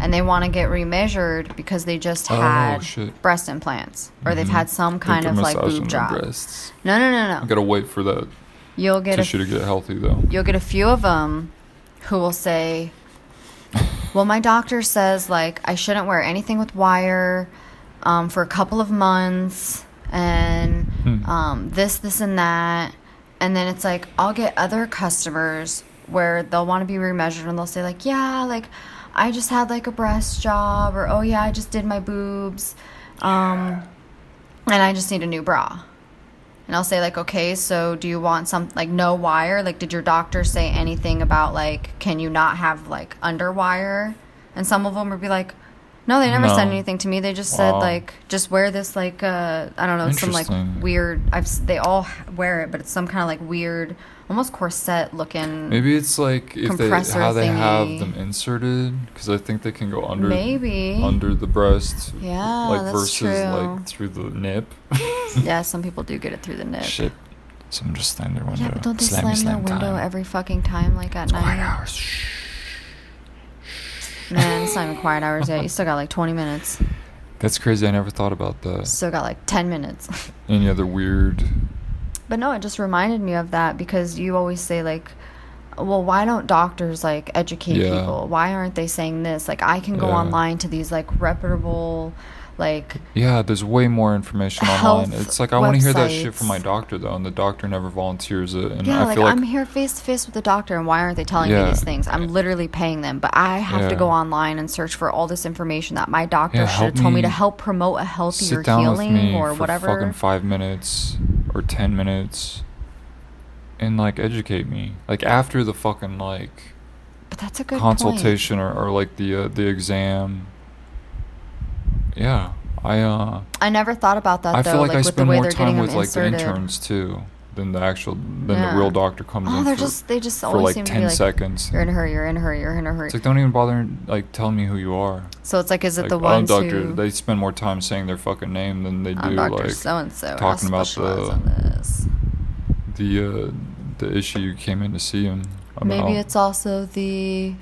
and they want to get remeasured because they just Oh, had shit. breast implants or they've Mhm. had some kind of like boob job. breasts. No, no, no, no. gotta wait for that You'll get tissue a to get healthy though. you'll get a few of them who will say, "Well, my doctor says like I shouldn't wear anything with wire um, for a couple of months, and Hmm. um, this, this, and that." And then it's like I'll get other customers where they'll want to be remeasured, and they'll say like, "Yeah, like I just had like a breast job," or "Oh yeah, I just did my boobs." Um, and I just need a new bra. And I'll say like, okay, so do you want some like no wire? Like, did your doctor say anything about like, can you not have like underwire? And some of them would be like, No, they never No. said anything to me. They just said like, just wear this like uh, I don't know, some like weird. I've they all wear it, but it's some kind of like weird, almost corset looking. Maybe it's like if they how they have them inserted because I think they can go under Maybe. under the breast. Yeah, like that's versus true. like through the nip. yeah, some people do get it through the nip. Shit. Someone just slammed their window. Yeah, but don't they slam, their slam window time. every fucking time, like at night? hours. Shh. Man, it's not even quiet hours yet. You still got like 20 minutes. That's crazy. I never thought about that. Still got like 10 minutes. Any other weird? But no, it just reminded me of that because you always say like, well, why don't doctors like educate Yeah. people? Why aren't they saying this? Like, I can go Yeah. online to these like reputable, like Yeah, there's way more information online. It's like I want to hear that shit from my doctor though, and the doctor never volunteers it. And yeah, I like, feel like I'm here face to face with the doctor, and why aren't they telling me these things? I'm literally paying them, but I have to go online and search for all this information that my doctor Yeah, should have told me me to help promote a healthier sit down with healing me or for whatever. fucking five minutes or ten minutes, and like educate me. Like after the fucking like but that's a good consultation or, or like the uh, the exam. Yeah, I uh. I never thought about that I though. feel like like I with the spend way more they're time with like the interns too than the actual than Yeah. the real doctor comes Oh, in they're for, just they just for always like seem to ten be like, seconds. You're in a hurry. You're in a hurry. You're in a hurry. It's like don't even bother like telling me who you are. so it's like, is it Like, the ones doctor, who? they spend more time saying their fucking name than they do Doctor like so and so. talking about the- the uh, the issue you came in to see him about. Maybe it's also the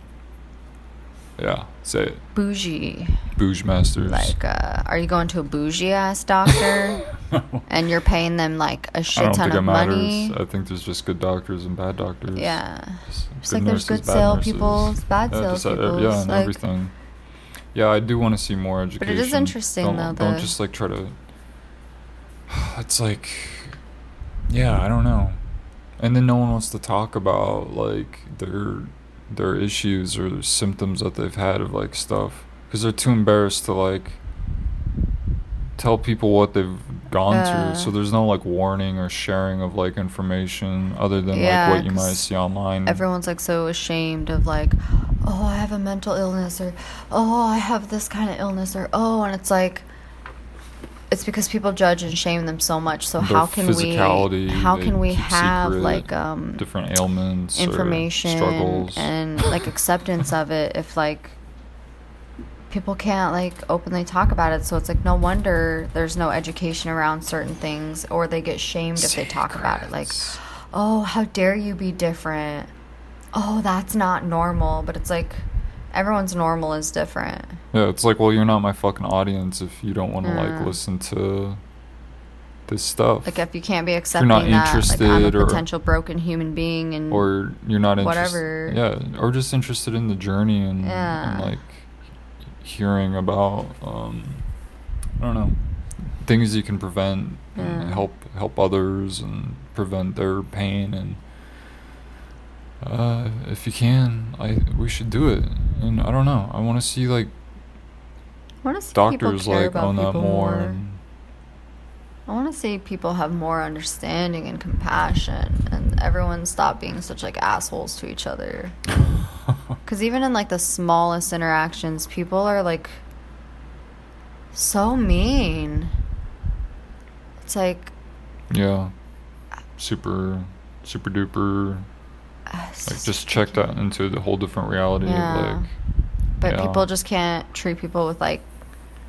yeah. Say it, bougie. Bouge Masters. Like, uh, are you going to a bougie ass doctor and you're paying them like a shit don't ton think of money? I think there's just good doctors and bad doctors. Yeah. Just Just like there's good bad sale people, bad yeah, sale just, uh, people. yeah, and like, everything. Yeah, I do want to see more education. But it is interesting, don't, though, Don't just like try to. It's like, yeah, I don't know, and then no one wants to talk about like their their issues or their symptoms that they've had of like stuff because they're too embarrassed to like tell people what they've gone Uh. through. So there's no like warning or sharing of like information other than Yeah, like what you might see online. everyone's like so ashamed of like oh i have a mental illness or oh i have this kind of illness or oh and it's like it's because people judge and shame them so much. So how can we how can we have secret, like um different ailments, or information struggles. and like acceptance of it if like people can't like openly talk about it. So it's like no wonder there's no education around certain things or they get shamed if they talk about it. Like oh how dare you be different? Oh that's not normal. But it's like everyone's normal is different Yeah, it's like, well, you're not my fucking audience if you don't want to Yeah. like listen to this stuff, like if you can't be accepting not that like i'm a interested or- potential broken human being and or you're not Whatever. interested. Yeah, or just interested in the journey and, and like hearing about, um, I don't know, things you can prevent and help help others and prevent their pain and. Uh, if you can, I we should do it, and I don't know. I want to see like see doctors like own that more. more. And, I want to see people have more understanding and compassion, and everyone stop being such like assholes to each other. Because even in like the smallest interactions, people are like so mean. It's like yeah, super, super duper. Like just check that into the whole different reality Yeah. of like. But yeah. people just can't treat people with like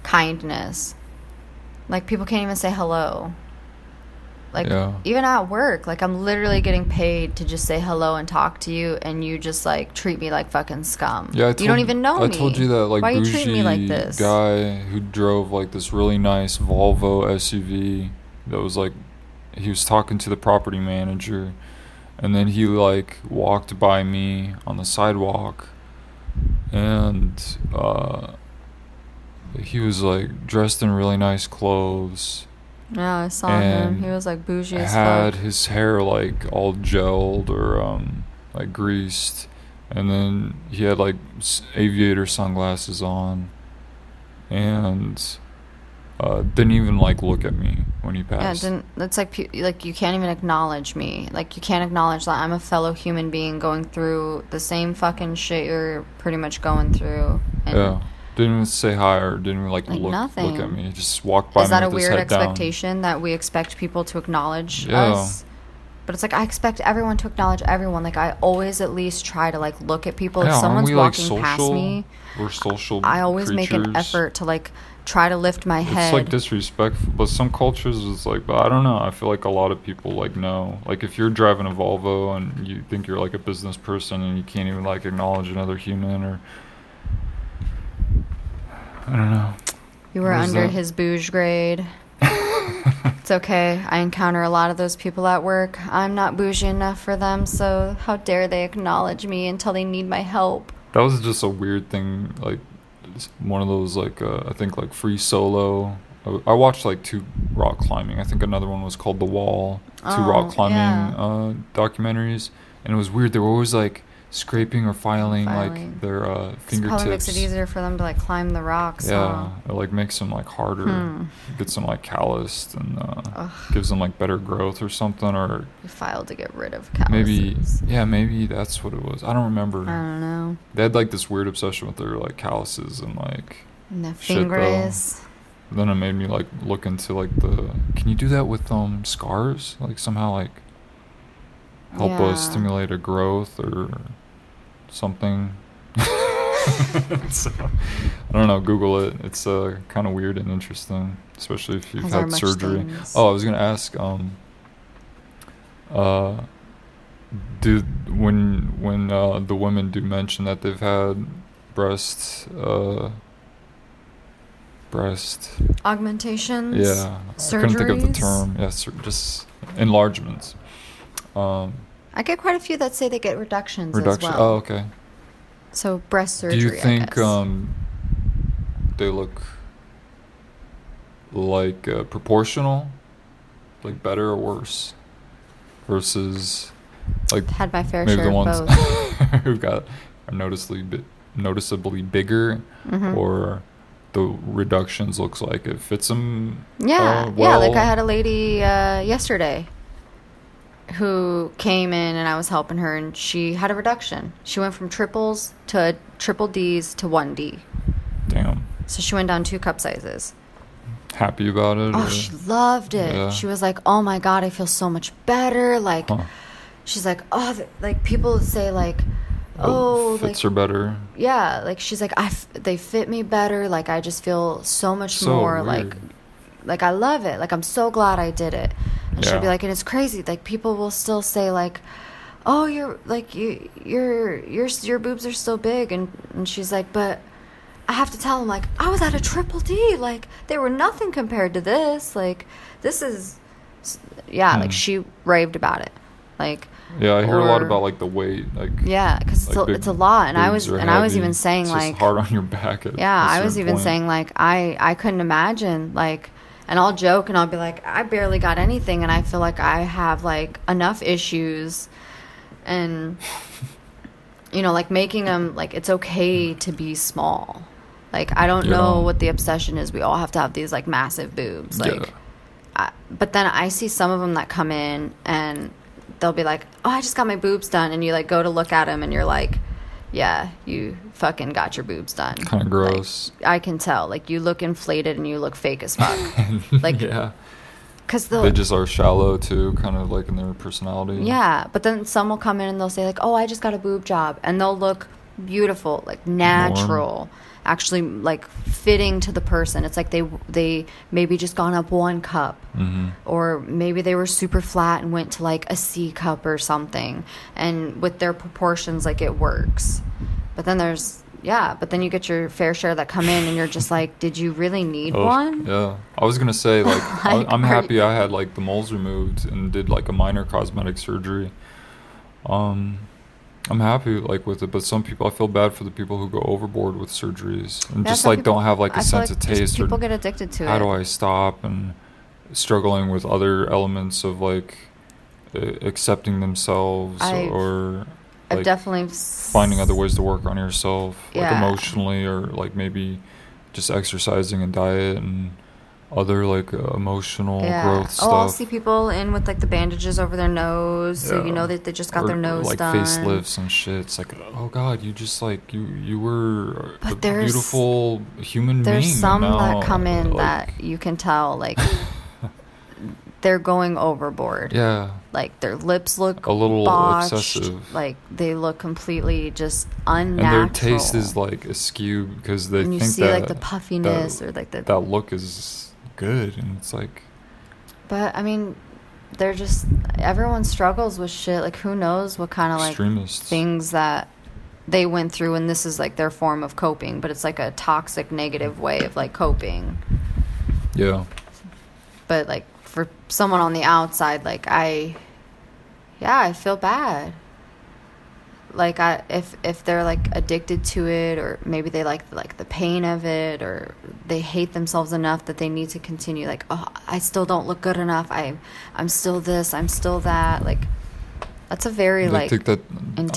kindness. Like people can't even say hello. Like Yeah. even at work, like I'm literally getting paid to just say hello and talk to you, and you just like treat me like fucking scum. Yeah, I you don't even know I me. told you that like Why you bougie treat me like this? guy who drove like this really nice Volvo SUV that was like he was talking to the property manager and then he like walked by me on the sidewalk and uh he was like dressed in really nice clothes Yeah, I saw him. He was like bougie as had fuck. his hair like all gelled or um like greased and then he had like aviator sunglasses on and uh didn't even like look at me when he Yeah, it passed didn't. It's like pe- like you can't even acknowledge me. Like you can't acknowledge that I'm a fellow human being going through the same fucking shit you're pretty much going through. And yeah Didn't even say hi or didn't even like, Like, look nothing. look at me. He just walked by Is me that a weird head down. expectation that we expect people to acknowledge Yeah. us? But it's like I expect everyone to acknowledge everyone. Like I always at least try to like look at people. Yeah, if someone's we, like, walking past social? me, We're social. I always make an effort to like try to lift my head. It's like disrespectful, but some cultures it's like, but I don't know. I feel like a lot of people like know. Like if you're driving a Volvo and you think you're like a business person and you can't even like acknowledge another human or I don't know. you were under that? his bouge grade. it's okay. I encounter a lot of those people at work. I'm not bougie enough for them, so how dare they acknowledge me until they need my help? That was just a weird thing. Like one of those like uh, I think like free solo. I, I watched like two rock climbing. I think another one was called The Wall. Two Oh, rock climbing yeah. uh, documentaries, and it was weird. They were always like scraping or filing, Filing. like their uh, It fingertips. probably makes it easier for them to like climb the rocks. Yeah, huh? it like makes them like harder, Hmm. gets them like calloused, and uh, gives them like better growth or something, or We filed to get rid of calluses. maybe yeah, maybe that's what it was. I don't remember. I don't know. They had like this weird obsession with their like calluses and like. And the fingers. Then it made me like look into like the. Can you do that with um scars? Like somehow like help Yeah. us stimulate a growth or something. So, I don't know. Google it. It's uh kind of weird and interesting, especially if you've As had surgery. things. Oh, I was gonna ask. Um. Uh. Do when when uh, the women do mention that they've had breast uh breast Augmentations. yeah I couldn't think of the Surgeries? term yeah sur- just enlargements um I get quite a few that say they get reductions reduction as well. oh okay So breast surgery. do you think um they look like uh, proportional like better or worse versus like had my fair maybe share the of ones both. who got are noticeably bi- noticeably bigger Mhm. or the reductions looks like it fits them Yeah, uh, yeah. Like I had a lady uh, yesterday who came in and I was helping her, and she had a reduction. She went from triples to triple D's to one D. damn So she went down two cup sizes. happy about it Oh, or- she loved it. Yeah. She was like, "Oh my god, I feel so much better." Like, Huh. she's like, "Oh, th- like people say like, oh, like fits are better yeah, like she's like, I f- they fit me better. Like I just feel so much So more weird. like I love it. Like I'm so glad I did it. And she'll be like, and it's crazy. Like people will still say like, oh, you're like you your your your boobs are so big, and and she's like, but I have to tell them like I was at a triple D. Like they were nothing compared to this. Like this is, yeah. Like Hmm. she raved about it. Like yeah i hear a lot about like the weight like yeah, because it's, like a, big it's a lot, and I was and I was even saying It's like hard on your back at yeah, I was even point. saying like I I couldn't imagine like and I'll joke and I'll be like I barely got anything and I feel like I have like enough issues and you know like making them like it's okay to be small. Like I don't know what the obsession is. We all have to have these like massive boobs like Yeah. I, but then I see some of them that come in and they'll be like, "Oh, I just got my boobs done," and you like go to look at them and you're like, "Yeah, you fucking got your boobs done." kind of Like, gross I can tell. Like you look inflated and you look fake as fuck. like yeah because they the just are shallow too kind of like in their personality yeah, but then some will come in and they'll say like, "Oh, I just got a boob job," and they'll look beautiful, like natural, actually like fitting to the person. It's like they they maybe just gone up one cup. hmm or maybe they were super flat and went to like a C cup or something. And with their proportions, like it works. But then there's, yeah, but then you get your fair share that come in and you're just like, did you really need Oh, one? Yeah, I was gonna say like, I, Like, I'm are happy I had like the moles removed and did like a minor cosmetic surgery. Um, I'm happy like with it, but some people I feel bad for the people who go overboard with surgeries and just like people- don't have like a I sense of just taste People or get addicted to how it. How do I stop and struggling with other elements of like uh, accepting themselves I've- or I've like definitely finding other ways to work on yourself like emotionally or like maybe just exercising and diet and other like uh, emotional growth stuff. Oh, I'll see people in with like the bandages over their nose, so you know that they just got Or, their nose like done. facelifts and shit. It's like, oh god, you just like you you were But a beautiful human There's being. and some now, that come in like, that you can tell like they're going overboard. yeah, Like their lips look A little botched, obsessive. Like they look completely just unnatural. and their taste is like askew because they and you think see that like the puffiness that, or like the that look is good, and it's like But I mean, they're just everyone struggles with shit. Like who knows what kind of like things that they went through, and this is like their form of coping. But it's like a toxic, negative way of like coping. Yeah, But like for someone on the outside, like I, yeah, I feel bad. Like I, if if they're like addicted to it, or maybe they like like the pain of it, or they hate themselves enough that they need to continue. Like, oh, I still don't look good enough. I, I'm still this. I'm still that. Like, that's a very they like think that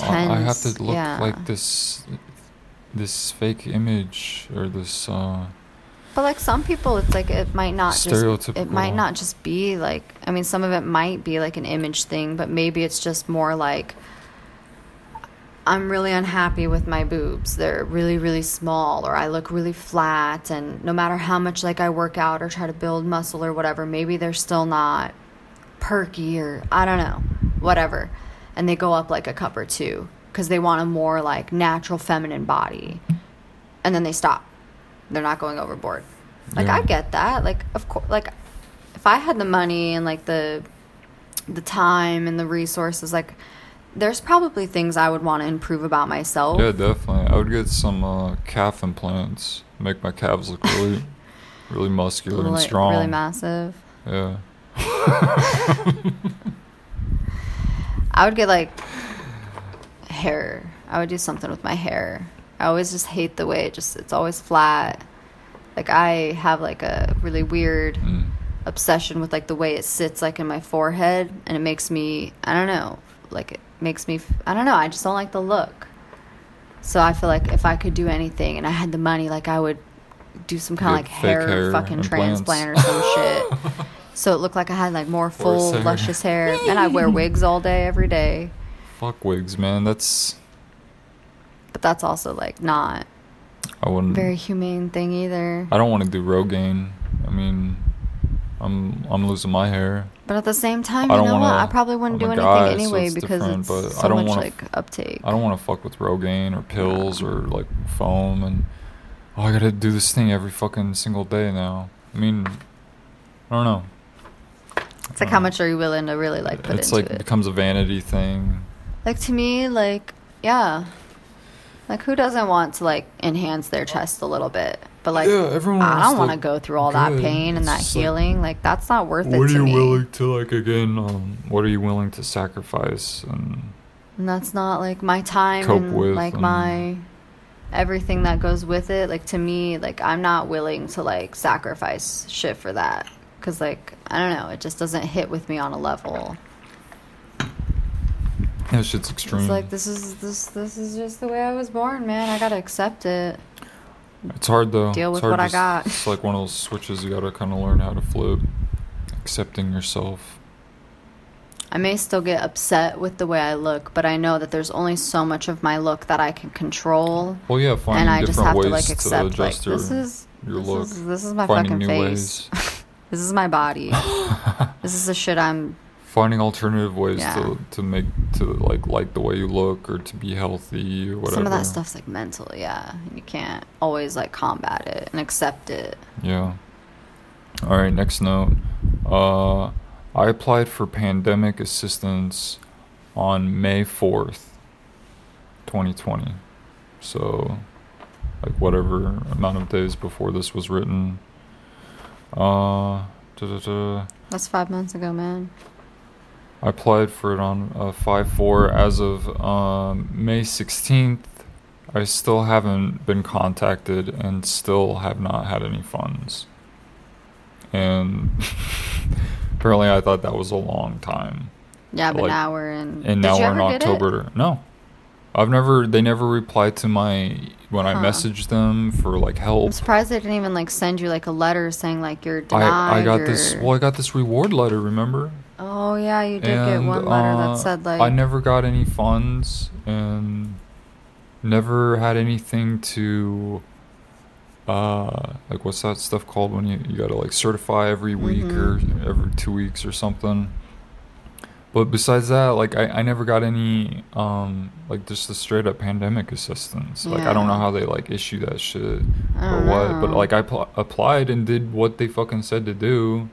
I I have to look yeah. like this this fake image or this. uh But like some people, it's like it might not just it might not just be like I mean some of it might be like an image thing, but maybe it's just more like I'm really unhappy with my boobs. They're really really small or I look really flat and no matter how much like I work out or try to build muscle or whatever, maybe they're still not perky or I don't know, whatever. And they go up like a cup or two cuz they want a more like natural feminine body. And then they stop they're not going overboard. Like Yeah. I get that. Like of course, like if I had the money and like the the time and the resources, like there's probably things I would want to improve about myself. Yeah, definitely. I would get some uh, calf implants. Make my calves look really, really muscular and strong. really massive. Yeah. I would get like hair. I would do something with my hair. I always just hate the way it just it's always flat. Like I have like a really weird Mm. obsession with like the way it sits like in my forehead and it makes me I don't know, like it makes me I don't know, I just don't like the look. So I feel like if I could do anything and I had the money like I would do some kind of like hair, hair fucking implants. transplant or some shit. So it looked like I had like more full luscious hair. And I wear wigs all day every day. Fuck wigs, man. That's But that's also like not I wouldn't. very humane thing either. I don't want to do Rogaine. I mean, I'm I'm losing my hair. But at the same time, I you know what? wanna- I probably wouldn't I'm do anything guy, so anyway it's because it's but so I don't much wanna like uptake. I don't want to fuck with Rogaine or pills or like foam and oh, I gotta do this thing every fucking single day now. I mean, I don't know. It's like how much are you willing to really like put it's into like it? becomes a vanity thing. Like to me, like yeah, like who doesn't want to like enhance their chest a little bit? But like, Yeah, everyone I don't want to go through all that good. pain and It's that just like, healing. Like, that's not worth it What are you me. willing to like again? Um, what are you willing to sacrifice? And and that's not like my time Cope and with like and- my everything that goes with it. Like to me, like I'm not willing to like sacrifice shit for that because like I don't know, it just doesn't hit with me on a level. That shit's extreme. It's like this is this this is just the way I was born, man. I gotta accept it. It's hard though. Deal with what I to got. It's like one of those switches you gotta kind of learn how to flip. Accepting yourself. I may still get upset with the way I look, but I know that there's only so much of my look that I can control, Well, yeah, finding and I just different have ways to like accept like adjust your, this is your this look. is this is my finding fucking face. This is my body. this is the shit I'm. Finding alternative ways Yeah. to to make to like like the way you look or to be healthy or whatever. Some of that stuff's like mental, yeah. And you can't always like combat it and accept it. Yeah. All right, next note. Uh, I applied for pandemic assistance on May 4th, 2020. So, like, whatever amount of days before this was written. Uh, da-da-da. That's five months ago, man. I applied for it on uh, 5 4 as of um, May 16th. I still haven't been contacted and still have not had any funds. And apparently, I thought that was a long time. Yeah, but Like, now we're in. And now we're in ever get it? October. No. I've never. They never replied to my when I messaged them for like help. I'm surprised they didn't even like send you like a letter saying like you're denied. I I got this. Well, I got this reward letter. Remember? Oh yeah, you did get one letter uh, that said like I never got any funds and never had anything to uh like what's that stuff called when you, you gotta like certify every week or Mm-hmm. every two weeks or something? But besides that like I, I never got any um like just the straight up pandemic assistance. Like i don't know how they like issue that shit or what but like i pl- applied and did what they fucking said to do.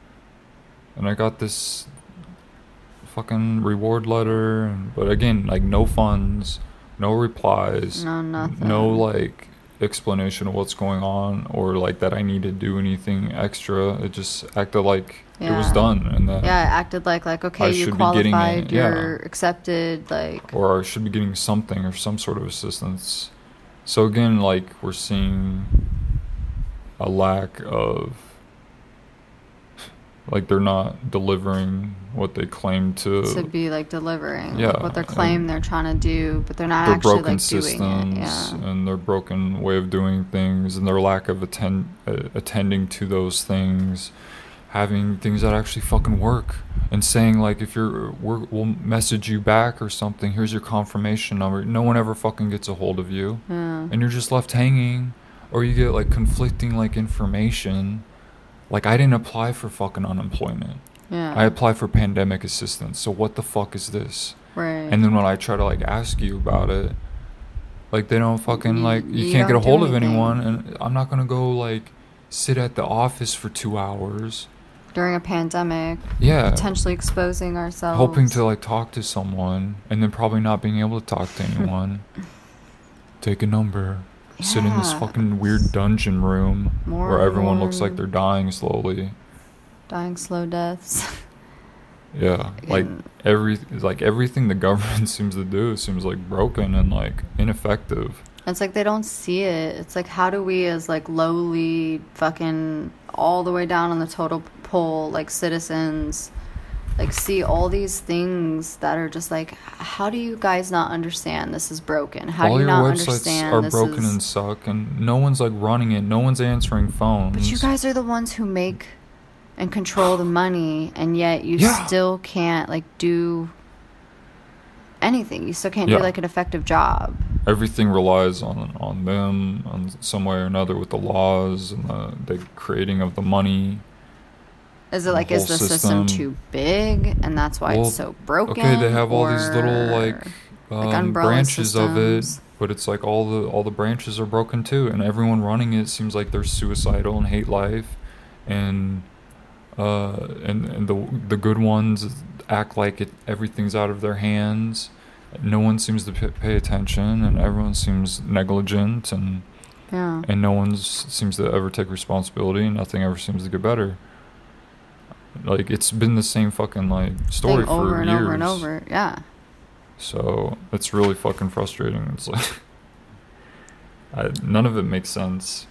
And i got this fucking reward letter and, but again like no funds no replies no nothing. no like explanation of what's going on or like that i need to do anything extra it just acted like it was done and that Yeah, it acted like like okay, I you should be getting it, qualified, you're accepted, like or I should be getting something or some sort of assistance. So again, like we're seeing a lack of like they're not delivering what they claim to. to be like delivering like, Yeah, what they're claim they're trying to do, but they're not their actually broken like doing systems it. Yeah. and their broken way of doing things and their lack of attend uh, attending to those things having things that actually fucking work and saying like if you're we're, we'll message you back or something here's your confirmation number no one ever fucking gets a hold of you Yeah. and you're just left hanging or you get like conflicting like information like i didn't apply for fucking unemployment Yeah. i applied for pandemic assistance so what the fuck is this right. and then when I try to like ask you about it, like they don't fucking You- like you, you can't get a hold of anyone, and I'm not gonna go like sit at the office for two hours. during a pandemic, Yeah, potentially exposing ourselves. hoping to like talk to someone, and then probably not being able to talk to anyone. Take a number. Sit in this fucking weird dungeon room More where everyone looks like they're dying slowly. dying slow deaths. Yeah, like every like everything the government seems to do seems like broken and like ineffective. It's like they don't see it. It's like how do we as like lowly fucking all the way down on the total pole like citizens like see all these things that are just like how do you guys not understand this is broken? How all do you your not websites understand are broken is and suck and no one's like running it no one's answering phones But you guys are the ones who make and control the money and yet you Yeah. still can't like do anything. You still can't Yeah. do like an effective job. everything relies on on them on some way or another with the laws and the, the creating of the money Is it like is the system, system. too big and that's why Well, it's so broken? okay they have all these little like um, umbrella branches of it but it's like all the all the branches are broken too and everyone running it seems like they're suicidal and hate life and uh and, and the the good ones act like it everything's out of their hands no one seems to p- pay attention and everyone seems negligent and yeah. and no one seems to ever take responsibility and nothing ever seems to get better like it's been the same fucking like story Thing over for and years over and over. Yeah. so it's really fucking frustrating. It's like I, none of it makes sense.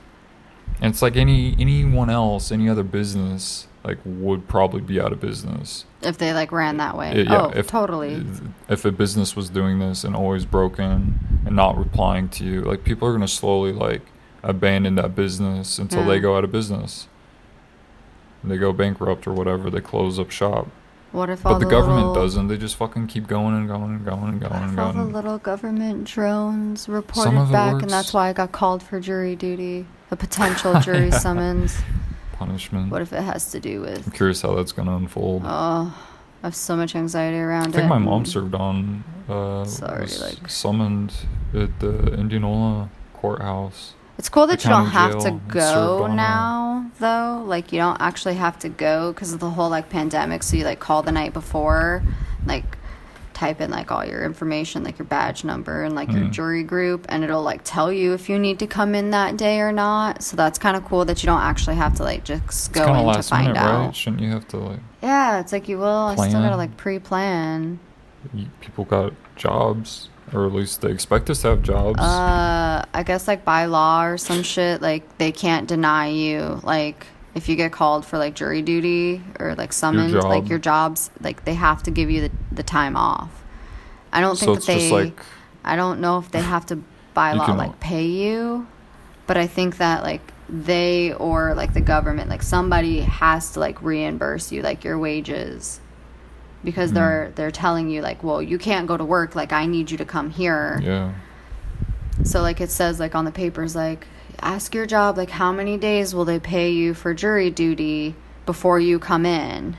And it's like any anyone else, any other business, like would probably be out of business. If they like ran that way. It- yeah, oh, if, totally. If a business was doing this and always broken and not replying to you, like people are gonna slowly like abandon that business until they hmm. go out of business. They go bankrupt or whatever. They close up shop. What if all But the government little, doesn't. They just fucking keep going and going and going and going and if all the little government drones reported back, works. and that's why I got called for jury duty, a potential jury Yeah. summons. Punishment. What if it has to do with? I'm curious how that's gonna unfold. Oh, I have so much anxiety around it. I think it. my mom served on. Uh, was like- summoned at the Indianola courthouse. It's cool that you don't have to jail and served go now, though. Like you don't actually have to go because of the whole like pandemic. So you like call the night before, like type in like all your information, like your badge number and like your Mm. jury group, and it'll like tell you if you need to come in that day or not. So that's kind of cool that you don't actually have to like just go in to find minute, out. right? Shouldn't you have to like? Yeah, it's like you will. I still gotta like pre-plan. People got jobs, or at least they expect us to have jobs. Uh, I guess like by law or some shit, like they can't deny you. Like if you get called for like jury duty or like summoned, like your jobs, like they have to give you the, the time off. I don't think it's that they. like I don't know if they have to by law like pay you, but I think that like they or like the government, like somebody has to like reimburse you like your wages because Hmm. they're they're telling you like, well, you can't go to work. Like I need you to come here. Yeah. So like it says like on the papers like ask your job like how many days will they pay you for jury duty before you come in.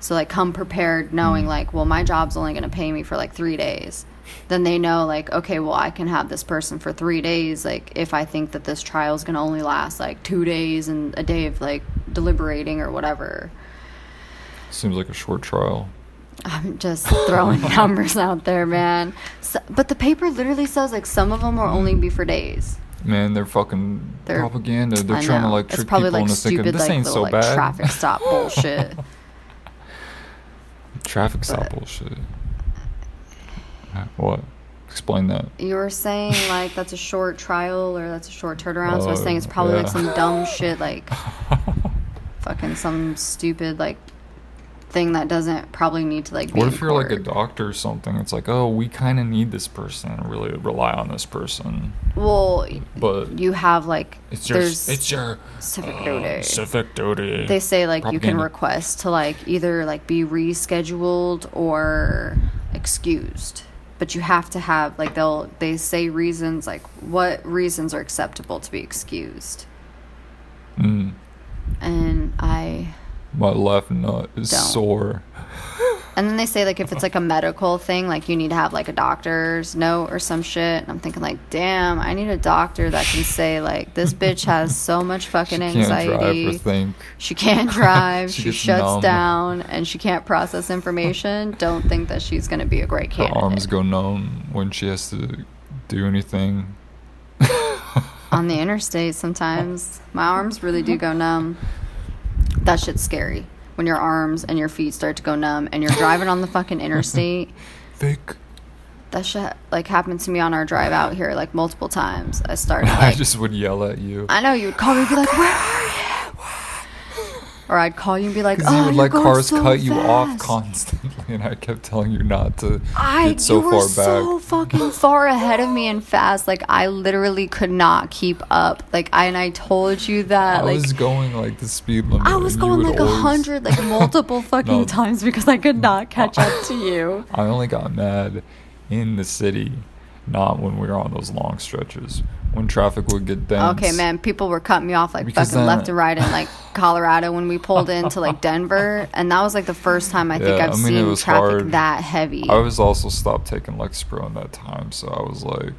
So like come prepared knowing like well my job's only going to pay me for like 3 days. Then they know like okay well I can have this person for 3 days like if I think that this trial is going to only last like 2 days and a day of like deliberating or whatever. Seems like a short trial. I'm just throwing numbers out there, man. So, but the paper literally says like some of them will only be for days. Man, they're fucking They're- propaganda. They're I trying to know. like it's trick probably people like into thinking this like ain't little so like bad. traffic stop bullshit. Traffic stop bullshit. Uh, What? Explain that. You were saying like that's a short trial or that's a short turnaround. so I was Oh, saying it's probably like some dumb shit like fucking some stupid like thing that doesn't probably need to like be What if you're like a doctor or something? It's like, oh, we kind of need this person and really rely on this person, well but you have like it's your it's your civic uh, duty. civic duty. they say like you can request to like either like be rescheduled or excused but you have to have like they'll they say reasons like what reasons are acceptable to be excused Mm, and i my left nut is Don't. sore. and then they say like if it's like a medical thing like you need to have like a doctor's note or some shit and i'm thinking like damn i need a doctor that can say like this bitch has so much fucking She can't anxiety think. She can't drive. She she shuts numb. down, and she can't process information. Don't think that she's going to be a great Her candidate. arms go numb when she has to do anything. On the interstate, sometimes my arms really do go numb. That shit's scary. When your arms and your feet start to go numb, and you're driving on the fucking interstate. Thick. That shit like happened to me on our drive out here like multiple times. I started I just would yell at you. I know you would call me and be like, "Where are you?" Or I'd call you and be like, "Oh, you would let going cars so cut you off constantly, and I kept telling you not to I get so you were far so back. fucking far ahead of me and fast. Like I literally could not keep up. Like I and I told you that. I like was going like the speed limit. I was going like a always- hundred, like multiple fucking No. times because I could not catch up to you. I only got mad in the city, not when we were on those long stretches. When traffic would get dense. Okay, man. People were cutting me off like Because fucking left and right in like Colorado when we pulled into like Denver, and that was like the first time I think Yeah, I've I mean, seen traffic hard. that heavy. I was also stopped taking Lexapro in that time, so I was like,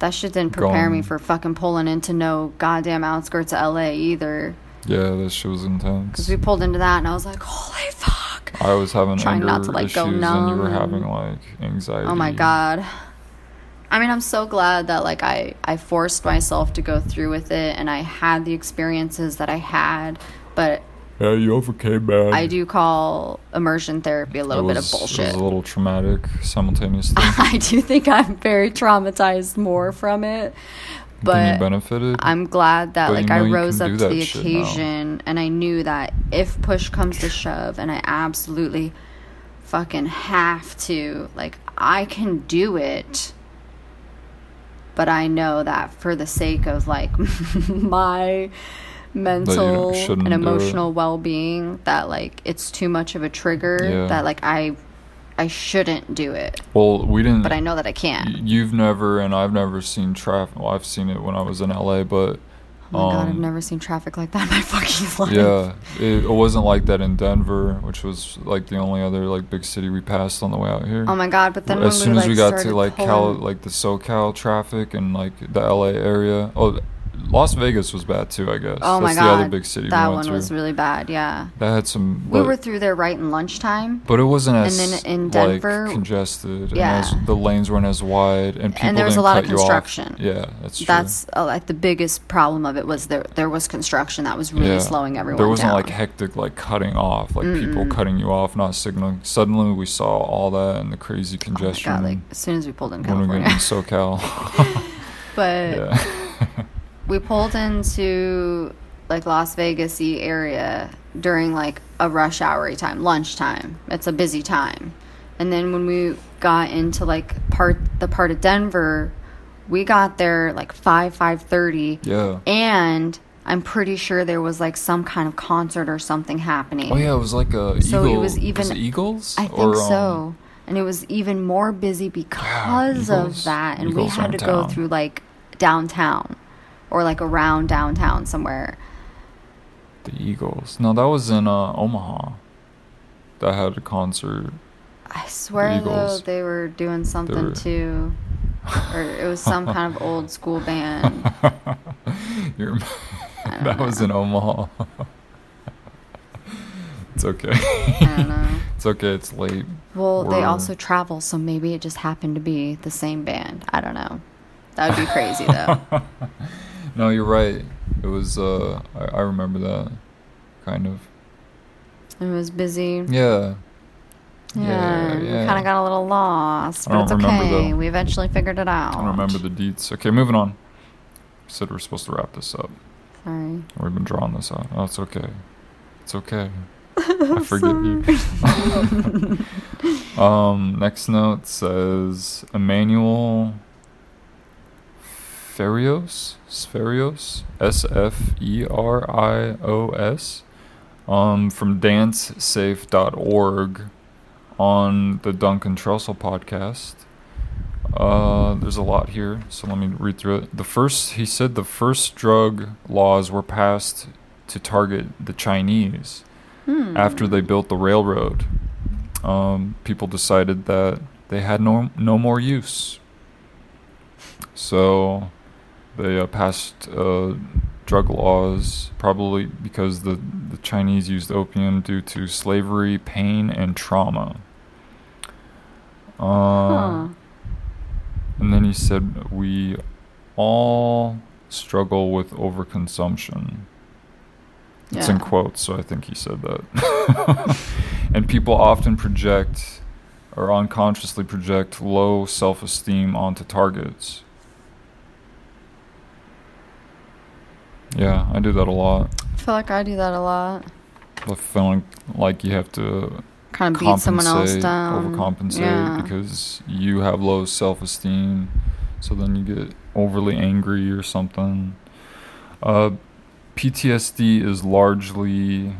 that shit didn't prepare me for fucking pulling into no goddamn outskirts of LA either. yeah, that shit was intense. Because we pulled into that, and I was like, holy fuck. I was having trying anger not to, like, go and you were having like anxiety. Oh my god. I mean, I'm so glad that like I I forced myself to go through with it and I had the experiences that I had, but Yeah, you overcame, man. I do call immersion therapy a little It bit of bullshit. It was a little traumatic simultaneously. I do think I'm very traumatized more from it. But. I'm glad that But like you I know you rose up to the shit now. occasion and I knew that if push comes to shove and I absolutely fucking have to, like I can do it. But I know that for the sake of like my mental and emotional well-being that like it's too much of a trigger Yeah. that like I I shouldn't do it. well, we didn't. But I know that I can. y- You've never, and I've never seen traffic. Well, I've seen it when I was in LA, but Oh my god, I've um, never seen traffic like that in my fucking life. yeah, it, it wasn't like that in Denver, which was like the only other like big city we passed on the way out here. Oh my god, but then as when soon we, as like, we got to like Cal, like the SoCal traffic and like the LA area. Oh, Las Vegas was bad too, I guess. Oh my That's god, the other big city that we went one was really bad. Yeah, that had some. we were through there right in lunchtime, But it wasn't And as then in Denver- like congested. Yeah. And as, the lanes weren't as wide, and people and there was a lot of cut you off. construction. Yeah, that's true. That's uh, like the biggest problem of it was there there was construction that was really Yeah. slowing everyone There wasn't down. like hectic like cutting off, like people cutting you off, not signaling. Suddenly we saw all that and the crazy oh my congestion god, like as soon as we pulled in when we went California, in SoCal. but yeah. we pulled into like Las Vegas area during like a rush hour time, lunchtime. It's a busy time. And then when we got into like part the part of Denver, we got there like five five thirty. Yeah. And I'm pretty sure there was like some kind of concert or something happening. Oh yeah, it was like a So it was even- it Eagles. I think Or, um, so. And it was even more busy because Eagles- of that. And we had to in go through like downtown or like around downtown somewhere. The Eagles. No, that was in uh, Omaha. That had a concert. I swear though they were doing something were- too. or it was some kind of old school band. You're, I don't that was in Omaha. it's okay. I don't know. it's okay. It's late. Well, they also travel, so maybe it just happened to be the same band. I don't know. That would be crazy though. No, you're right. It was. Uh, I, I remember that. Kind of. It was busy. Yeah. Yeah, Yeah, we yeah. kind of got a little lost, but it's okay. though. We eventually figured it out. I don't remember the deets. Okay, moving on. Said we're supposed to wrap this up. Sorry. We've been drawing this out. Oh, it's okay. It's okay. I forgive you. um, next note says Emanuel Ferios, Sferios, S F E R I O S, um, from dancesafe.org on the Duncan Trussell podcast. Uh, there's a lot here, so let me read through it. The first, he said, the first drug laws were passed to target the Chinese Hmm. after they built the railroad. Um, people decided that they had no no more use, so they uh, passed uh, drug laws, probably because the the Chinese used opium due to slavery, pain, and trauma. Uh, Huh. and then he said, We all struggle with overconsumption. It's in quotes, so I think he said that. and people often project or unconsciously project low self esteem onto targets. Yeah, I do that a lot. I feel like I do that a lot. But feeling like you have to Kind of beat someone else down. overcompensate Yeah. because you have low self esteem. So then you get overly angry or something. Uh, PTSD is largely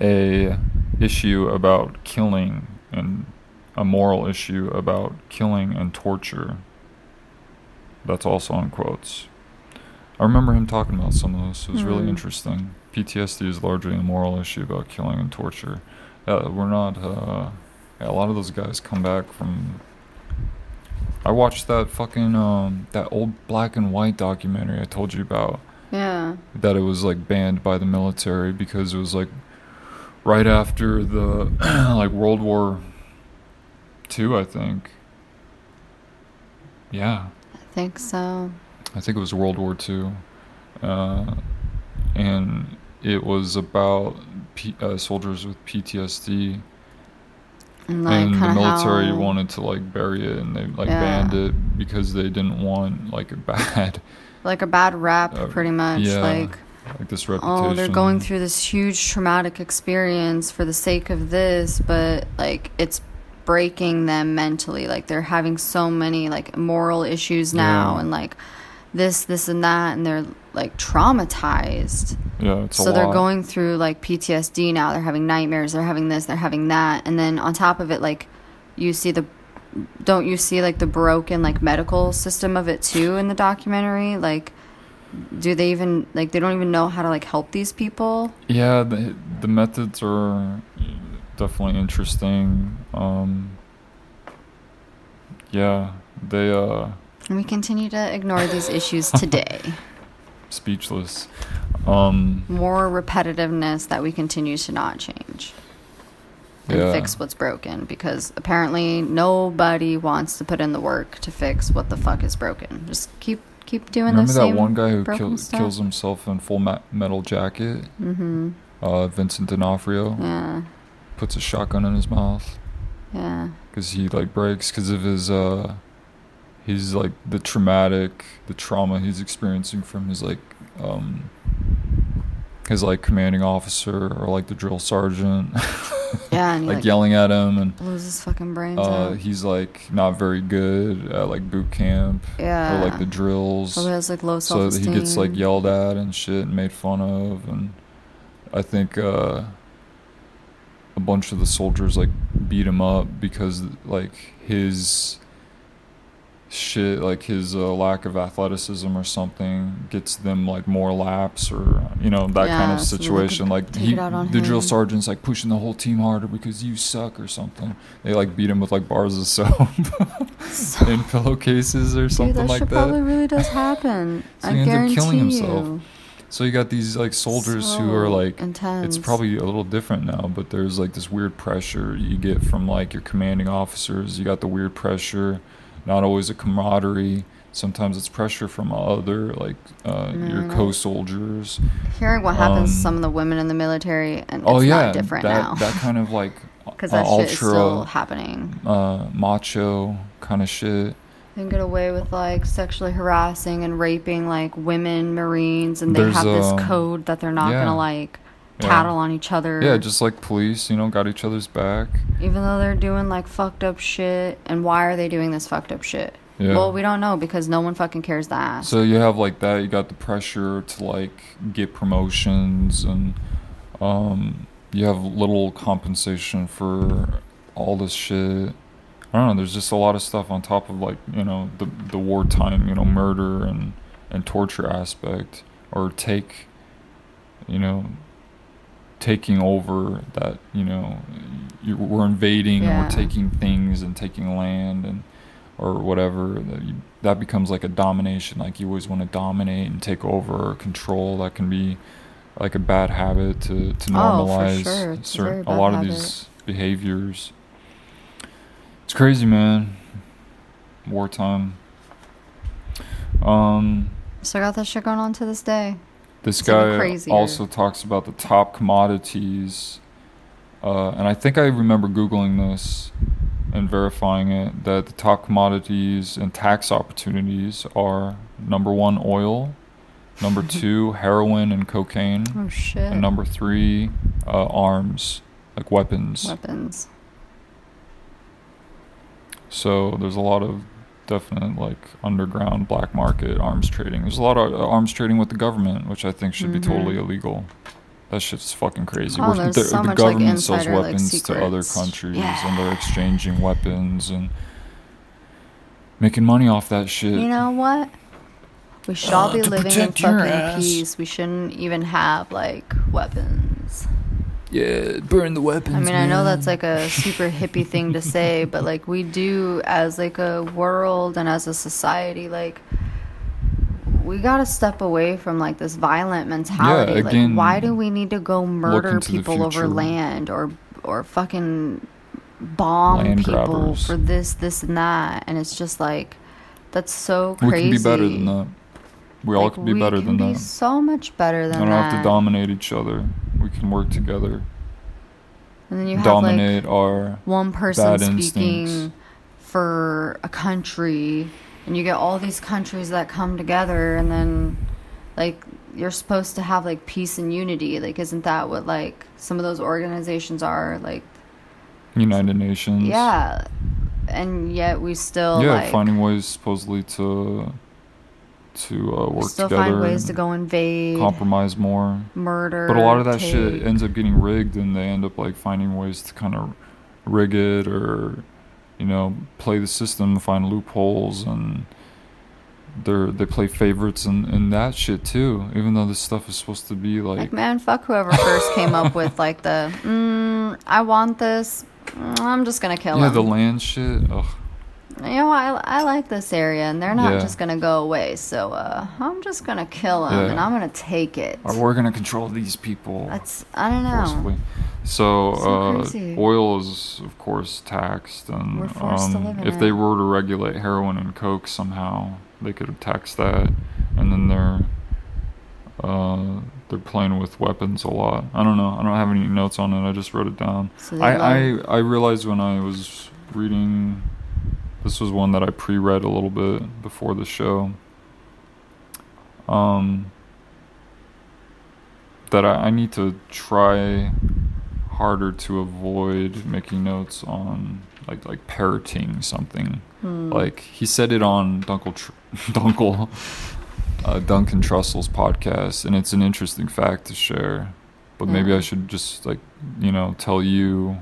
a issue about killing and a moral issue about killing and torture. That's also in quotes. I remember him talking about some of this. It was really Hmm. interesting. PTSD is largely a moral issue about killing and torture. Uh, we're not. Uh, yeah, a lot of those guys come back from. I watched that fucking um that old black and white documentary I told you about Yeah. that it was like banned by the military because it was like right after the like World War Two, I think. Yeah, I think so. I think it was World War Two, uh, and it was about P- uh, soldiers with PTSD, And like and the military how, wanted to like bury it, and they like Yeah. banned it because they didn't want like a bad like a bad rap, Uh, pretty much. yeah, Like like this reputation. oh, they're going through this huge traumatic experience for the sake of this, but like it's breaking them mentally. Like they're having so many like moral issues now, Yeah. and like this, this, and that, and they're like traumatized. Yeah, it's a so they're lot. going through like PTSD now. They're having nightmares. They're having this. They're having that. And then on top of it, like you see the, don't you see like the broken like medical system of it too in the documentary? Like, do they even like they don't even know how to like help these people? Yeah, the the methods are definitely interesting. Um, yeah, they uh And we continue to ignore these issues today. speechless. Um, More repetitiveness that we continue to not change and yeah, fix what's broken because apparently nobody wants to put in the work to fix what the fuck is broken. Just keep keep doing remember the that one guy who kill, kills himself in Full Metal Jacket? Mm-hmm. Uh, Vincent D'Onofrio Yeah. puts a shotgun in his mouth Yeah. because he like breaks because of his uh, he's like the traumatic, the trauma he's experiencing from his like um, his like commanding officer or like the drill sergeant. Yeah, and like, like, yelling at him and blows his fucking brains uh, he's like not very good at like boot camp Yeah. or like the drills. Probably has like low so self that esteem. he gets like yelled at and shit and made fun of and i think uh a bunch of the soldiers like beat him up because like his shit like his uh, lack of athleticism or something gets them like more laps or you know that kind of situation could like he, it out on the drill sergeant's like pushing the whole team harder because you suck or something they like beat him with like bars of soap in pillowcases or something Dude, that like that probably really does happen. So I he ends up guarantee killing you. himself. So you got these like soldiers who are like intense. it's probably a little different now, but there's like this weird pressure you get from like your commanding officers. You got the weird pressure, not always a camaraderie. Sometimes it's pressure from other like uh, your Mm. co-soldiers. hearing what happens to um, some of the women in the military, and oh it's yeah, not different that now that kind of like because uh, that shit is still ultra happening. uh, macho kind of shit. They can get away with like sexually harassing and raping like women Marines, and they There's, have this code that they're not yeah. gonna like Yeah. tattle on each other. Yeah, just like police, you know, got each other's back. even though they're doing like fucked up shit. And why are they doing this fucked up shit? Yeah. Well, we don't know because no one fucking cares to ask. So you have like that. You got the pressure to like get promotions, and um, you have little compensation for all this shit. I don't know. There's just a lot of stuff on top of like you know the the wartime you know murder and and torture aspect or take you know taking over that you know you, we're invading and we're taking things and taking land and or whatever that, you, that becomes like a domination like you always want to dominate and take over or control that can be like a bad habit to to Oh, normalize sure. It's a certain a lot habit. of these behaviors it's crazy man wartime um So I got that shit going on to this day. This It's guy also talks about the top commodities, uh, and I think I remember googling this and verifying it that the top commodities and tax opportunities are number one oil, number two heroin and cocaine, Oh shit. and number three uh, arms like weapons. Weapons. So there's a lot of definite like underground black market arms trading. There's a lot of uh, arms trading with the government, which I think should be Mhm. totally illegal. That shit's fucking crazy. Oh, the, so the much, like, government sells insider, like, weapons to other countries, and they're exchanging weapons and making money off that shit. You know what? We should all Uh, be living in fucking peace. We shouldn't even have like weapons. Yeah, burn the weapons. I mean, I know that's like a super hippie thing to say, but like we do as like a world and as a society, like we gotta step away from like this violent mentality. Yeah, again, like, why do we need to go murder people over land or or fucking bomb Land people grabbers. for this, this, and that? And it's just like that's so crazy. we can be better than that. We all Like, can be better than be that. So much better than. We don't that. have to dominate each other. We can work together. and then you have like Dominate our one person speaking instincts. for a country and you get all these countries that come together and then like you're supposed to have like peace and unity like isn't that what like some of those organizations are like United Nations. yeah and yet we still yeah, like finding ways supposedly to to uh, work still together, find ways to and go invade compromise more. murder But a lot of that take. shit ends up getting rigged, and they end up like finding ways to kind of rig it or you know play the system, find loopholes, and they they play favorites and and that shit too. Even though this stuff is supposed to be like, like man fuck whoever first came up with like the mm, i want this mm, i'm just gonna kill yeah, him the land shit. Ugh. You know, I, I like this area, and they're not Yeah. just gonna go away. So uh, I'm just gonna kill them, Yeah. and I'm gonna take it. Or we're gonna control these people. That's I don't know. So, So uh, oil is of course taxed, and We're forced to um, live in if they it. were to regulate heroin and coke somehow, they could tax that, and then they're uh, they're playing with weapons a lot. I don't know. I don't have any notes on it. I just wrote it down. So they I, I I realized when I was reading, this was one that I pre-read a little bit before the show. Um, that I, I need to try harder to avoid making notes on like like parroting something. Hmm. Like he said it on Dunkel Tr- Dunkel uh, Duncan Trussell's podcast, and it's an interesting fact to share. But maybe I should just like you know tell you.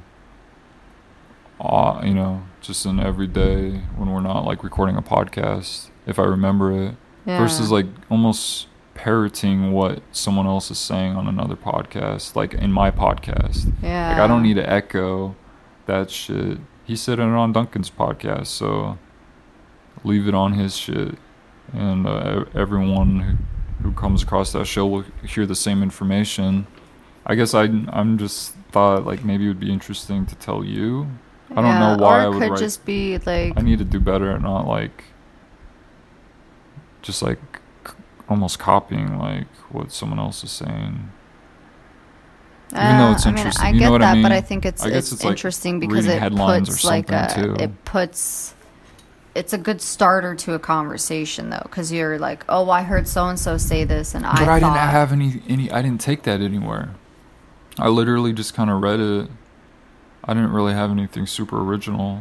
Uh, you know, just in every day when we're not like recording a podcast, if I remember it, Yeah. versus like almost parroting what someone else is saying on another podcast, like in my podcast. yeah. Like I don't need to echo that shit. He said it on Duncan's podcast, so leave it on his shit, and uh, everyone who, who comes across that show will hear the same information. I guess I I'm just thought like maybe it would be interesting to tell you. I don't Yeah, know why or I would could write. just be like I need to do better at not like just like c- almost copying like what someone else is saying. Even though Uh, it's I mean, interesting, I get know what I that, but I think it's I it's, it's like interesting because it puts like a too. it puts it's a good starter to a conversation though because you're like oh I heard so and so say this and I but I thought didn't have any any I didn't take that anywhere. I literally just kind of read it. I didn't really have anything super original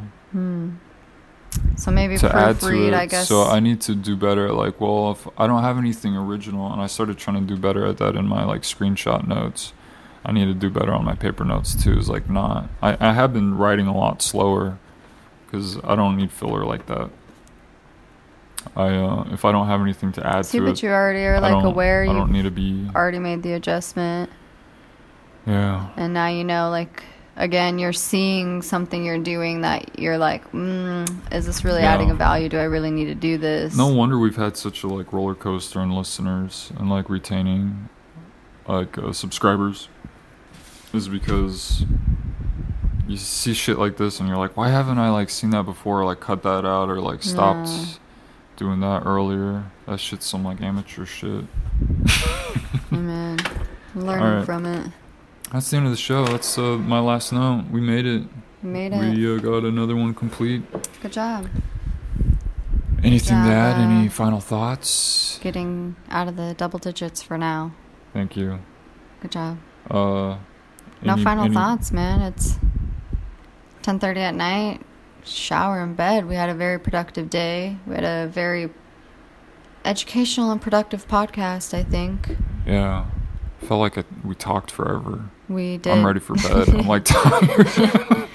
so maybe to add to it. I guess So I need to do better at like, well, if I don't have anything original, and I started trying to do better at that in my like screenshot notes. I need to do better on my paper notes too. Is like not. I I have been writing a lot slower because I don't need filler like that. I uh if I don't have anything to add see to but it, you already are like aware I don't need to be. already made the adjustment Yeah. and now you know like again you're seeing something you're doing that you're like mm, is this really Yeah. adding a value do I really need to do this No wonder we've had such a like roller coaster in listeners and like retaining like uh, subscribers is because you see shit like this and you're like, why haven't I like seen that before? Or, like cut that out or like stopped No. doing that earlier. That shit's some like amateur shit. Amen. Learning Alright. from it. That's the end of the show. That's uh, my last note. We made it. You made it. We uh, got another one complete. Good job. Anything to add? uh, Any final thoughts? Getting out of the double digits for now. Thank you. Good job. Uh, No any- final any- thoughts, man. It's 10:30 at night. Shower in bed. We had a very productive day. We had a very educational and productive podcast, I think. Yeah. Felt like it, we talked forever. We did. I'm ready for bed. I'm like tired.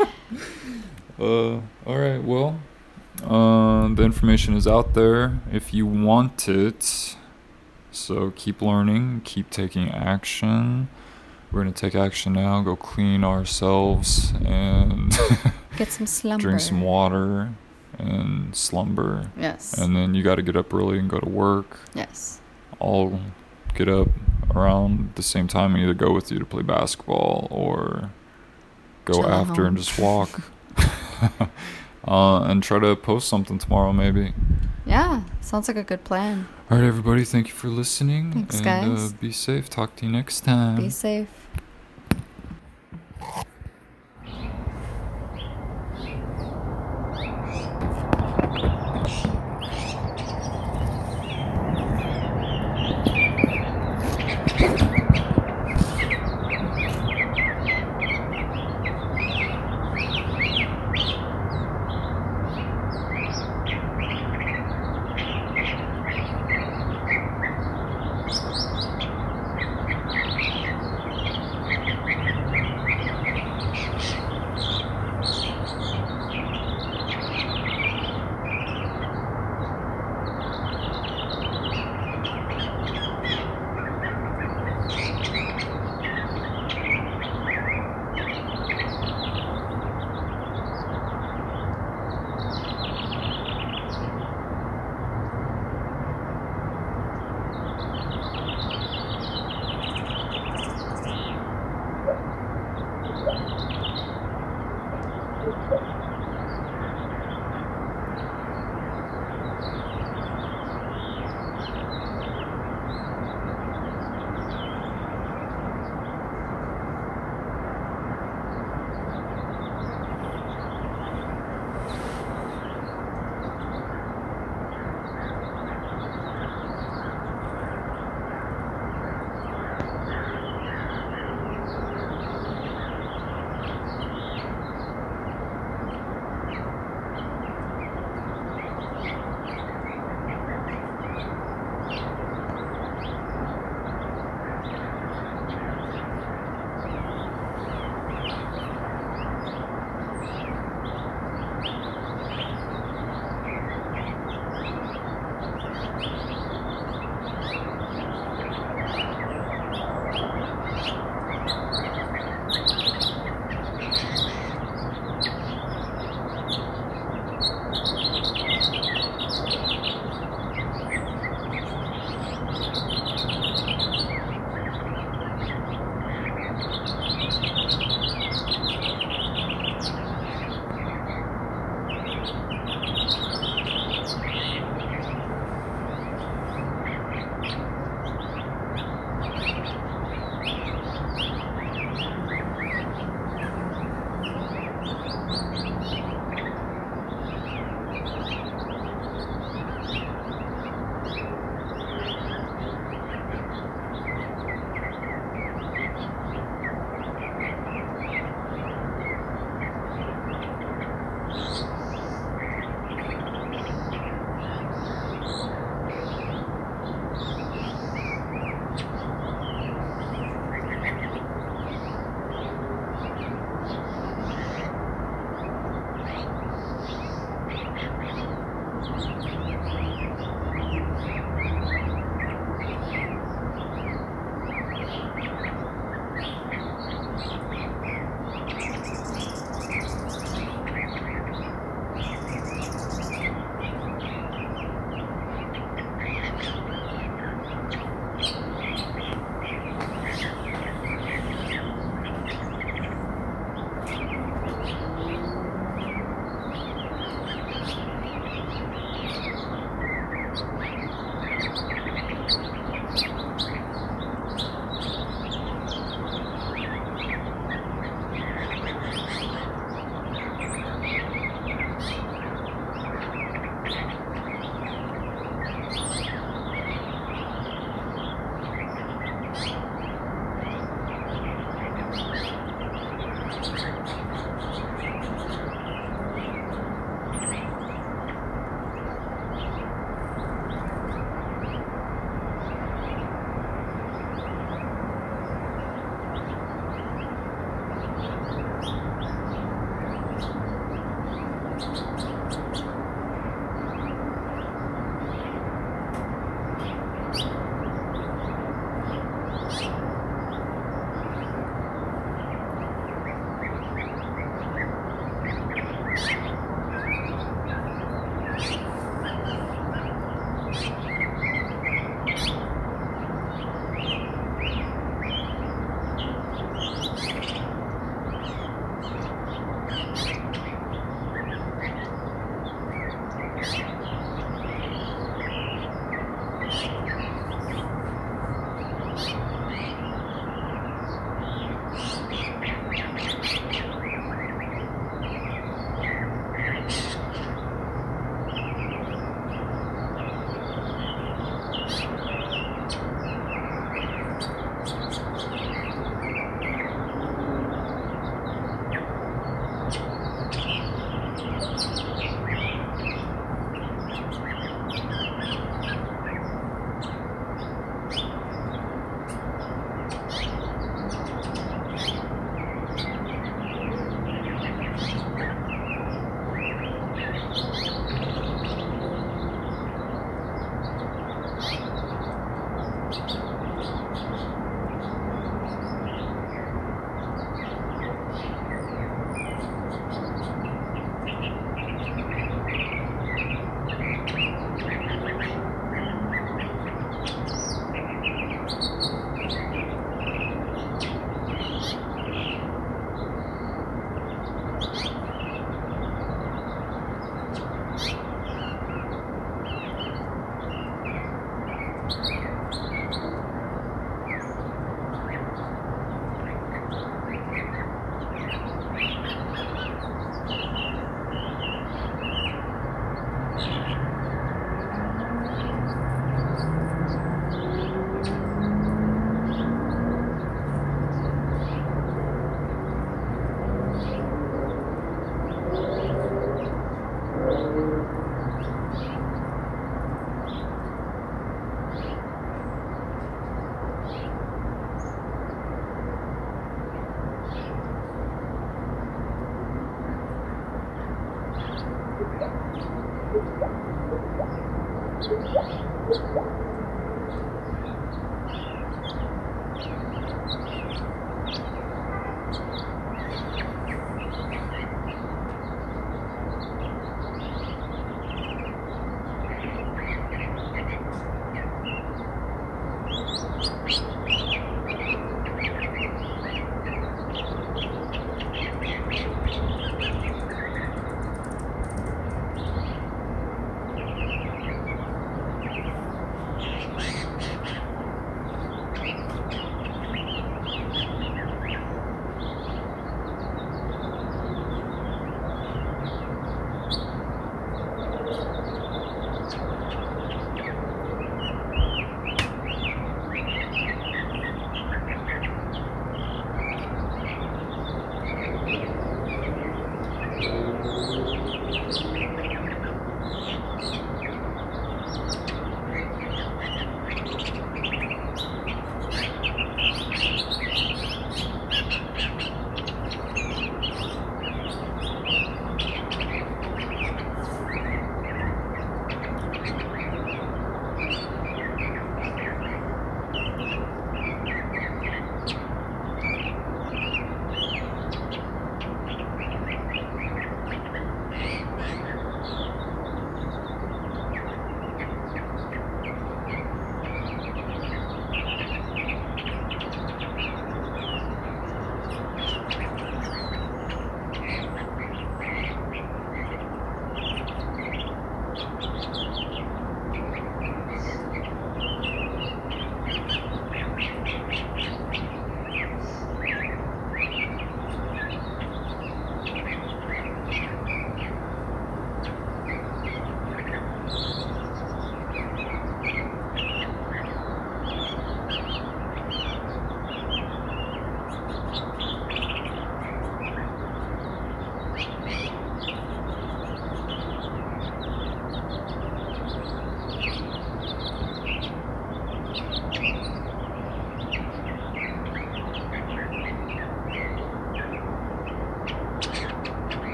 uh, all right. Well, uh, the information is out there if you want it. So keep learning, keep taking action. We're gonna take action now. Go clean ourselves and Get some slumber. drink some water and slumber. Yes. And then you got to get up early and go to work. yes. I'll get up around the same time and either go with you to play basketball or go Chill after and just walk. uh, and try to post something tomorrow, maybe. Yeah. Sounds like a good plan. All right, everybody. Thank you for listening. Thanks, and guys. Uh, be safe. Talk to you next time. Be safe.